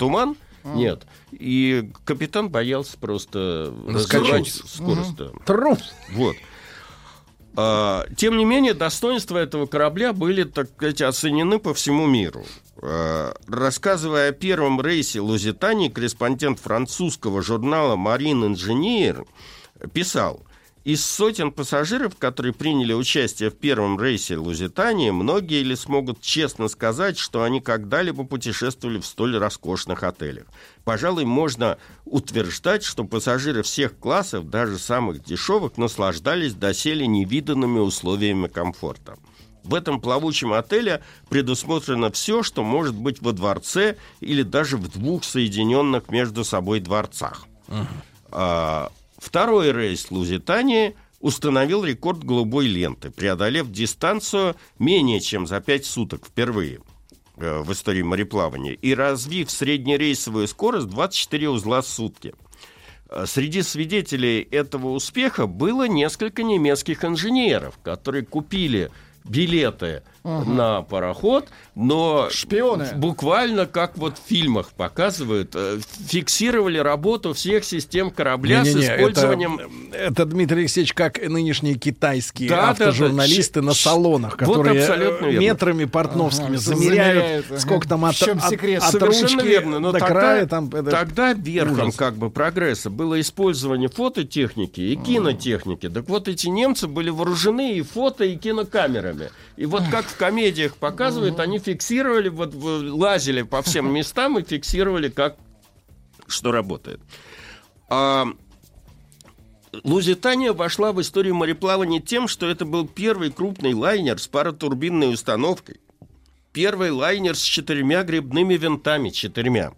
Туман. Нет. И капитан боялся просто развивать скорость. да. Трус. Вот. А, Тем не менее, достоинства этого корабля были, так сказать, оценены по всему миру. А, Рассказывая о первом рейсе Лузитании, корреспондент французского журнала «Марин Инженер» писал, из сотен пассажиров, которые приняли участие в первом рейсе Лузитании, многие ли смогут честно сказать, что они когда-либо путешествовали в столь роскошных отелях. Пожалуй, можно утверждать, что пассажиры всех классов, даже самых дешевых, наслаждались доселе невиданными условиями комфорта. В этом плавучем отеле предусмотрено все, что может быть во дворце или даже в двух соединенных между собой дворцах. А, Второй рейс Лузитании установил рекорд голубой ленты, преодолев дистанцию менее чем за 5 суток впервые э, в истории мореплавания и развив среднерейсовую скорость 24 узла в сутки. Э, Среди свидетелей этого успеха было несколько немецких инженеров, которые купили билеты на пароход, но Шпионы. буквально как вот в фильмах показывают, э, фиксировали работу всех систем корабля с Не-не-не, использованием... Это, это, Дмитрий Алексеевич, как нынешние китайские Да, да, да. автожурналисты на салонах, вот которые верно. метрами портновскими Ага, замеряют, замеряют, ага. сколько там от, В чем от- секрет? от Совершенно ручки верно, но до тогда, края. Там, это тогда верхом ужас. как бы прогресса было использование фототехники и кинотехники. Так вот эти немцы были вооружены и фото, и кинокамерами. И вот как в комедиях показывают, они фиксировали, вот лазили по всем местам и фиксировали, как что работает. А, Лузитания вошла в историю мореплавания тем, что это был первый крупный лайнер с паротурбинной установкой. Первый лайнер с четырьмя грибными винтами, четырьмя.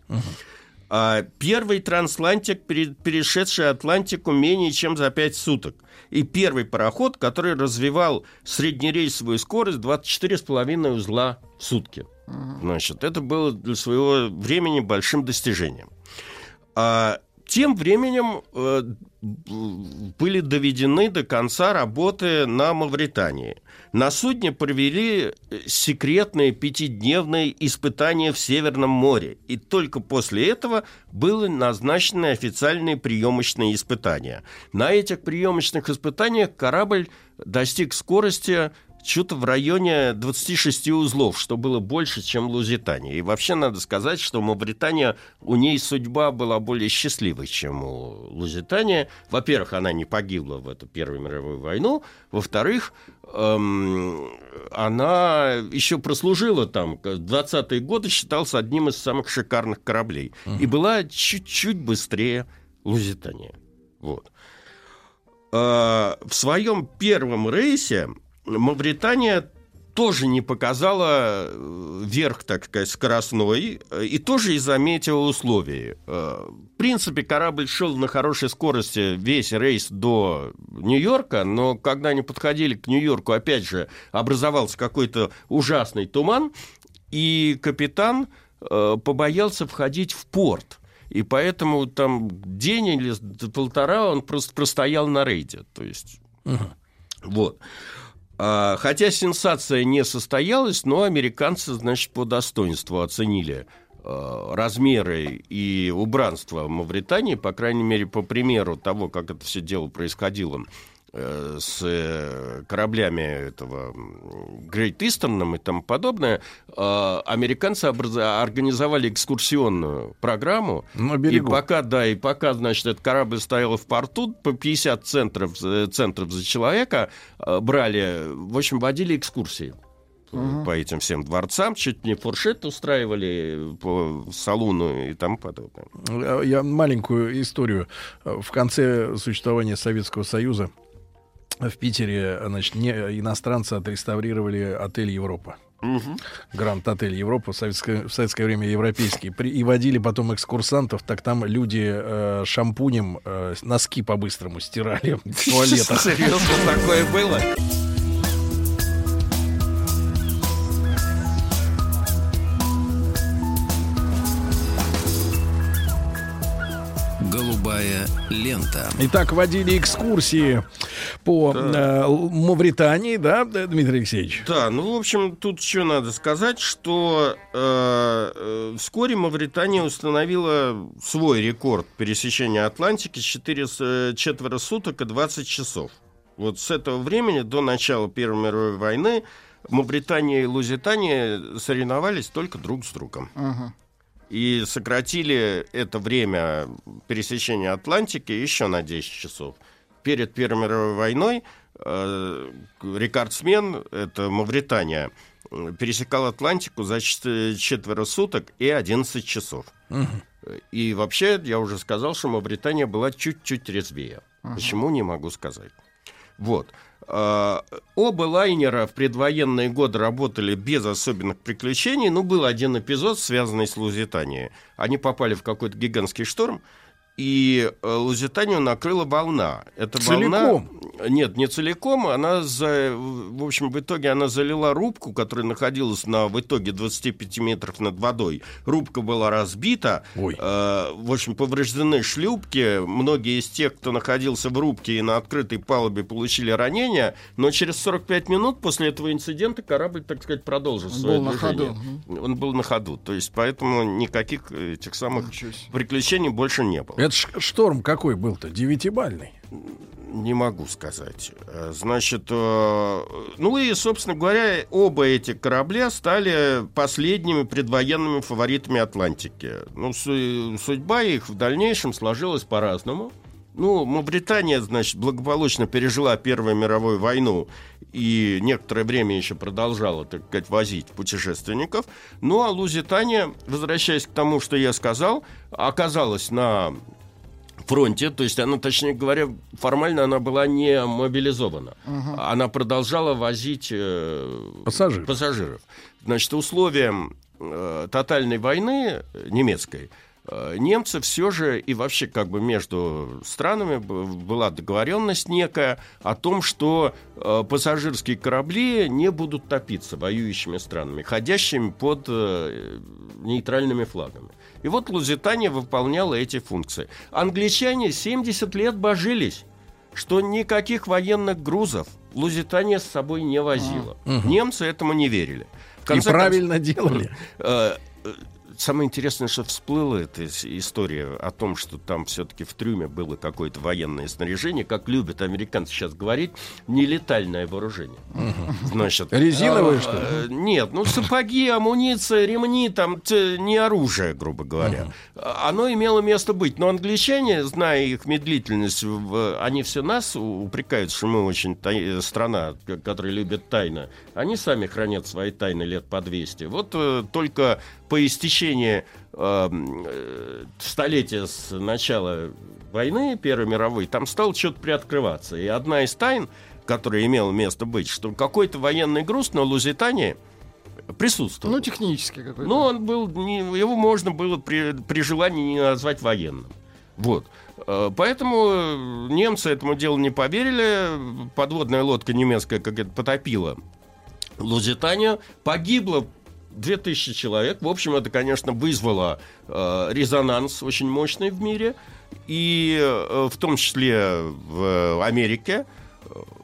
А, первый трансатлантик, пере- перешедший Атлантику менее чем за пять суток. И первый пароход, который развивал среднерейсовую скорость 24,5 узла в сутки. Значит, это было для своего времени большим достижением. А, тем временем э, были доведены до конца работы на Мавритании. На судне провели э, секретные пятидневные испытания в Северном море. И только после этого были назначены официальные приемочные испытания. На этих приемочных испытаниях корабль достиг скорости что-то в районе 26 узлов, что было больше, чем Лузитания. И вообще надо сказать, что Мавритания, у ней судьба была более счастливой, чем у Лузитания. Во-первых, она не погибла в эту Первую мировую войну. Во-вторых, эм, она еще прослужила там. В 20-е годы считался одним из самых шикарных кораблей. И была чуть-чуть быстрее Лузитания. Вот. Э, в своем первом рейсе Мавритания тоже не показала э, верх, так сказать, скоростной, э, и тоже из-за метеоусловий. Э, В принципе, корабль шел на хорошей скорости весь рейс до Нью-Йорка, но когда они подходили к Нью-Йорку, опять же, образовался какой-то ужасный туман, и капитан побоялся входить в порт. И поэтому там день или полтора он просто простоял на рейде. То есть, вот. А, хотя сенсация не состоялась, но американцы, значит, по достоинству оценили э, размеры и убранство Мавритании, по крайней мере, по примеру того, как это все дело происходило с э, кораблями этого Great Eastern и тому подобное, э, американцы образ- организовали экскурсионную программу. На И берегу. пока, да, и пока, значит, этот корабль стоял в порту, по 50 центров, э, центров за человека э, брали, в общем, водили экскурсии э, по этим всем дворцам, чуть не фуршет устраивали по салуну и тому подобное. Э, Я маленькую историю. Э, В конце существования Советского Союза в Питере, значит, не, иностранцы отреставрировали отель Европа. Гранд Отель Европа, в советское, в советское время европейский. При- и водили потом экскурсантов, так там люди э, шампунем э, носки по-быстрому стирали в туалетах. Серьезно, такое было? Голубая лента. Итак, водили экскурсии по э, Л- Мавритании, да, Дмитрий Алексеевич? Да, ну, в общем, тут что надо сказать, что э, э, вскоре Мавритания установила свой рекорд пересечения Атлантики 4, с- э, четверо суток и 20 часов. Вот с этого времени до начала Первой мировой войны Мавритания и Лузитания соревновались только друг с другом. Ага. И сократили это время пересечения Атлантики еще на 10 часов. Перед Первой мировой войной э, рекордсмен, это Мавритания, пересекал Атлантику за чет- четверо суток и 11 часов. И вообще, я уже сказал, что Мавритания была чуть-чуть резвее. Почему, не могу сказать. Вот. А, Оба лайнера в предвоенные годы работали без особенных приключений, но был один эпизод, связанный с Лузитанией. Они попали в какой-то гигантский шторм, и э, Лузитанию накрыла волна. Эта Целиком? волна... Нет, не целиком. Она, за... в общем, в итоге она залила рубку, которая находилась на, в итоге, 25 метров над водой. Рубка была разбита. Ой. Э, в общем, повреждены шлюпки. Многие из тех, кто находился в рубке и на открытой палубе, получили ранения. Но через 45 минут после этого инцидента корабль, так сказать, продолжил Он свое был на движение. ходу. Он был на ходу. То есть, поэтому никаких э, этих самых приключений больше не было. Это шторм какой был-то? Девятибальный. Не могу сказать. Э, Значит, э, ну и, собственно говоря, оба эти корабля стали последними предвоенными фаворитами Атлантики. Ну, су- судьба их в дальнейшем сложилась по-разному. Ну, Мавритания, значит, благополучно пережила Первую мировую войну и некоторое время еще продолжала, так сказать, возить путешественников. Ну, а Лузитания, возвращаясь к тому, что я сказал, оказалась на фронте, то есть она, точнее говоря, формально она была не мобилизована. Она продолжала возить э, Пассажир. пассажиров. Значит, условием э, тотальной войны э, немецкой э, немцы все же и вообще как бы между странами была договоренность некая о том, что э, пассажирские корабли не будут топиться воюющими странами, ходящими под э, нейтральными флагами. И вот Лузитания выполняла эти функции. Англичане 70 лет божились, что никаких военных грузов Лузитания с собой не возила. Немцы этому не верили. В И конце правильно делали. Э, э, Самое интересное, что всплыла эта ис- история о том, что там все-таки в трюме было какое-то военное снаряжение, как любят американцы сейчас говорить, нелетальное вооружение. Значит, Резиновое, э, что ли? э, Нет, ну сапоги, амуниция, ремни, там не оружие, грубо говоря. А- Оно имело место быть. Но англичане, зная их медлительность, они все нас упрекают, что мы очень тай- страна, которая любит тайны. Они сами хранят свои тайны лет по 200. Вот э, только по истечении э, э, столетия с начала войны Первой мировой, там стало что-то приоткрываться. И одна из тайн, которая имела место быть, что какой-то военный груз на Лузитании присутствовал. Ну, технически какой-то. Но он был, не- его можно было при, при желании не назвать военным. Вот. Э, Поэтому э, немцы этому делу не поверили. Подводная лодка немецкая, как это потопила Лузитанию, погибло 2000 человек. В общем, это, конечно, вызвало э, резонанс очень мощный в мире. И э, в том числе в Америке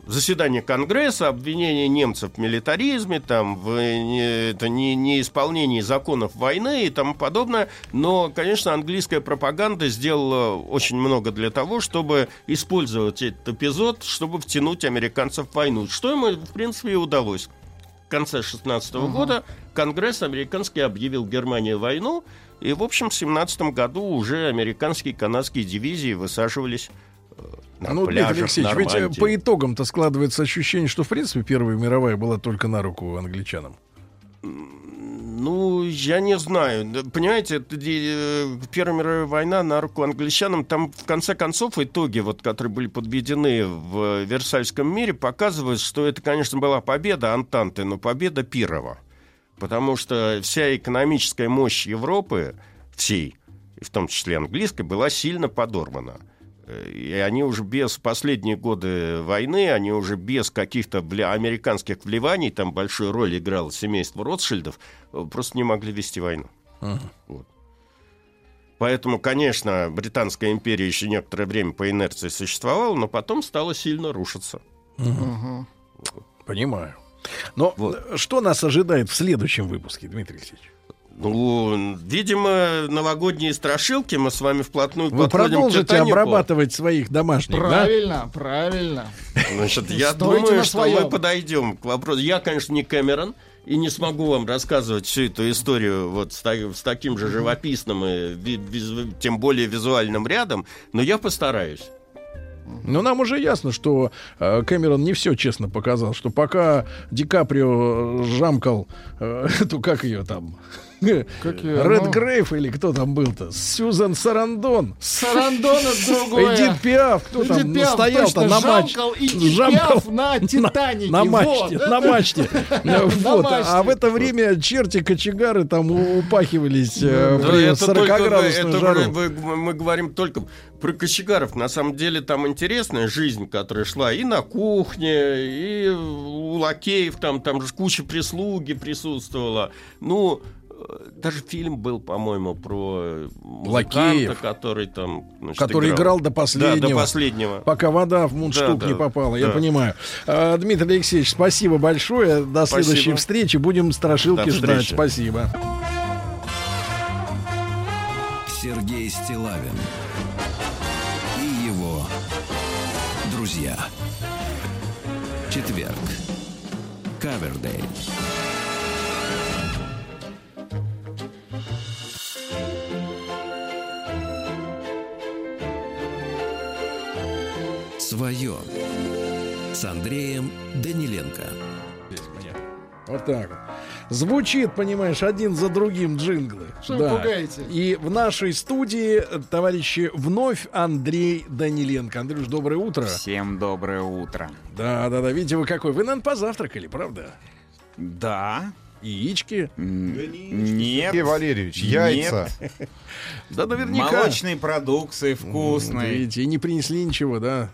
заседание Конгресса, обвинение немцев в милитаризме, там, в не, это не, неисполнении законов войны и тому подобное. Но, конечно, английская пропаганда сделала очень много для того, чтобы использовать этот эпизод, чтобы втянуть американцев в войну. Что ему, в принципе, и удалось. В конце 16 угу. года Конгресс американский объявил Германии войну, и, в общем, в 17 году уже американские и канадские дивизии высаживались на ну, пляжах Дмитрий Алексеевич, ведь Нормандии. по итогам-то складывается ощущение, что, в принципе, Первая мировая была только на руку англичанам. Ну, я не знаю. Понимаете, э, Первая мировая война на руку англичанам, там в конце концов итоги, вот, которые были подведены в Версальском мире, показывают, что это, конечно, была победа Антанты, но победа Пирова. Потому что вся экономическая мощь Европы, всей, в том числе английской, была сильно подорвана. И они уже без последние годы войны, они уже без каких-то вля- американских вливаний, там большую роль играло семейство Ротшильдов, просто не могли вести войну. Вот. Поэтому, конечно, Британская империя еще некоторое время по инерции существовала, но потом стала сильно рушиться. Понимаю. Но э, что нас ожидает в следующем выпуске, Дмитрий Алексеевич? Ну, видимо, новогодние страшилки мы с вами вплотную Вы к продолжите «Титанику». обрабатывать своих домашних, да? Правильно, правильно. Значит, я думаю, что мы подойдем к вопросу. Я, конечно, не Кэмерон, и не смогу вам рассказывать всю эту историю вот с, с таким же живописным и тем более визуальным рядом, но я постараюсь. Но нам уже ясно, что э, Кэмерон не все честно показал, что пока Ди Каприо э, жамкал э, эту, как ее там, Как Ред ну? Грейв или кто там был-то, Сьюзан Сарандон, Сарандон это другое. Эдит Пиаф, кто там Пиаф стоял-то на матче. жамкал на «Титанике». На мачте, на мачте. На Вот. мачте. А в это время черти-кочегары там у- упахивались э, Да, при это только вы- 40-градусную это жару. вы- вы- мы говорим только про кочегаров. На самом деле там интересная жизнь, которая шла и на кухне, и у лакеев, там, там же куча прислуги присутствовала. Ну, даже фильм был, по-моему, про Лакеев. который там... значит, Который играл до последнего. Да, до последнего. Пока вода в мундштук Да, не да, попала, я да. понимаю. А, Дмитрий Алексеевич, спасибо большое. До Спасибо. следующей встречи. Будем страшилки До ждать. встречи. Спасибо. Сергей Стилавин и его друзья. Четверг. Кавердей. Свое. С Андреем Даниленко. Вот так вот. Звучит, понимаешь, один за другим джинглы. Что вы пугаете? И в нашей студии, товарищи, вновь Андрей Даниленко. Андрюш, доброе утро. Всем доброе утро. Да, да, да. Видите, вы какой? Вы, наверное, позавтракали, правда? Да. Яички? Нет. Сергей Валерьевич, яйца. Да, наверняка. Молочной продукции вкусной. Видите, и не принесли ничего, да,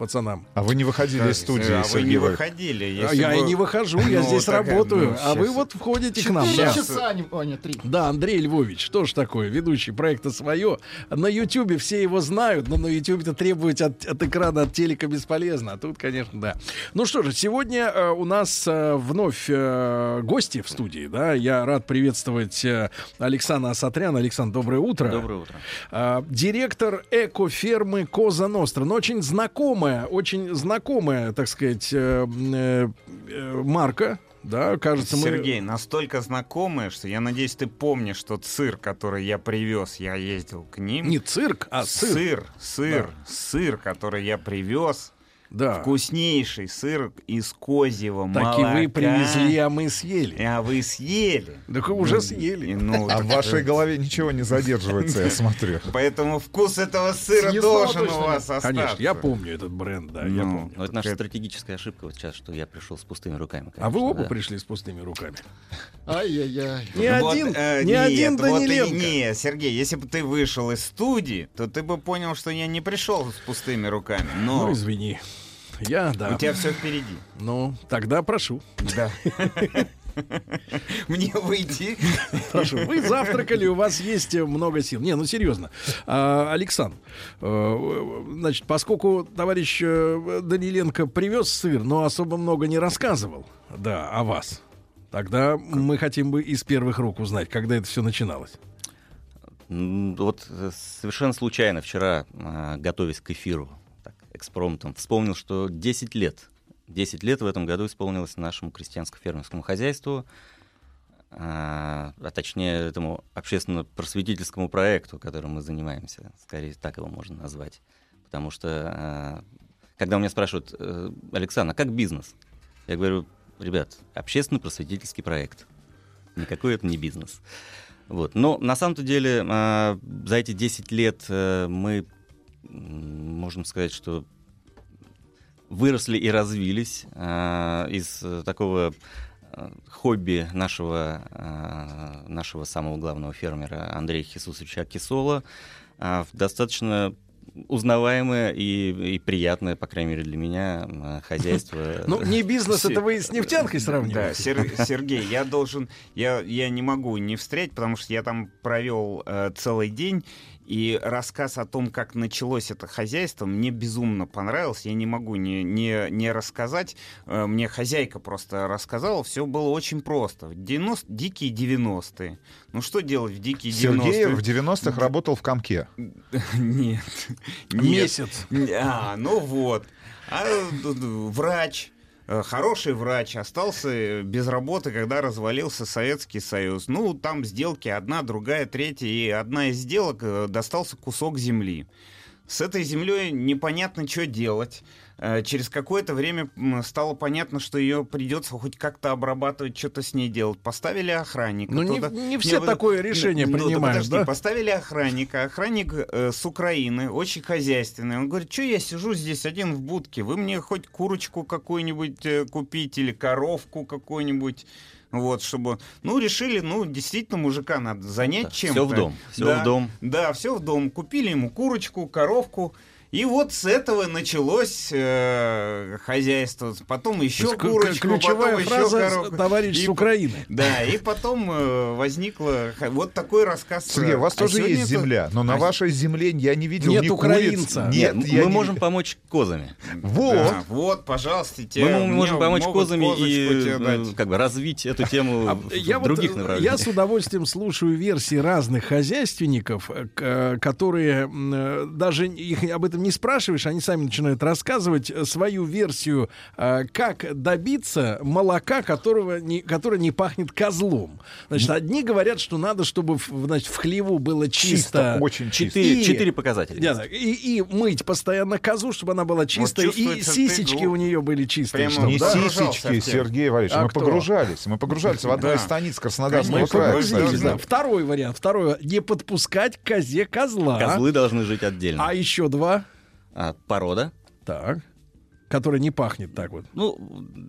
пацанам. А вы не выходили из студии, а вы Сергей не Валерьевич? выходили. А если я и бы- не выхожу, я Ну, здесь так, работаю. ну, а вы вот входите к нам. Четыре Да. часа, не- о, нет, три. Да, Андрей Львович, что ж такое, ведущий проекта «Свое». На Ютьюбе все его знают, но на Ютьюбе-то требовать от, от экрана, от телека бесполезно. А тут, конечно, да. Ну что же, сегодня э, у нас э, вновь э, гости в студии, да. Я рад приветствовать э, Александра Асатряна. Александр, доброе утро. Доброе утро. А, директор экофермы Коза Ностра. Но очень знакомая, очень знакомая, так сказать, э, э, э, марка. Да, кажется, мы... Сергей, настолько знакомые, что я надеюсь, ты помнишь тот сыр, который я привез. Я ездил к ним. Не цирк, а сыр. Сыр, сыр, сыр, который я привез. Да. Вкуснейший сыр из козьего Так молока. и вы привезли, а мы съели. А вы съели. Так вы уже съели. И, ну, А так в вашей голове ничего не задерживается, я смотрю. Поэтому вкус этого сыра должен у вас остаться. Конечно, я помню этот бренд, да, я Ну, помню. Но это наша стратегическая ошибка вот сейчас, что я пришел с пустыми руками. А вы оба пришли с пустыми руками. Ай-яй-яй. Не один, э, не один вот и- Даниленко. не, Сергей, если бы ты вышел из студии, то ты бы понял, что я не пришел с пустыми руками. Ну, извини. Я, да. у тебя все впереди. Ну, тогда прошу. Да. Мне выйти. Хорошо, вы завтракали, у вас есть много сил. Не, ну серьезно. А, Александр, э, значит, поскольку товарищ э, Даниленко привез сыр, но особо много не рассказывал, да, о вас, тогда мы хотим бы из первых рук узнать, когда это все начиналось. Вот э, совершенно случайно вчера, а, готовясь к эфиру, экспромтом, вспомнил, что 10 лет, 10 лет в этом году исполнилось нашему крестьянско-фермерскому хозяйству, а, а точнее этому общественно-просветительскому проекту, которым мы занимаемся, скорее так его можно назвать. Потому что, а, когда у меня спрашивают, «Э, Александр, а как бизнес? Я говорю, ребят, общественно-просветительский проект. Никакой это не бизнес. Вот. Но на самом-то деле а, за эти 10 лет э, мы, можем сказать, что выросли и развились а, из э, такого э, хобби нашего, нашего самого главного фермера Андрея Хисусовича Кисола а, в достаточно узнаваемое и, и приятное, по крайней мере для меня, хозяйство. Ну, не бизнес, это вы с нефтянкой Да, сравниваете. Сер- Сергей, я должен, я, я не могу не встретить, потому что я там провел э, целый день, и рассказ о том, как началось это хозяйство, мне безумно понравился. Я не могу не, не, не рассказать. Э, Мне хозяйка просто рассказала. Все было очень просто. В 90, дикие 90-е. Ну что делать в дикие 90-е? Сергей в 90-х работал в комке. Нет. Месяц. А, ну вот. А д- д- врач, хороший врач, остался без работы, когда развалился Советский Союз. Ну, там сделки одна, другая, третья, и одна из сделок э, достался кусок земли. С этой землей непонятно, что делать. Э, Через какое-то время стало понятно, что ее придется хоть как-то обрабатывать, что-то с ней делать. Поставили охранника. Ну, не- не все вы- такое решение Ну, да принимают, подожди, да? Поставили охранника. Охранник э, с Украины, очень хозяйственный. Он говорит, что я сижу здесь один в будке? Вы мне хоть курочку какую-нибудь э, купить или коровку какую-нибудь? Вот, чтобы... Ну, решили, ну, действительно, мужика надо занять Да, чем-то. всё в дом, всё Да, в дом. Да, все в дом. Купили ему курочку, коровку. И вот с этого началось э, хозяйство. Потом еще есть к- курочку, ключевая потом фраза еще с- коровку. «товарищ с И- Украины». Да, и потом э, возникло вот такой рассказ. Сергей, у вас А тоже есть это- земля, но на А вашей земле я не видел Нет ни украинца. куриц. Нет, Нет, мы не- можем помочь козами. Вот. Да, вот, пожалуйста, тебе Мы можем помочь козами и э, как бы развить эту тему А в я вот, других э, направлениях. Я с удовольствием слушаю версии разных хозяйственников, э, э, которые э, даже их об этом не спрашиваешь, они сами начинают рассказывать э, свою версию, э, как добиться молока, которого не, которое не пахнет козлом. Значит, одни говорят, что надо, чтобы в, значит, в хлеву было чисто. Чисто, очень чисто. Четыре, И- четыре показателя. Да, и, и мыть постоянно козу, чтобы она была чистая, и чувствуется, ты сисечки глуп. у нее были чистые. Прямо чтобы, Не да? сисечки. Сергей Валерьевич, А мы кто? погружались. Мы погружались в одну Да. из станиц Краснодарского края. Да, Второй вариант. Второй. Не подпускать к козе козла. Козлы должны жить отдельно. А еще два. А, порода, Так. Которая не пахнет так вот. ну,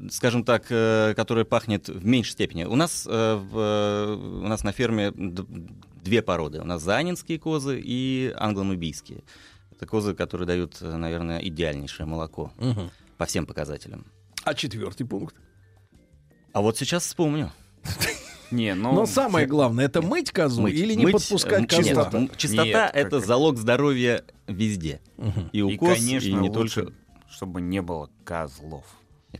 скажем так, э, которая пахнет в меньшей степени. У нас, э, в, э, у нас на ферме две породы. У нас заанинские козы и англонубийские. Это козы, которые дают, э, наверное, идеальнейшее молоко по всем показателям. А четвертый пункт. А вот сейчас вспомню. Не, ну, Но самое главное, это мыть козу Мыть. или не Мыть, подпускать э, козу. нет, м, чистота Нет, это как- залог здоровья везде. И у и, коз, конечно, и не лучше, только. чтобы не было козлов.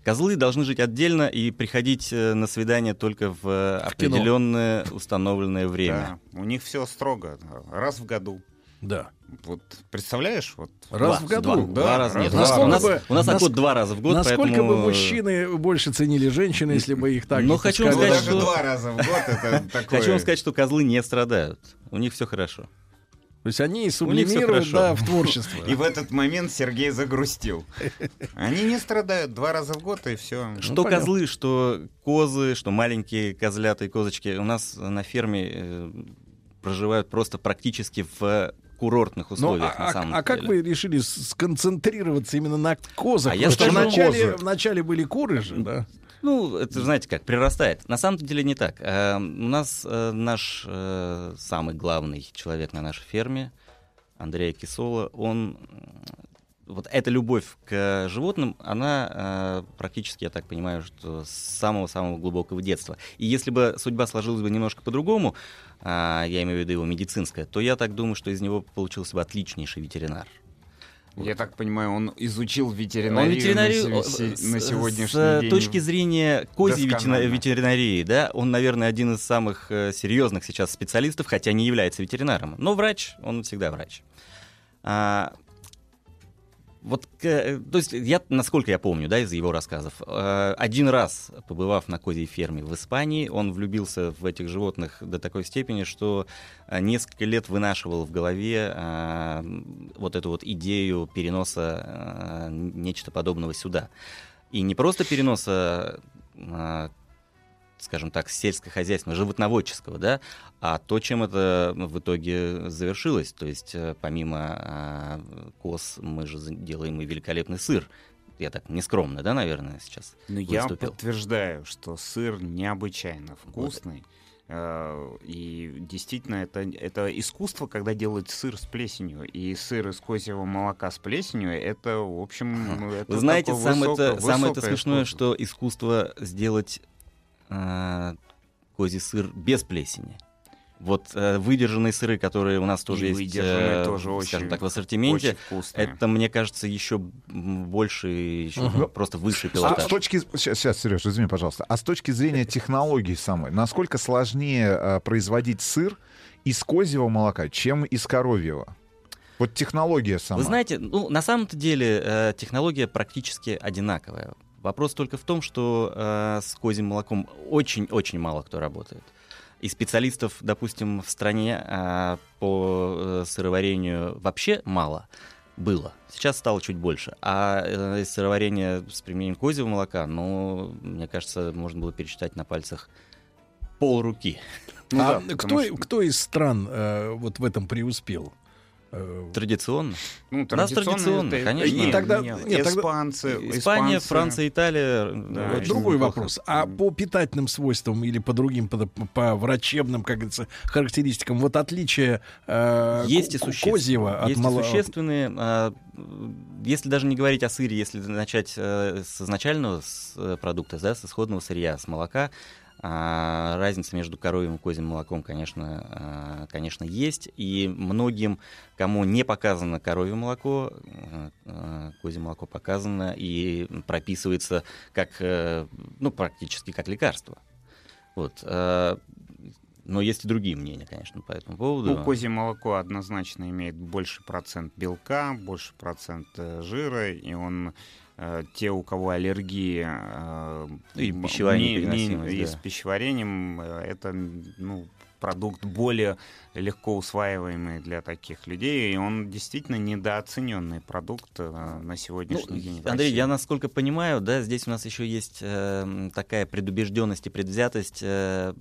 Козлы должны жить отдельно и приходить э, на свидание только в э, В кино. определенное установленное время. Да, у них все строго. Раз в году. Да. Вот представляешь, вот Раз Два, в году. Два, два Да, раза. раз Нет, в у нас, году. у нас, бы- охот два раза в год, Насколько поэтому... бы мужчины больше ценили женщин, если бы их так Ну, не хочу? Ну, сказать, даже что- два раза в год это такое. Хочу вам сказать, что козлы не страдают. У них все хорошо. То есть они сублимируют да, в творчество. И в этот момент Сергей загрустил. Они не страдают два раза в год, и все. Что понятно. козлы, что козы, что маленькие козлятые козочки. У нас на ферме э, проживают просто практически в курортных Ну, условиях, а, на а- самом а как деле. вы решили сконцентрироваться именно на козах? А я скажу, вначале, козы. вначале были куры же, да? Ну, это, знаете как, прирастает. На самом деле не так. Э, У нас э, наш э, самый главный человек на нашей ферме, Андрей Кисола, он, вот эта любовь к животным, она э, практически, я так понимаю, что с самого-самого глубокого детства. И если бы судьба сложилась бы немножко по-другому, э, я имею в виду его медицинская, то я так думаю, что из него получился бы отличнейший ветеринар. Я так понимаю, он изучил ветеринарию, Он ветеринарию на, с- на сегодняшний с день. точки зрения козьей досконально. ветерина- ветеринарии, да, он, наверное, один из самых э, серьезных сейчас специалистов, хотя не является ветеринаром. Но врач, он всегда врач. А, вот, к- то есть, я, насколько я помню, да, из его рассказов, э, один раз, побывав на козьей ферме в Испании, он влюбился в этих животных до такой степени, что э, несколько лет вынашивал в голове э, вот эту вот идею переноса э, нечто подобного сюда. И не просто переноса э, скажем так, сельскохозяйственного, животноводческого, да, а то, чем это в итоге завершилось. То есть, э, помимо а, коз, мы же делаем и великолепный сыр. Я так нескромно, да, наверное, сейчас Ну, я выступил. подтверждаю, что сыр необычайно вкусный. Э, И действительно, это, это искусство, когда делают сыр с плесенью. И сыр из козьего молока с плесенью, это, в общем, ну, это Вы знаете, самое, высокое- это, самое это высокое смешное, искусство. что искусство сделать а, козий сыр без плесени. Вот э, выдержанные сыры, которые у нас тоже И есть, э, тоже скажем очень- так, в ассортименте, очень вкусные. это, мне кажется, еще больше, еще Мгм. просто высший А пилотаж. с точки... Сейчас, сейчас, Сереж, извини, пожалуйста. А с точки зрения технологий самой, насколько сложнее э, производить сыр из козьего молока, чем из коровьего? Вот технология сама. Вы знаете, ну, на самом-то деле э, технология практически одинаковая. Вопрос только в том, что э, с козьим молоком очень-очень мало кто работает. И специалистов, допустим, в стране э, по э, сыроварению вообще мало было. Сейчас стало чуть больше. А э, из сыроварения с применением козьего молока, ну, мне кажется, можно было пересчитать на пальцах пол руки. а кто, кто из стран э, вот в этом преуспел? Э, Традиционно. Ну, У нас традиционно традиционно, это- конечно. И тогда- Нет, нет, тогда- испанцы, Испания, испанцы. Франция, Италия. Да, очень Вот другой неплохо. вопрос. А по питательным свойствам или по другим, по, по врачебным, как говорится, характеристикам, вот отличие э, Есть и существенные. козьего от Есть мало- существенные. а, Если даже не говорить о сыре, если начать э, с изначального с, э, продукта, да, с исходного сырья, с молока, а, разница между коровьим и козьим молоком, конечно, а, конечно, есть. И многим, кому не показано коровье молоко, э, э, козье молоко показано и прописывается как, э, ну, практически как лекарство. Вот. э, Но есть и другие мнения, конечно, по этому поводу. Ну, козье молоко однозначно имеет больше процент белка, больше процент жира, и он те, у кого аллергии э, И м- пищевая не- не- и с пищеварением э, это ну, продукт более легко усваиваемый для таких людей, и он действительно недооцененный продукт э, на сегодняшний Ну, день. Андрей, России. я насколько понимаю, да, здесь у нас еще есть э, такая предубежденность и предвзятость, э,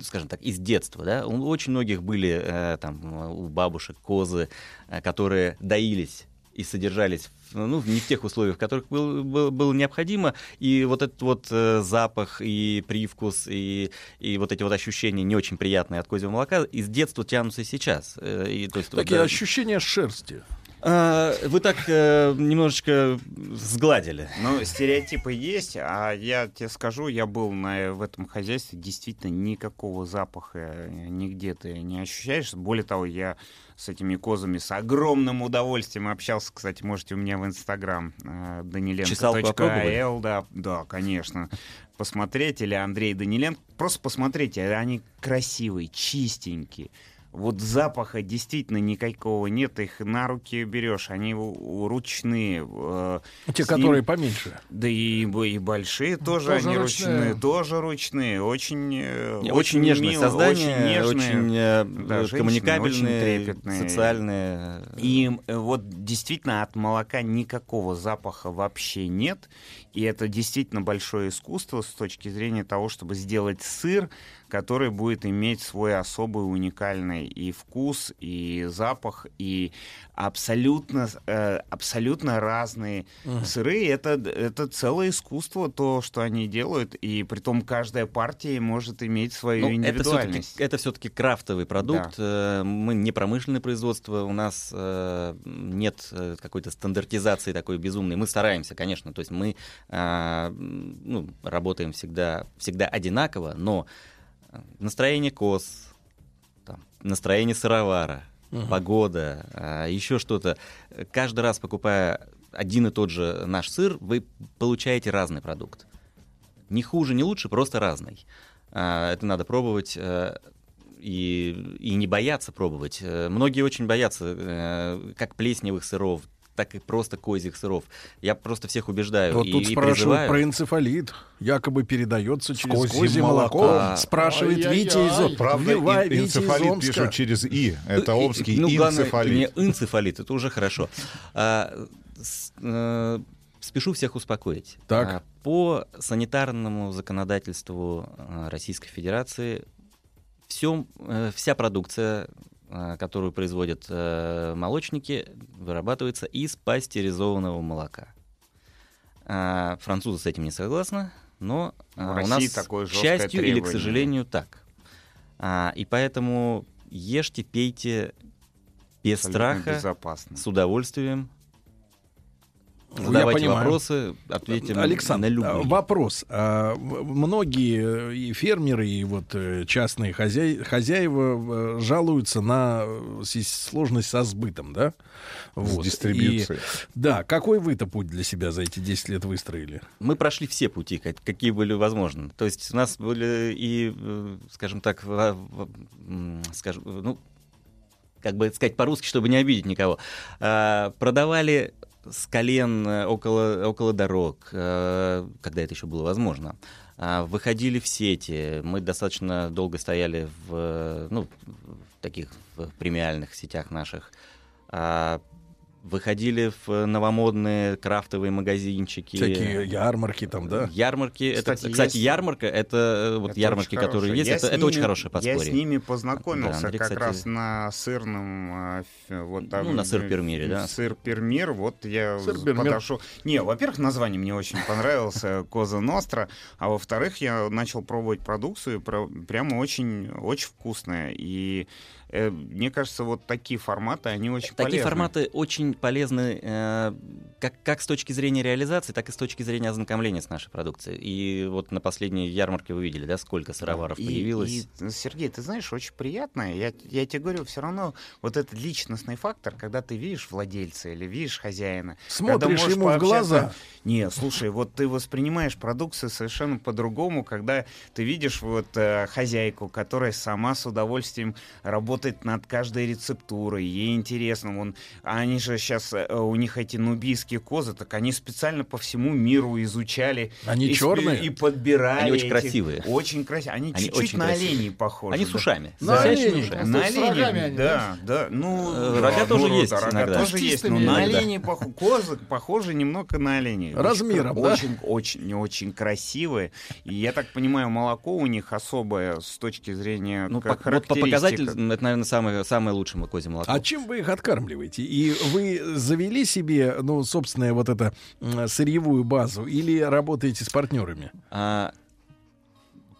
скажем так, из детства, да. У очень многих были э, там у бабушек козы, э, которые доились и содержались в- ну, не в тех условиях, в которых был, был- было необходимо, и вот этот вот э, запах и привкус, и, и вот эти вот ощущения не очень приятные от козьего молока из детства тянутся и сейчас. Э, и, то есть, вот, Такие да, ощущения шерсти. А, Вы так э, немножечко сгладили. Ну, стереотипы есть, а я тебе скажу, я был на, в этом хозяйстве, действительно никакого запаха э, нигде ты не ощущаешь. Более того, я с этими козами с огромным удовольствием общался. Кстати, можете у меня в Инстаграм э? Даниленко.л, да, да, конечно, посмотреть, или Андрей Даниленко. Просто посмотрите, они красивые, чистенькие. Вот запаха действительно никакого нет, их на руки берешь, они ручные. э, Те, с ним- которые поменьше. Да и, и большие тоже, Тоже они ручные. ручные, тоже ручные, очень, э, Не, Очень, нежные мило, создания, очень, нежные, очень, э, да, женщины коммуникабельные, очень трепетные. социальные. И вот действительно от молока никакого запаха вообще нет. И это действительно большое искусство с точки зрения того, чтобы сделать сыр который будет иметь свой особый уникальный и вкус, и запах, и абсолютно, э, абсолютно разные Мгм. сыры. Это, это целое искусство, то, что они делают, и при том каждая партия может иметь свою Ну, индивидуальность. это все-таки крафтовый продукт. Э, Мы не промышленное производство, у нас э, нет э, какой-то стандартизации такой безумной. Мы стараемся, конечно, то есть мы м, ну, работаем всегда, всегда одинаково, но э, настроение коз, там, настроение сыровара, Мгм. погода, а, еще что-то. Каждый раз покупая один и тот же наш сыр, вы получаете разный продукт. Не хуже, не лучше, просто разный. А, Это надо пробовать э, и, и не бояться пробовать. Э, Многие очень боятся э, как плесневых сыров, так и просто козьих сыров. Я просто всех убеждаю Вот и, тут и спрашивают призываю. про энцефалит. Якобы передается через козьим козье молоко. молоком. Спрашивает Ай-яй-яй. Витя из Омска. Правда, Вливай, ин- энцефалит пишут через «и». Это Ну, и- омский ну, главное, инцефалит. Не энцефалит, это уже хорошо. А, с- э, спешу всех успокоить. Так. А, по санитарному законодательству э, Российской Федерации всем, э, вся продукция, которую производят э, молочники, вырабатывается из пастеризованного молока. А, Французы с этим не согласны, но а, у нас, такое к счастью или к требование. сожалению, так. А, И поэтому ешьте, пейте без Абсолютно страха, безопасно. с удовольствием. Ну, я Задавайте понимаю. вопросы, ответим Александр, на любые. вопрос. А, многие э, и фермеры, и вот э, частные хозяи- хозяева э, жалуются на сложность со сбытом, да? С дистрибьюцией. И, да, какой вы-то путь для себя за эти 10 лет выстроили? Мы прошли все пути, как- какие были возможны. То есть у нас были и, скажем так, скажем, ну, как бы сказать по-русски, чтобы не обидеть никого, а, продавали с колен э, около, около дорог, э, когда это еще было возможно. А, Выходили в сети. Мы достаточно долго стояли в, ну, в таких премиальных сетях наших. Выходили в новомодные крафтовые магазинчики. Всякие ярмарки там, да? Ярмарки. Кстати, это, кстати, с- ярмарка это э, вот Это ярмарки, которые хорошее. есть, Я это, с это очень ними- хорошее подспорье. Я с ними познакомился Да, Андрей, как кстати, раз на сырном... ф- Вот, там, Ну, на сыр э, Пермире, да. Сыр Пермир, вот я Сыр Пермир. подошел... Не, во-первых, название мне очень понравилось, э, Коза Ностра, а во-вторых, я начал пробовать продукцию, про- прямо очень, очень вкусная. И э, мне кажется, вот такие форматы, они очень Такие полезны. форматы очень полезны э, как, как с точки зрения реализации, так и с точки зрения ознакомления с нашей продукцией. И вот на последней ярмарке вы видели, да, сколько сыроваров И- появилось. и, Сергей, ты знаешь, очень приятно. Я, я тебе говорю, все равно вот этот личностный фактор, когда ты видишь владельца или видишь хозяина. когда Смотришь можешь ему в пообщаться- глаза. Не, слушай, вот ты воспринимаешь продукцию совершенно по-другому, когда ты видишь вот э, хозяйку, которая сама с удовольствием работает над каждой рецептурой, ей интересно. Вон, они же сейчас, у них эти нубийские козы, так они специально по всему миру изучали. Они и, черные? И подбирали. Они очень эти- красивые. Очень красивые. Они, Они чуть-чуть очень на красивые. оленей похожи. Они да. с ушами. На с оленей. ушами. На оленей, они, да, да. Ну, Э, рога да, тоже ну, есть да, рога иногда. тоже есть, но на оленей козы похожи немного на оленей. Размером, да? Очень, очень, очень красивые. И я так понимаю, молоко у них особое с точки зрения Ну, как по, вот по показателям, это, наверное, самое, самое лучшее козье молоко. А чем вы их откармливаете? И вы завели себе, ну, собственное вот это сырьевую базу или работаете с партнерами? А,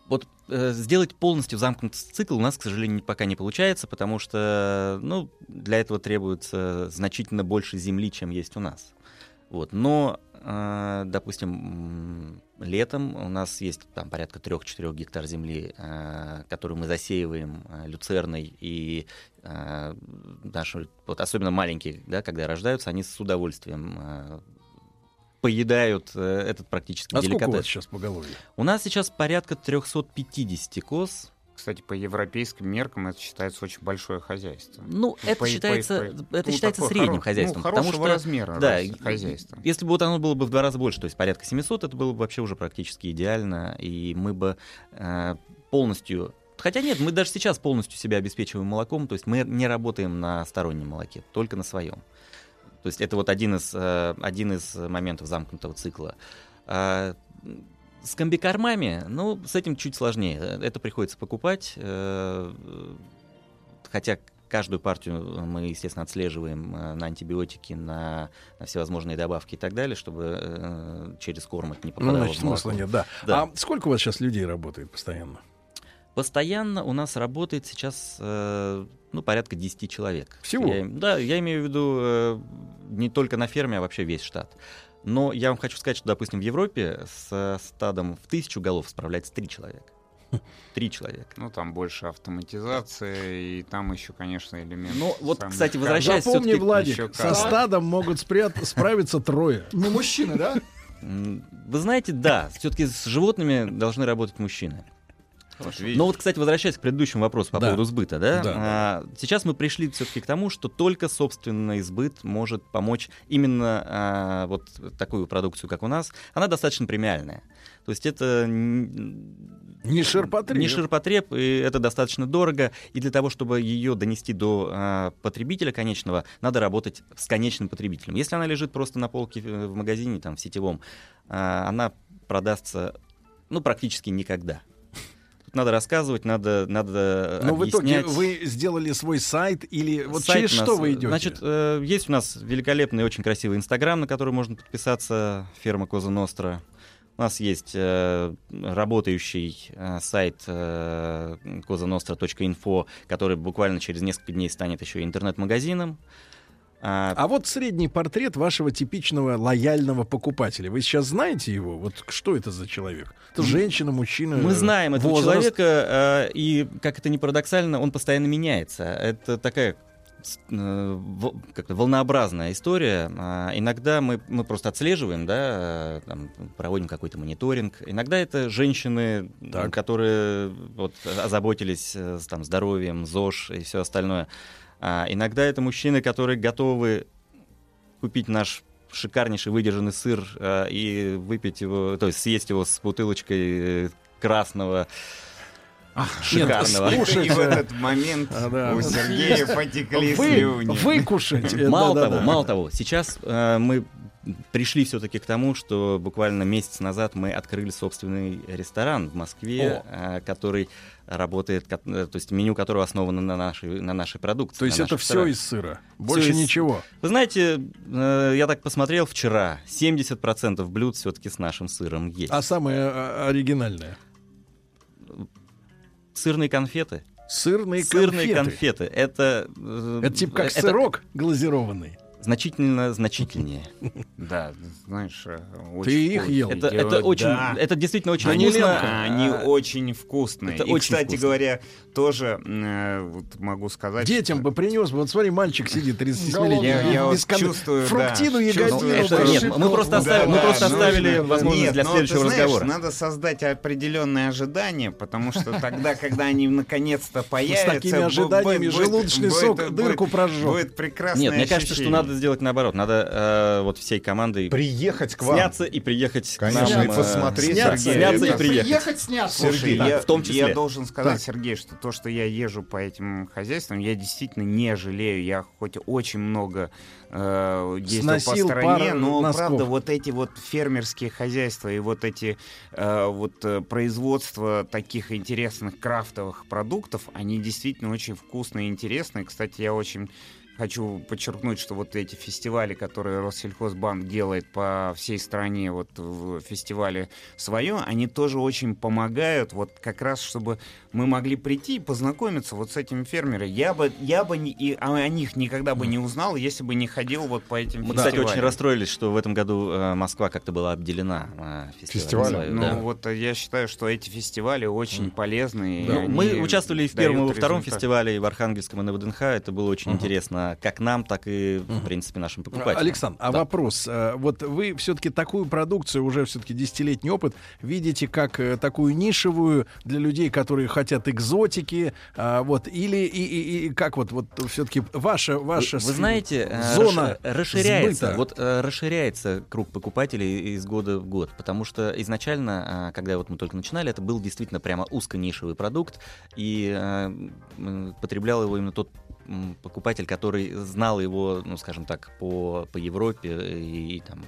вот э, сделать полностью замкнутый цикл у нас, к сожалению, пока не получается, потому что ну, для этого требуется значительно больше земли, чем есть у нас. Вот. Но, э, допустим, м, летом у нас есть там порядка 3-4 гектар земли, э, которую мы засеиваем э, люцерной, и э, наши, вот особенно маленькие, да, когда рождаются, они с удовольствием э, поедают э, этот практически А сколько у деликатес. вас сейчас поголовье? У нас сейчас порядка 350 коз. Кстати, по европейским меркам это считается очень большое хозяйство. Ну, это По- по- считается, по- это ну, считается средним хоро- хозяйством. ну, потому что, размера да, хозяйство. Если бы вот оно было бы в два раза больше, то есть порядка 700, это было бы вообще уже практически идеально, и мы бы э, полностью... Хотя нет, мы даже сейчас полностью себя обеспечиваем молоком, то есть мы не работаем на стороннем молоке, только на своем. То есть это вот один из, э, один из моментов замкнутого цикла. С комбикормами, ну, с этим чуть сложнее. Это приходится покупать. э, Хотя каждую партию мы, естественно, отслеживаем э, на антибиотики, на, на всевозможные добавки и так далее, чтобы э, через корм это не Ну, попадало значит, в молоко. смысла нет, да. Да. А сколько у вас сейчас людей работает постоянно? Постоянно у нас работает сейчас э, ну, порядка 10 человек. Всего? Я да, я имею в виду э, не только на ферме, а вообще весь штат. Но я вам хочу сказать, что, допустим, в Европе с стадом в тысячу голов справляется три человека. Три человека. Ну, там больше автоматизации, и там еще, конечно, элемент. Ну, вот, кстати, возвращаясь Запомни, Владик, еще со стадом могут спрят- справиться трое. Не мужчины, да? Вы знаете, да, все-таки с животными должны работать мужчины. Вот Но видите, вот, кстати, возвращаясь к предыдущему вопросу по Да. поводу сбыта, да, Да, а, сейчас мы пришли все-таки к тому, что только собственный сбыт может помочь именно а, вот такую продукцию, как у нас. Она достаточно премиальная. То есть это Не ширпотреб. не ширпотреб, и это достаточно дорого. И для того, чтобы ее донести до а, потребителя конечного, надо работать с конечным потребителем. Если она лежит просто на полке э, в магазине, там, в сетевом, а, она продастся ну, практически никогда. Надо рассказывать, надо, надо Но в итоге объяснять. вы сделали свой сайт или вот Сайт через нас, что вы идете? Значит, э, есть у нас великолепный, очень красивый Инстаграм, на который можно подписаться, ферма Коза Ностра. У нас есть э, работающий э, сайт э, kozanostra.info, который буквально через несколько дней станет еще интернет-магазином. А, А вот средний портрет вашего типичного лояльного покупателя. Вы сейчас знаете его? Вот что это за человек? Это женщина, мужчина? Мы знаем этого возраст? человека, э, и, как это ни парадоксально, он постоянно меняется. Это такая э, как-то волнообразная история. А, Иногда мы, мы просто отслеживаем, да, э, там, проводим какой-то мониторинг. Иногда это женщины, Так. которые вот, озаботились э, с, там, здоровьем, ЗОЖ и все остальное. А иногда это мужчины, которые готовы купить наш шикарнейший выдержанный сыр э, и выпить его, то есть съесть его с бутылочкой э, красного шикарного. нет, И в этот момент А, да. у Сергея потекли Вы, слюни. выкушать. Мало да-да-да. того, мало того, сейчас э, мы пришли все-таки к тому, что буквально месяц назад мы открыли собственный ресторан в Москве, э, который работает, э, то есть меню которого основано на нашей, на нашей продукции. То есть это все из сыра. Больше из- ничего. Вы знаете, э, я так посмотрел вчера, 70% блюд все-таки с нашим сыром есть. А самое а, оригинальное? Сырные конфеты. Сырные, Сырные конфеты. конфеты. Это, Это типа как это сырок глазированный. Значительно значительнее. Да, знаешь, э, Ты очень их вкусно. ел? Это, это очень, это действительно очень Они, вкусно. они А, очень вкусные. это И, очень кстати вкусно. говоря, тоже э, вот могу сказать... Детям что- бы принес. Вот смотри, мальчик сидит 37 Я, я вот без кон- чувствую, Фруктину, да, ягодину. чувствую, это нет, мы просто Да, оставили- мы просто ну, оставили возможность Нет, для но следующего ты знаешь, разговора. Надо создать определенные ожидания, потому что тогда, когда они наконец-то появятся... такими бу- ожиданиями желудочный сок дырку прожжет. Будет прекрасное Нет, мне кажется, что ощущение. Надо сделать наоборот. Надо э, вот всей командой Приехать к вам. сняться и приехать Конечно, к нам. э, посмотреть, сняться, Сергей, сняться и приехать. Приехать сняться. Сергей, Слушай, я, в том числе. я должен сказать, Так. Сергей, что то, что я езжу по этим хозяйствам, я действительно не жалею. Я хоть очень много э, ездил Сносил по стране, но носков. правда вот эти вот фермерские хозяйства и вот эти э, вот э, производства таких интересных крафтовых продуктов, они действительно очень вкусные и интересные. Кстати, я очень Хочу подчеркнуть, что вот эти фестивали, которые Россельхозбанк делает по всей стране, вот в фестивале свое, они тоже очень помогают, вот как раз, чтобы мы могли прийти и познакомиться вот с этими фермерами. Я бы, я бы не- и о, них никогда бы не узнал, если бы не ходил вот по этим Мы, фестивалям. кстати, очень расстроились, что в этом году э, Москва как-то была обделена э, фестивалем. Ну Да. вот э, я считаю, что эти фестивали очень полезны. и Ну, они мы участвовали и в первом, и во втором результат. фестивале, и в Архангельском, и на ВДНХ. Это было очень интересно как нам, так и, в принципе, нашим покупателям. Александр, а Да. вопрос. э, Вот вы все-таки такую продукцию, уже все-таки десятилетний опыт, видите как э, такую нишевую для людей, которые хотят экзотики, а, вот, или и, и- и как вот, вот все-таки ваша, ваша Вы, вы знаете, э, зона расши- расширяется, сбыта. вот э, расширяется круг покупателей из года в год, потому что изначально, э, когда вот мы только начинали, это был действительно прямо узконишевый продукт, и потреблял его именно тот покупатель, который знал его, ну, скажем так, по, по Европе и, там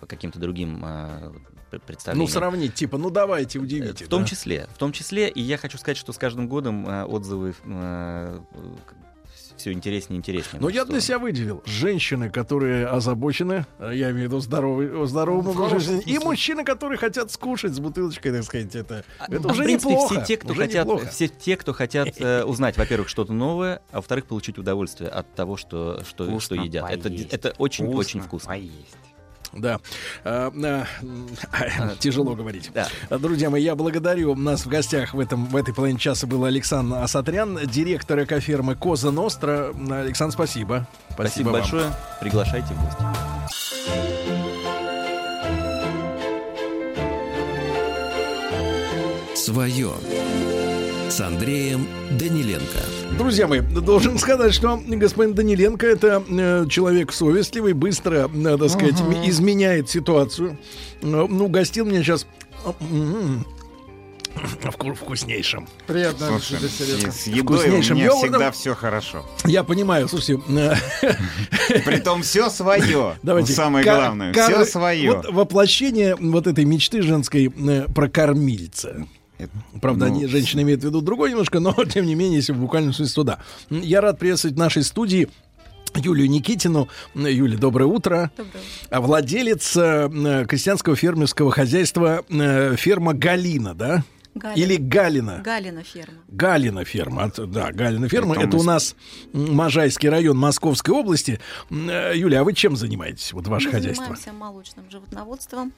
по каким-то другим э, пр- представления. Ну, сравнить, типа, ну давайте, удивите. В том да. числе, в том числе, и я хочу сказать, что с каждым годом э, отзывы все интереснее и интереснее. Но Ну, я для себя выделил женщины, которые озабочены, э, я имею в виду здоровый, здоровым образом жизни, и мужчины, которые хотят скушать с бутылочкой, так сказать, это, это А, уже в принципе, неплохо. все те, кто уже хотят, неплохо. все те, кто хотят э, узнать, во-первых, что-то новое, а во-вторых, получить удовольствие от того, что, что, Вкусно что едят. Это, поесть. это очень, Вкусно очень вкусно. поесть. Да. А, а, Тяжело говорить. Да. Друзья мои, я благодарю. У нас в гостях в, этом, в этой половине часа был Александр Асатрян, директор экофермы Коза Ностра. Александр, спасибо. Спасибо, вам. большое. Приглашайте в гости. Свое с Андреем Даниленко. Друзья мои, должен сказать, что господин Даниленко это э, человек совестливый, быстро, надо сказать, Ага. ми- изменяет ситуацию. Э, Ну, гостил меня сейчас вкуснейшим. Приятно, Слушай, Александр и Серега. с едой у Вкуснейшим меня йогуртом. всегда все хорошо. Я понимаю, слушайте, э, Притом все свое. Давайте. Самое главное, все свое. Вот воплощение вот этой мечты женской э, про кормильца. Правда, ну, они, женщины имеют в виду другое немножко, но тем не менее, если в буквальном смысле, то да. М, Я рад приветствовать в нашей студии Юлию Никитину. Юля, доброе утро. А Владелец э, м, крестьянского фермерского хозяйства э, ферма Галина, да? Галина. Или Галина? Галина ферма. Галина ферма, да, Галина ферма. Притом Это у нас Можайский район Московской области. Э, Юля, а вы чем занимаетесь, вот ваше Мы хозяйство? занимаемся молочным животноводством,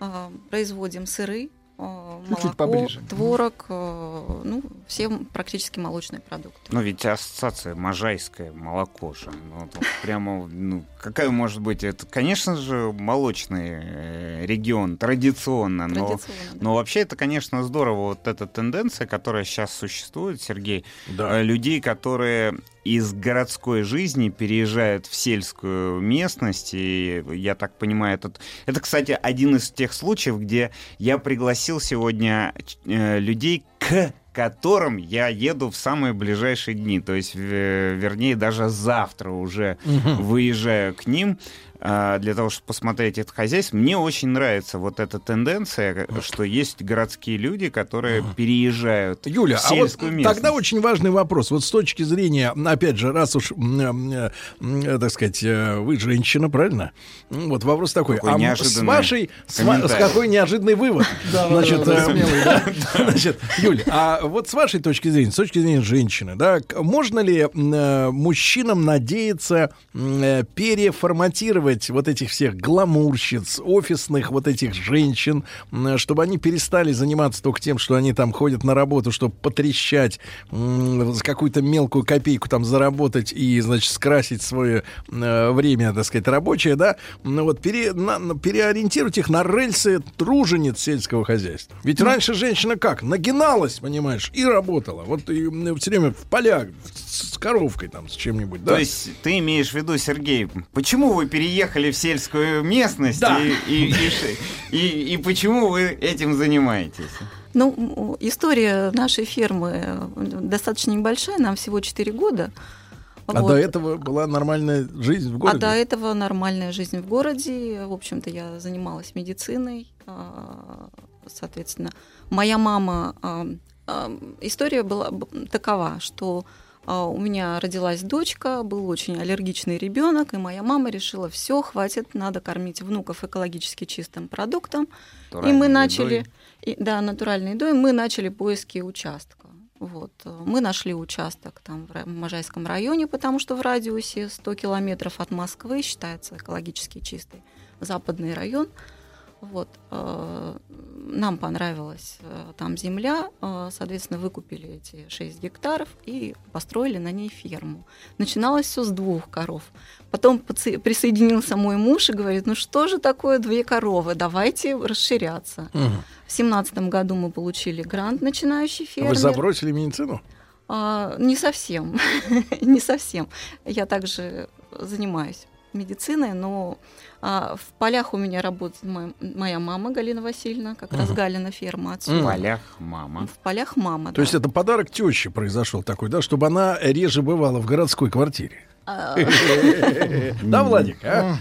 а, производим сыры, Чуть-чуть молоко, поближе. творог, а, ну, все практически молочные продукты. Ну ведь ассоциация можайское молоко же. Ну, прямо, ну, какая может быть? Это, конечно же, молочный э, регион, традиционно. Но, Традиционно, да. но вообще это, конечно, здорово. Вот эта тенденция, которая сейчас существует, Сергей, Да. э, людей, которые из городской жизни переезжают в сельскую местность. И я так понимаю, этот... это, кстати, один из тех случаев, где я пригласил сегодня э, людей к которым я еду в самые ближайшие дни. То есть, в- вернее, даже завтра уже выезжаю к ним для того, чтобы посмотреть это хозяйство. Мне очень нравится вот эта тенденция, что есть городские люди, которые переезжают Юля, в а вот сельскую местность. тогда очень важный вопрос. Вот с точки зрения, опять же, раз уж, м, э, м, так сказать, э, вы женщина, правильно? Вот вопрос такой. Какой а с вашей, с, с какой неожиданный вывод? Значит, э, Юль, а вот с вашей точки зрения, с точки зрения женщины, да, можно ли э, мужчинам надеяться м, переформатировать вот этих всех гламурщиц, офисных вот этих женщин, чтобы они перестали заниматься только тем, что они там ходят на работу, чтобы потрещать, какую-то мелкую копейку там заработать и, значит, скрасить свое э, время, так сказать, рабочее, да, ну вот пере- на- переориентировать их на рельсы тружениц сельского хозяйства. Ведь раньше женщина как? Нагиналась, понимаешь, и работала. Вот и все время в полях с, с коровкой там, с чем-нибудь, да? То есть ты имеешь в виду, Сергей, почему вы переехали в сельскую местность Да. и, и, и и- и почему вы этим занимаетесь? Ну, история нашей фермы э, достаточно небольшая, нам всего 4 года. а Вот. до этого была нормальная жизнь в городе? А до этого нормальная жизнь в городе. В общем-то, я занималась медициной. а, Соответственно, моя мама... а, а, История была такова, что у меня родилась дочка, был очень аллергичный ребенок, и моя мама решила, все, хватит, надо кормить внуков экологически чистым продуктом. и мы едой. начали, и, да, натуральной едой, мы начали поиски участка. Вот. Мы нашли участок там в Можайском районе, потому что в радиусе 100 километров от Москвы считается экологически чистый западный район. Вот. э, Нам понравилась э, там земля, э, соответственно, выкупили эти 6 гектаров и построили на ней ферму. Начиналось все с двух коров. Потом присоединился мой муж и говорит, ну что же такое две коровы, давайте расширяться. Мгм. В семнадцатом году мы получили грант начинающий фермер. Вы забросили медицину? А, не совсем, не совсем. Я также занимаюсь медициной, но а, в полях у меня работает моя, моя мама Галина Васильевна, как раз Мгм. Галина ферма В отсюда. полях мама. В полях мама, То да. есть это подарок теще произошел такой, да, чтобы она реже бывала в городской квартире. А, Да, Владик, а?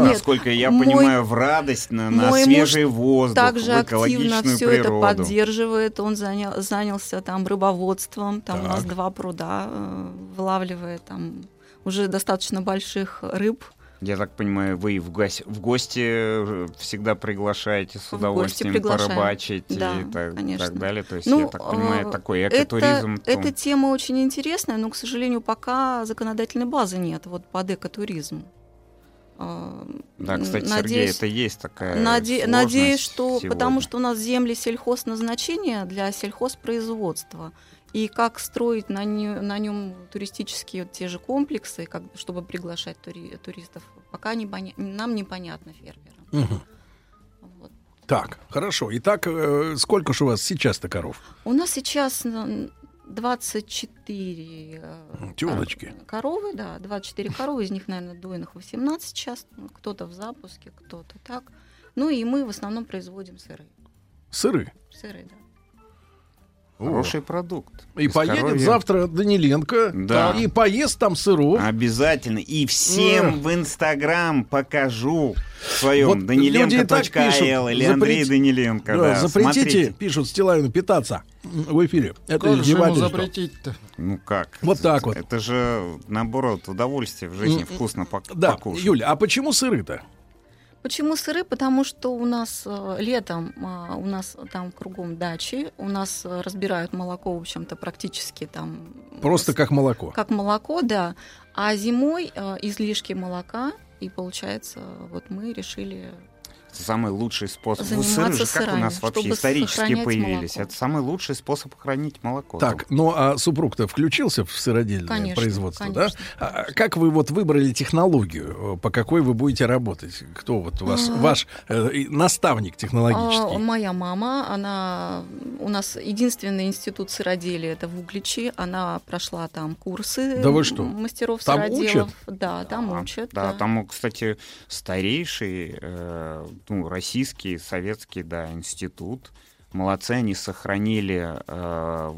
Насколько я понимаю, в радость на, свежий воздух, также в активно экологичную все это природу. поддерживает. Он занял, занялся там рыбоводством. Там у нас два пруда э, вылавливает там уже достаточно больших рыб. Я так понимаю, вы в, гос- в гости э, всегда приглашаете с удовольствием порыбачить Да, и так, конечно. так далее. То есть, Ну, я так понимаю, э, такой это, экотуризм. то- эта тема очень интересная, но, к сожалению, пока законодательной базы нет вот под экотуризм. Э, Да, кстати, Сергей, надеюсь- это есть такая Наде- Надеюсь, что сегодня. потому что у нас земли сельхозназначения для сельхозпроизводства. И как строить на, нё- на нем туристические вот те же комплексы, как, чтобы приглашать тури- туристов, пока не поня- нам непонятно фермерам. Мгм. Так, хорошо. Итак, э, сколько же у вас сейчас-то коров? У нас сейчас м, 24 э, Тёлочки. кор- коровы, да, 24 коровы, из них, наверное, дойных 18 сейчас, ну, кто-то в запуске, кто-то так. Ну и мы в основном производим сыры. Сыры. Сыры, да. Хороший продукт. И Из поедет коровья. завтра Даниленко Да. и поест там сыров. Обязательно. И всем Эх. в Инстаграм покажу в своем Вот даниленко.эл или пишут, Андрей запрет- Даниленко. Да, Да, запретите, смотрите. пишут Стилавину, питаться в эфире. Это Как же ему запретить-то? Ну как? Вот так вот. Это же, наоборот, удовольствие в жизни, вкусно пок- Да, покушать. Юля, а почему сыры-то? Почему сыры? Потому что у нас э, летом а, у нас там кругом дачи, у нас э, разбирают молоко, в общем-то, практически там Просто как молоко. как молоко, да. А зимой э, излишки молока, и получается, вот мы решили Самый лучший способ. Ну, Заниматься сыры же как у сырами, нас вообще исторически появились. молоко. Это самый лучший способ хранить молоко. Так, ну а супруг-то включился в сыродельное Конечно, производство, конечно, да? А как вы вот выбрали технологию? По какой вы будете работать? Кто вот у вас, А. ваш э, наставник А, технологический? моя мама, она у нас единственный институт сыроделия это в Угличе, она прошла там курсы Да вы что? мастеров Там сыроделов. учат? Да, там учат. Да, там, кстати, старейший, э, ну, российский, советский, да, институт. Молодцы, они сохранили э,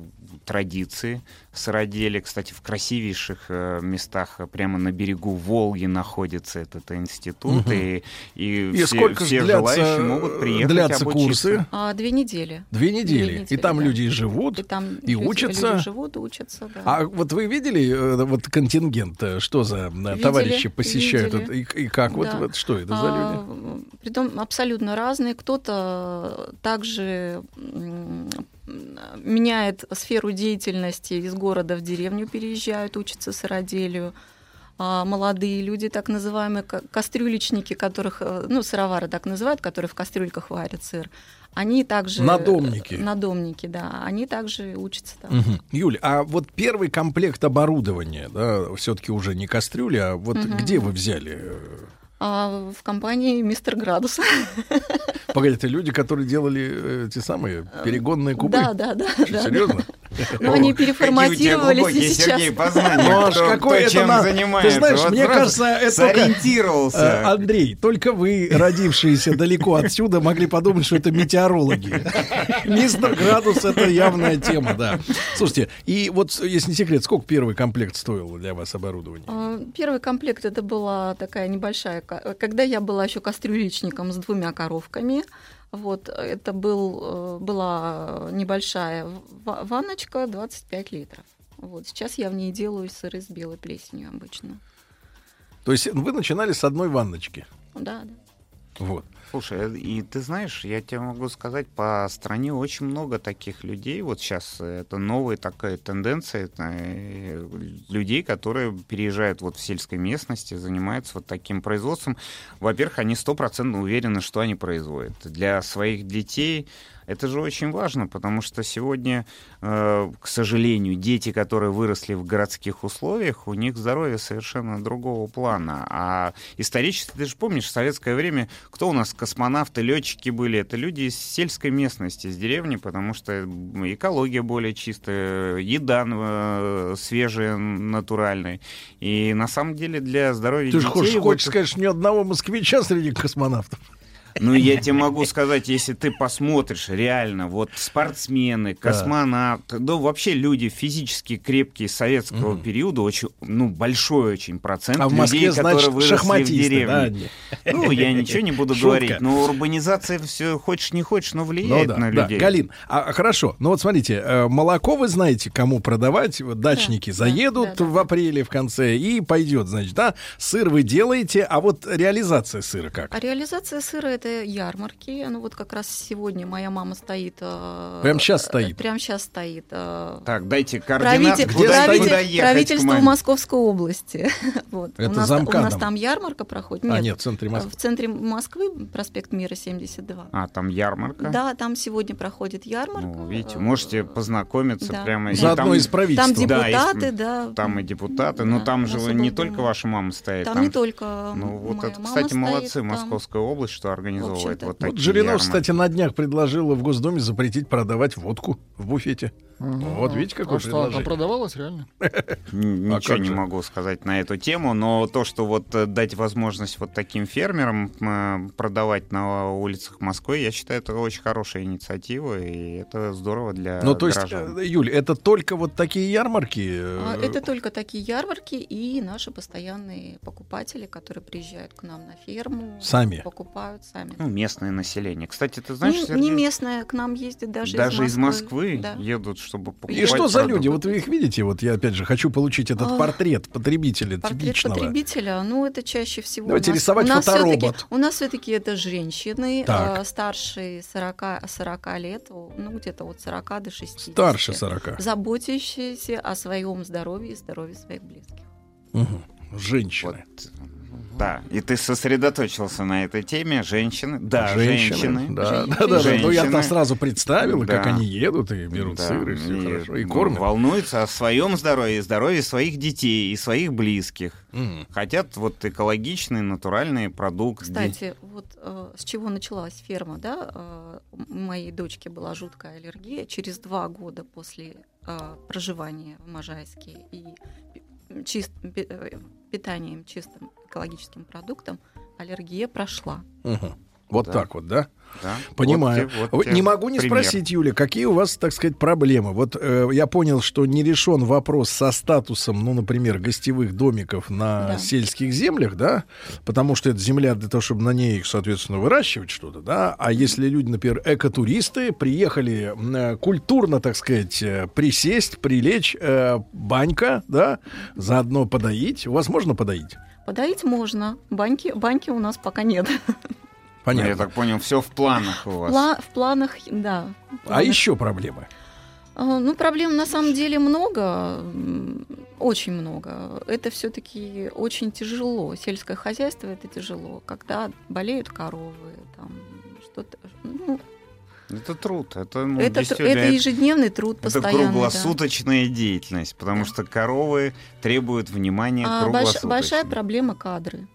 традиции сыроделия. Кстати, в красивейших э, местах э, прямо на берегу Волги находится этот институт. Мгм. И, и, И все, сколько все длятся, желающие могут приехать длятся обучиться. курсы? А, две недели. Две недели. недели, и там да. люди и живут, И там и люди- учатся. люди живут, учатся, да. А вот вы видели э, вот контингент, э, что за Видели, товарищи посещают? видели. Вот И, и как? Вот, Да. вот что это за люди? А, Притом абсолютно разные. Кто-то также меняет сферу деятельности из города в деревню переезжают, учатся сыроделию. А молодые люди, так называемые ка- кастрюлечники, которых, э, ну, сыровары так называют, которые в кастрюльках варят сыр, они также... Надомники. Надомники, да. Они также учатся там. Мгм. Юль, а вот первый комплект оборудования, да, все-таки уже не кастрюли, а вот Мгм. где вы взяли? Э, А в компании «Мистер Градус». Погоди, это люди, которые делали э, те самые перегонные кубы? Да, да, да. Да, серьезно? Но они переформатировались и сейчас... Сергей, познания. Ну, аж Кто- какой кто это чем на- занимается. Ты знаешь, Вот мне кажется, это сориентировался. Э, Андрей, только вы, родившиеся далеко отсюда, могли подумать, что это метеорологи. Мистер Градус — это явная тема, да. Слушайте, и вот, если не секрет, сколько первый комплект стоил для вас оборудование? А, Первый комплект это была такая небольшая, когда я была еще кастрюлечником с двумя коровками. Вот это был, э, была небольшая ва- ванночка 25 литров. Вот сейчас я в ней делаю сыры с белой плесенью обычно. То есть вы начинали с одной ванночки. Да, да. Вот. Слушай, и ты знаешь, я тебе могу сказать, по стране очень много таких людей. Вот сейчас это новая такая тенденция это, э, людей, которые переезжают вот в сельской местности, занимаются вот таким производством. Во-первых, они стопроцентно уверены, что они производят. Для своих детей это же очень важно, потому что сегодня, э, к сожалению, дети, которые выросли в городских условиях, у них здоровье совершенно другого плана. А исторически, ты же помнишь, в советское время, кто у нас космонавты, летчики были? Это люди из сельской местности, из деревни, потому что экология более чистая, еда э, свежая, натуральная. И на самом деле для здоровья Ты же детей... хочешь, вот- хочешь сказать, что ни одного москвича среди космонавтов? Ну, я тебе могу сказать, если ты посмотришь реально, вот спортсмены, космонавты, ну, вообще люди физически крепкие советского периода, очень, ну, большой очень процент А в людей, Москве, которые значит, выросли в шахматисты, да, деревне. Ну, я ничего не буду Шутка. говорить, но урбанизация все, хочешь не хочешь, но влияет Ну да, на да. людей. Галин, а хорошо, ну вот смотрите, э, молоко вы знаете, кому продавать, вот дачники заедут в апреле в конце и пойдет, значит, да, сыр вы делаете, а вот реализация сыра как? А реализация сыра это ярмарки. Ну вот как раз сегодня моя мама стоит. э, Прям э, стоит? Прям сейчас стоит. э, Так, дайте координаты, правитель- куда, правитель- куда ехать правительство. Московской области. Вот. Это у, нас, за у нас там ярмарка проходит. А, нет, в центре Москвы. В центре Москвы, проспект Мира 72. А, там ярмарка? Да, там сегодня проходит ярмарка. Ну, видите, можете познакомиться да. прямо. и Заодно там- из правительства. Там Да, депутаты, есть- да. Там и депутаты, но Да, там же не только ваша мама стоит. Там не только Ну, вот моя это, мама кстати, стоит, молодцы, там- Московская область, что организовывает вот Вот такие Жириновский, ярмарки. кстати, на днях предложила в Госдуме запретить продавать водку в буфете. Вот видите, какое А что, она продавалась реально? А Ничего не могу сказать на эту тему, но то, что вот э, дать возможность вот таким фермерам э, продавать на улицах Москвы, я считаю, это очень хорошая инициатива, и это здорово для Ну, то есть, э, Юль, это только вот такие ярмарки? А, Это только такие ярмарки и наши постоянные покупатели, которые приезжают к нам на ферму. Сами? Покупают сами. Ну, местное население. Кстати, ты знаешь, не, Сергей, не местное, к нам ездят даже, даже из Москвы. Да. едут, чтобы покупать И что за продукты. люди? Вот вы их видите? Вот я опять же хочу получить этот портрет потребителя Портрет типичного. потребителя, ну это чаще всего. Давайте у нас, рисовать у нас фоторобот. У нас все-таки это женщины, Так. э, старше 40, 40 лет, ну где-то от 40 до 60. Старше 40. Заботящиеся о своем здоровье и здоровье своих близких. Мгм. Женщины. Да, и ты сосредоточился на этой теме. Женщины. Да, женщины. Да, да, да, да. Ну я там Женщины. сразу представил, как Да. они едут и берут Да, сыр, и все и, хорошо. И ну, кормят. Волнуются о своем здоровье, здоровье своих детей и своих близких. Мгм. Хотят вот экологичные, натуральные продукты. Кстати, вот э, с чего началась ферма, да? Э, у моей дочки была жуткая аллергия. Через два года после э, проживания в Можайске и чист, э, питанием чистым экологическим продуктом аллергия прошла. Мгм. Вот Да. так вот, да? Да. Понимаю. Вот те- вот те не могу не пример. спросить, Юля, какие у вас, так сказать, проблемы? Вот э, я понял, что не решен вопрос со статусом, ну, например, гостевых домиков на Да. сельских землях, да, потому что это земля для того, чтобы на ней, соответственно, выращивать что-то, да. А если люди, например, экотуристы, приехали э, культурно, так сказать, э, присесть, прилечь, э, банька, да, заодно подоить. У вас можно подоить? Подоить можно. Баньки, баньки у нас пока нет. Понятно. Я так понял, все в планах у вас. Пла- в планах, да. в А планах. еще проблемы? А, Ну, проблем на самом деле много, очень много. Это все-таки очень тяжело. Сельское хозяйство это тяжело, когда болеют коровы, там что-то. Ну, Это труд. Это, ну, это, это ежедневный труд это постоянный. да. круглосуточная деятельность, потому что коровы требуют внимания А больш- круглосуточно. большая проблема кадры,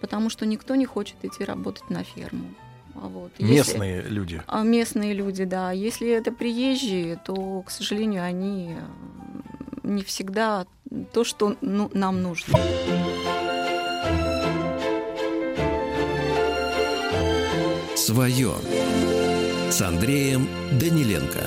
потому что никто не хочет идти работать на ферму. А вот, если- Местные люди. А местные люди, да. Если это приезжие, то, к сожалению, они э, не всегда то, что ну, нам нужно. Свое с Андреем Даниленко.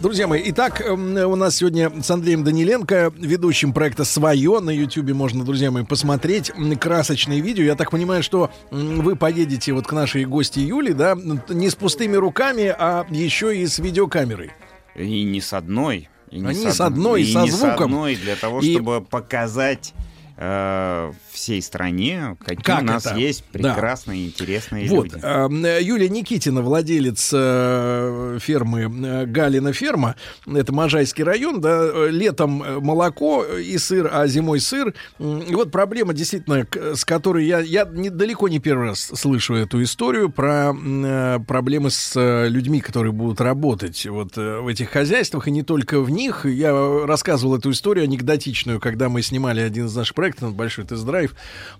Друзья мои, итак, эм, у нас сегодня с Андреем Даниленко, ведущим проекта «Свое». На Ютьюбе можно, друзья мои, посмотреть красочные видео. Я так понимаю, что вы поедете вот к нашей гости Юле, да, не с пустыми руками, а еще и с видеокамерой. И не с одной. И А не с одной, и со не звуком. С одной для того, И- чтобы показать э, всей стране, какие Как у нас это? есть Да. прекрасные, интересные Вот, люди. э, Юлия Никитина, владелец э, фермы э, Галина ферма, это Можайский район, да, э, летом молоко и сыр, а зимой сыр. И вот проблема действительно, с которой я, я не, далеко не первый раз слышу эту историю про э, проблемы с людьми, которые будут работать вот э, в этих хозяйствах, и не только в них. Я рассказывал эту историю анекдотичную, когда мы снимали один из наших проектов, большой тест-драйв,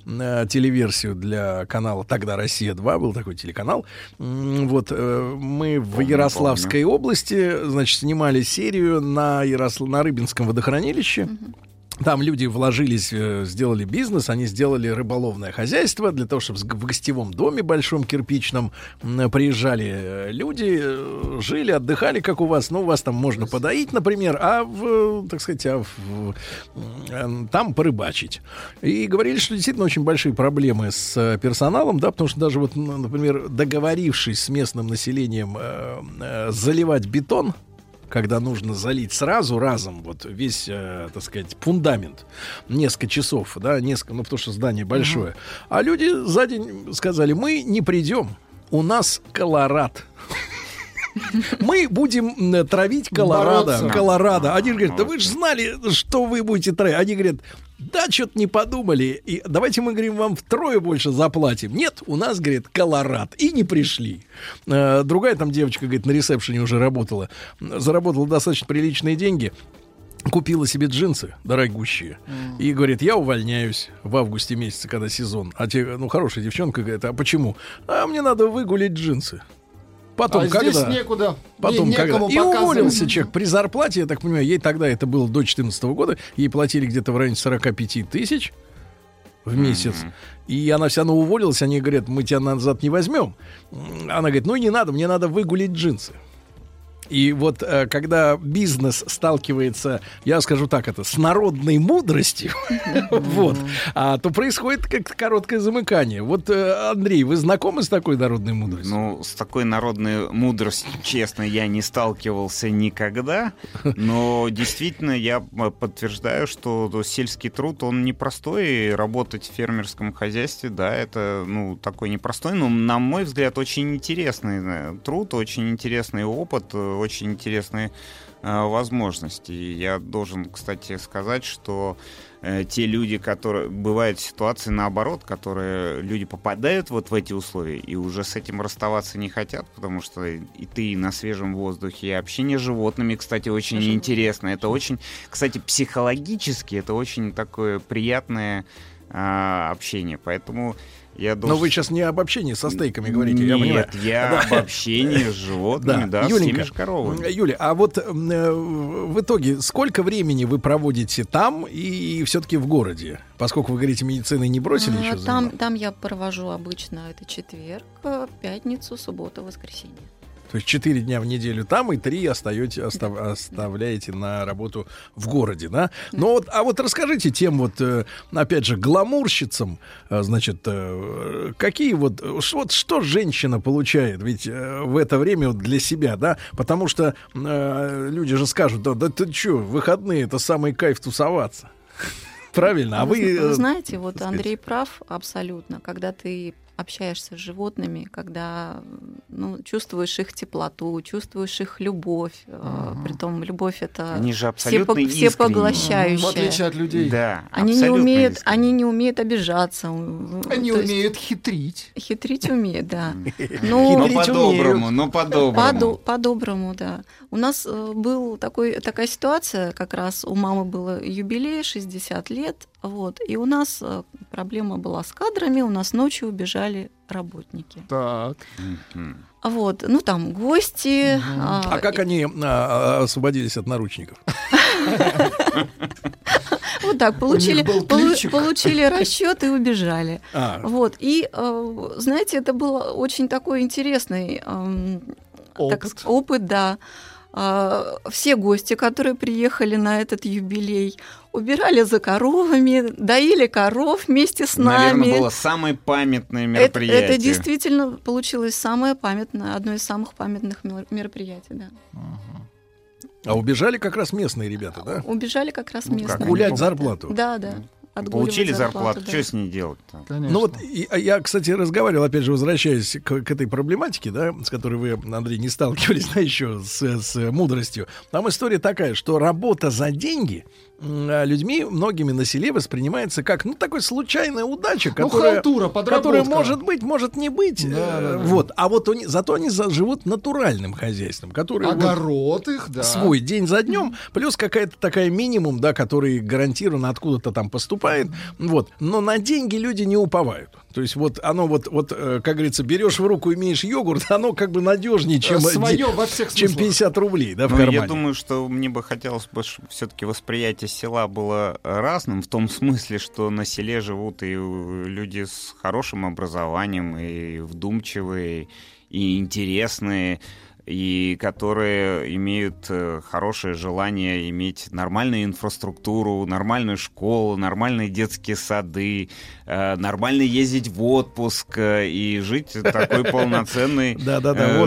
э, телеверсию для канала «Тогда Россия-2», был такой телеканал. Вот э, мы в Помню, Ярославской области, значит, снимали серию на, Яросл... на Рыбинском водохранилище. Там люди вложились, э, сделали бизнес, они сделали рыболовное хозяйство для того, чтобы в гостевом доме большом кирпичном приезжали э, люди, э, жили, отдыхали, как у вас. Ну, у вас там можно подоить, например, а в, так сказать, а в, там порыбачить. И говорили, что действительно очень большие проблемы с персоналом, да, потому что даже вот, например, договорившись с местным населением заливать бетон, когда нужно залить сразу разом вот весь, э, так сказать, фундамент, несколько часов, да, несколько, ну потому что здание большое, а люди за день сказали, мы не придем, у нас колорад. Мы будем м, травить Колорадо. Колорадо. Они говорят, да вы же знали, что вы будете травить. Они говорят, да, что-то не подумали. И давайте мы, говорим, вам втрое больше заплатим. Нет, у нас, говорит, Колорад. И не пришли. Э, Другая там девочка, говорит, на ресепшене уже работала. Заработала достаточно приличные деньги. Купила себе джинсы дорогущие. И говорит, я увольняюсь в августе месяце, когда сезон. А те, ну, хорошая девчонка говорит, а почему? А мне надо выгулить джинсы. Потом, а когда? здесь некуда. Потом, не- когда? И уволился человек при зарплате, я так понимаю, ей тогда это было до 2014 года, ей платили где-то в районе 45 тысяч в месяц. И она вся равно уволилась, они говорят, мы тебя назад не возьмем. Она говорит, ну не надо, мне надо выгулить джинсы. И вот э, когда бизнес сталкивается, я скажу так, это с народной мудростью, вот, а, то происходит как короткое замыкание. Вот, э, Андрей, вы знакомы с такой народной мудростью? Ну, с такой народной мудростью, честно, я не сталкивался никогда, но действительно я м, подтверждаю, что то сельский труд, он непростой, работать в фермерском хозяйстве, да, это, ну, такой непростой, но, на мой взгляд, очень интересный э, труд, очень интересный опыт, э, очень интересные э, возможности. И я должен, кстати, сказать, что э, те люди, которые... Бывают ситуации наоборот, которые люди попадают вот в эти условия и уже с этим расставаться не хотят, потому что и ты на свежем воздухе, и общение с животными, кстати, очень интересно. Это очень, кстати, психологически это очень такое приятное а, общение. Поэтому я должен... Но вы сейчас не об общении со стейками говорите, я Нет, понимаю. я Да. об общении с животными, да, с Юленька, теми же коровами. м, Юля, а вот м, э, в итоге сколько времени вы проводите там и все-таки в городе? Поскольку вы говорите, медициной не бросили А, еще там, там я провожу обычно это четверг, э, пятницу, субботу, воскресенье. То есть четыре дня в неделю там и три остаете, остав- оставляете на работу в городе, да? Ну вот, а вот расскажите тем вот, э, опять же, гламурщицам, э, значит, э, какие вот, вот что женщина получает ведь в это время вот для себя, да? Потому что э, люди же скажут, да, да ты что, выходные это самый кайф тусоваться. Правильно, а вы... Вы э, знаете, вот Андрей прав абсолютно. Когда ты общаешься с животными, когда ну, чувствуешь их теплоту, чувствуешь их любовь. э, Притом любовь это Они же все абсолютно пог- искренние. В отличие от людей. Да, Они не умеют, искренне. они не умеют обижаться. Они То есть умеют хитрить. Хитрить умеют, да. Но Но по-доброму, но по-доброму. По-до- По-доброму, да. У нас э, был такой, такая ситуация, как раз у мамы было юбилей, 60 лет, вот, и у нас э, проблема была с кадрами, у нас ночью убежали работники. Так. Вот, ну там гости. А как они а, а, освободились от наручников? Вот так, получили, получили расчет и убежали. А. Вот, и, э, знаете, это был очень такой интересный эм, опыт, да. А, Все гости, которые приехали на этот юбилей, убирали за коровами, доили коров вместе с нами. Наверное, было самое памятное Это, мероприятие. это действительно получилось самое памятное, одно из самых памятных мер- мероприятий, да. А убежали как раз местные ребята, да? Убежали как раз Ну, местные. как, гулять зарплату. Да, да. Получили зарплату, да. что с ней делать-то? Ну вот и- а я, кстати, разговаривал, опять же, возвращаясь к, к этой проблематике, да, с которой вы, Андрей, не сталкивались, да, еще с, с мудростью. Там история такая, что работа за деньги людьми, многими на селе воспринимается как, ну, такой случайная удача, Ну, которая, халтура, подработка. которая может быть, может не быть. Да, да, да. Вот. А вот они, зато они живут натуральным хозяйством, который вот Огород их, да. свой день за днем, плюс какая-то такая минимум, да, который гарантированно откуда-то там поступает. Вот. Но на деньги люди не уповают. То есть вот оно вот, вот э, как говорится, берешь в руку, имеешь йогурт, оно как бы надежнее, чем, Своё де- во всех чем смыслах. 50 рублей да, в Ну, кармане. я думаю, что мне бы хотелось бы, чтобы все-таки восприятие села было разным, в том смысле, что на селе живут и э, люди с хорошим образованием, и вдумчивые, и интересные, и которые имеют э, хорошее желание иметь нормальную инфраструктуру, нормальную школу, нормальные детские сады, э, нормально ездить в отпуск э, и жить такой полноценной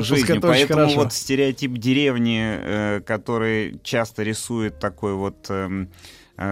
жизнью. Поэтому вот стереотип деревни, который часто рисует такой вот, эм,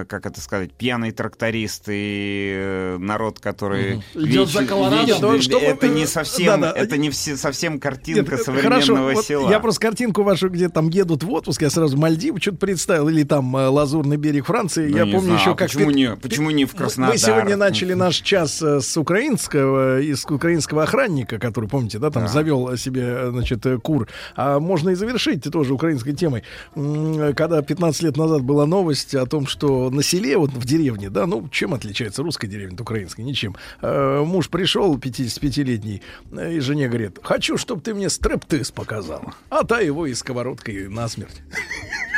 как это сказать, пьяный тракторист и э, народ, который Мгм. Идет за колорадом. веч- чтобы это не совсем, да-да. это не все, совсем картинка Нет, современного хорошо, вот села. Я просто картинку вашу, где там едут в отпуск, я сразу Мальдивы что-то представил, или там э, Лазурный берег Франции. Ну, я помню знаю, еще а как... почему не- почему не в Краснодар? Мы сегодня начали наш час э, с украинского, из украинского охранника, который, помните, да, там Да. завел себе, э, значит, э, кур. А можно и завершить тоже украинской темой. Когда 15 лет назад была новость о том, что на селе, вот в деревне, да, ну, чем отличается русская деревня от украинской? Ничем. Э, Муж пришел, 55-летний, э, и жене говорит, хочу, чтобы ты мне стрептиз показала. А та его и сковородкой насмерть.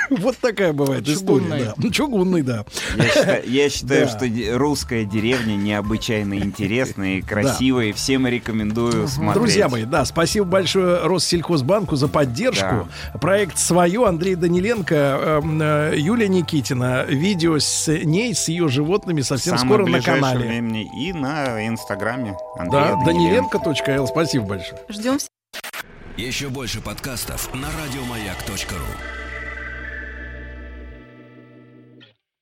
Вот такая бывает история. Чугунный. да. Ну, Чугунный, да. Я считаю, я считаю, Да. что русская деревня необычайно интересная и красивая, всем рекомендую смотреть. Друзья мои, да, спасибо большое Россельхозбанку за поддержку. Проект свое, Андрей Даниленко, эм, э, Юлия Никитина. Видео с ней, с ее животными совсем Самое скоро на ближайшее канале. времени и на инстаграме Андрея Да, Даниленко. даниленко.л. Спасибо большое. Ждем всех. Еще больше подкастов на радиомаяк.ру.